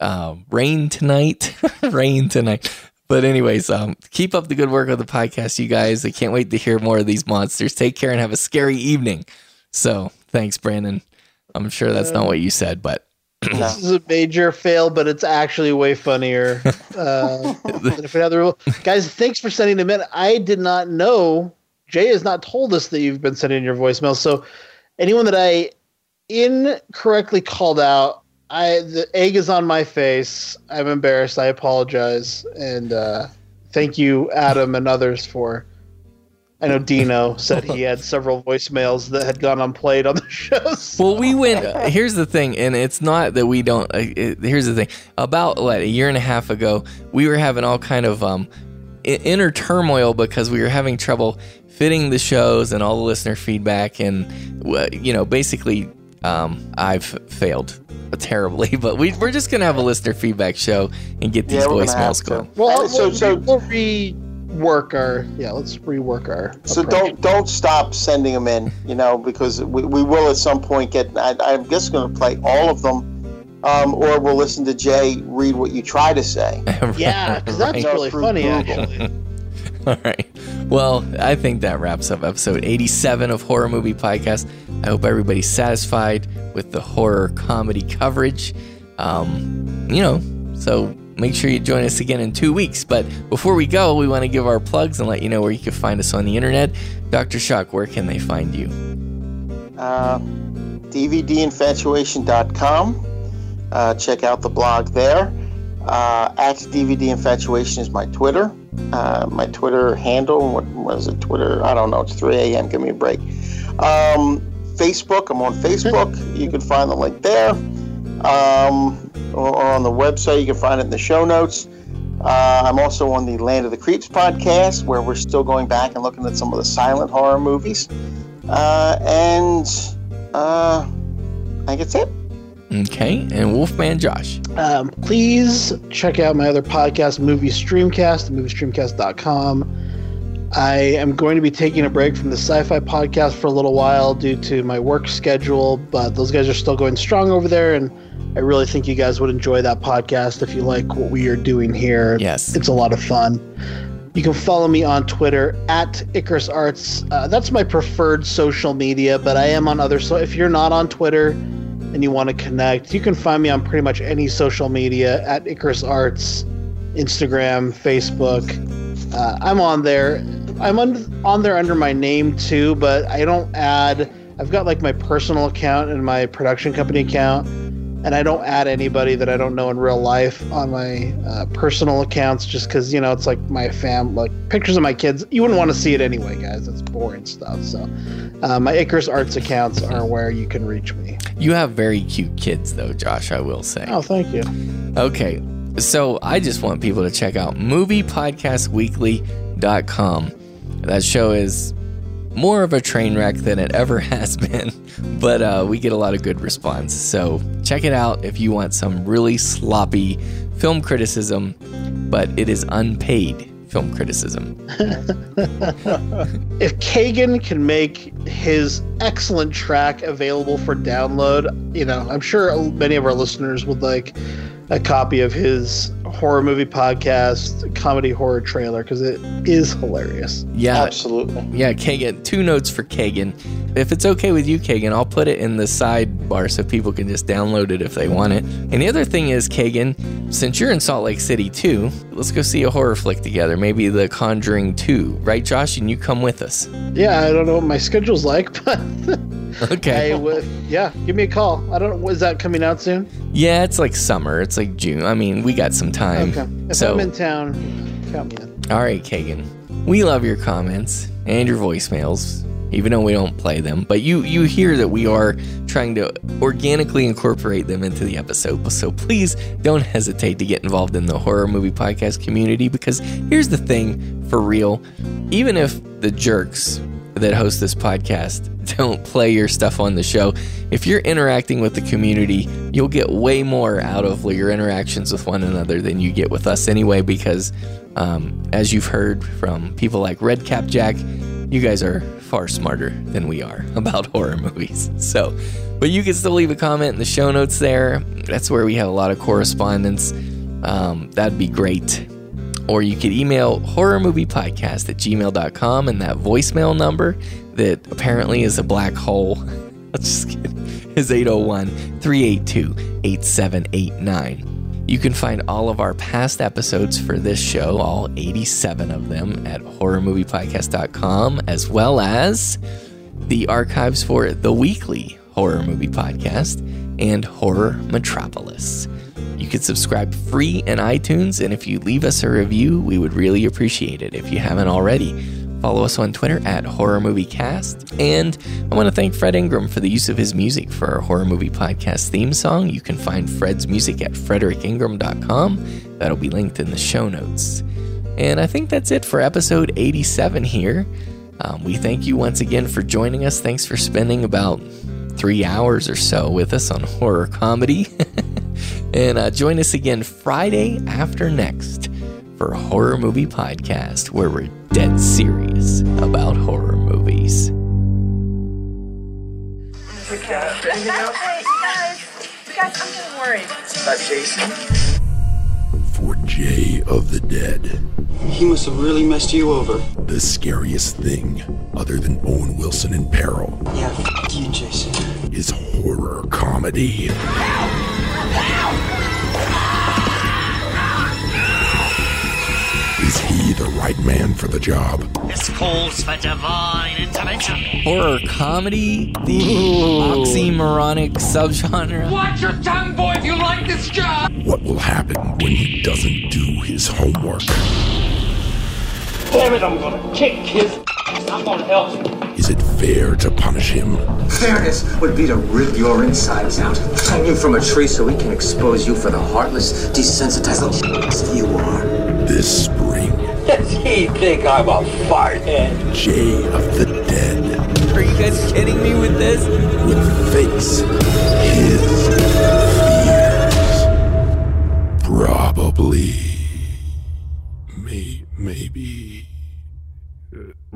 Uh, rain tonight, [LAUGHS] rain tonight. But anyways, um, keep up the good work of the podcast, you guys. I can't wait to hear more of these monsters. Take care and have a scary evening. So thanks, Brandon. I'm sure that's not what you said, but [CLEARS THROAT] this is a major fail, but it's actually way funnier. [LAUGHS] Uh, than if we had the rule. Guys, thanks for sending them in. I did not know. Jay has not told us that you've been sending your voicemail. So, anyone that I incorrectly called out, I the egg is on my face. I'm embarrassed. I apologize, and uh, thank you, Adam, and others for. I know Dino said he had several voicemails that had gone unplayed on the [LAUGHS] shows. Well, we went. Here's the thing, and it's not that we don't. Uh, it, here's the thing. About what a year and a half ago, we were having all kind of um, inner turmoil because we were having trouble fitting the shows and all the listener feedback, and uh, you know, basically, um, I've failed terribly. [LAUGHS] But we, we're just gonna have a listener feedback show and get these Yeah, we're gonna have voicemails to. going. Well, So- we'll, so- we'll rework our yeah. Let's rework our. So approach. don't don't stop sending them in, you know, because we, we will at some point get. I, I'm just going to play all of them, um, or we'll listen to Jay read what you try to say. [LAUGHS] Yeah, because that's Right. really funny Google. actually. [LAUGHS] All right. Well, I think that wraps up episode 87 of Horror Movie Podcast. I hope everybody's satisfied with the horror comedy coverage. Um, you know, so make sure you join us again in two weeks. But before we go, we want to give our plugs and let you know where you can find us on the internet. Dr. Shock, where can they find you? Uh, DVDinfatuation.com. Uh, check out the blog there. Uh, at DVD Infatuation is my Twitter. Uh, my Twitter handle. What was it? Twitter. I don't know. It's 3 a.m. Give me a break. Um, Facebook. I'm on Facebook. You can find the link there. Um, or, on the website. You can find it in the show notes. Uh, I'm also on the Land of the Creeps podcast, where we're still going back and looking at some of the silent horror movies. Uh, and uh, I think it's it. Okay. And Wolfman Josh. Um, please check out my other podcast, Movie Streamcast, moviestreamcast.com. I am going to be taking a break from the sci fi podcast for a little while due to my work schedule, but those guys are still going strong over there. And I really think you guys would enjoy that podcast if you like what we are doing here. Yes. It's a lot of fun. You can follow me on Twitter at Icarus Arts. Uh, that's my preferred social media, but I am on other. So if you're not on Twitter and you want to connect, you can find me on pretty much any social media at Icarus Arts, Instagram, Facebook. Uh, I'm on there. I'm on, on there under my name too, but I don't add. I've got like my personal account and my production company account, and I don't add anybody that I don't know in real life on my uh, personal accounts just because you know it's like my fam, like pictures of my kids. You wouldn't want to see it anyway, guys. It's boring stuff. So uh, my Icarus Arts accounts are where you can reach me. You have very cute kids, though, Josh, I will say. Oh, thank you. Okay. So I just want people to check out moviepodcastweekly.com. That show is more of a train wreck than it ever [LAUGHS] has been, but uh, we get a lot of good response. So check it out if you want some really sloppy film criticism, but it is unpaid film criticism. [LAUGHS] if Kagan can make his excellent track available for download, you know, I'm sure many of our listeners would like a copy of his horror movie podcast, comedy horror trailer, because it is hilarious. Yeah, absolutely. Yeah, Kagan. Two notes for Kagan. If it's okay with you, Kagan, I'll put it in the sidebar so people can just download it if they want it. And the other thing is, Kagan, since you're in Salt Lake City too, let's go see a horror flick together. Maybe The Conjuring 2, right, Josh? And you come with us. Yeah, I don't know what my schedule's like, [LAUGHS] but [LAUGHS] okay. I yeah, give me a call. I don't know. Is that coming out soon? Yeah, it's like summer. It's like June. I mean, we got some time. Okay. If so, I'm in town, count me in. all right, Kagan. We love your comments and your voicemails, even though we don't play them. But you you hear that we are trying to organically incorporate them into the episode. So please don't hesitate to get involved in the horror movie podcast community because here's the thing for real. Even if the jerks that host this podcast [LAUGHS] don't play your stuff on the show, if you're interacting with the community, you'll get way more out of your interactions with one another than you get with us anyway. Because, um, as you've heard from people like Redcap Jack, you guys are far smarter than we are [LAUGHS] about horror movies. So, but you can still leave a comment in the show notes there. That's where we have a lot of correspondence. Um, that'd be great or you could email horrormoviepodcast at gmail.com and that voicemail number that apparently is a black hole. [LAUGHS] Just. Is 801 382 8789. You can find all of our past episodes for this show, all 87 of them, at horrormoviepodcast.com, as well as the archives for the weekly horror movie podcast and Horror Metropolis. You can subscribe free in iTunes, and if you leave us a review, we would really appreciate it if you haven't already. Follow us on Twitter at Horror Movie Cast. And I want to thank Fred Ingram for the use of his music for our Horror Movie Podcast theme song. You can find Fred's music at fredericingram.com. That'll be linked in the show notes. And I think that's it for episode 87 here. Um, we thank you once again for joining us. Thanks for spending about three hours or so with us on horror comedy. [LAUGHS] and uh, join us again Friday after next for a horror movie podcast where we're dead serious about horror movies. Anything guys. Guys, I'm getting worried. About Jason? For Jay of the Dead, He must have really messed you over. the scariest thing, other than Owen Wilson in peril, Yeah, f- you, Jason. is horror comedy. Is he the right man for the job? This calls for divine intervention. Horror comedy, the oxymoronic subgenre. Watch your tongue, boy, if you like this job! What will happen when he doesn't do his homework? Damn it, I'm gonna kick his ass. I'm gonna help him. Is it fair to punish him? Fairness would be to rip your insides out, hang you from a tree so we can expose you for the heartless, desensitized little you are. This spring, Does he think I'm a farthead? Jay of the Dead Are you guys kidding me with this? will face his fears. Probably. May, maybe.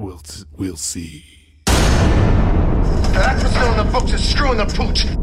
We'll, we'll see. That's what's in the books is screwing the pooch.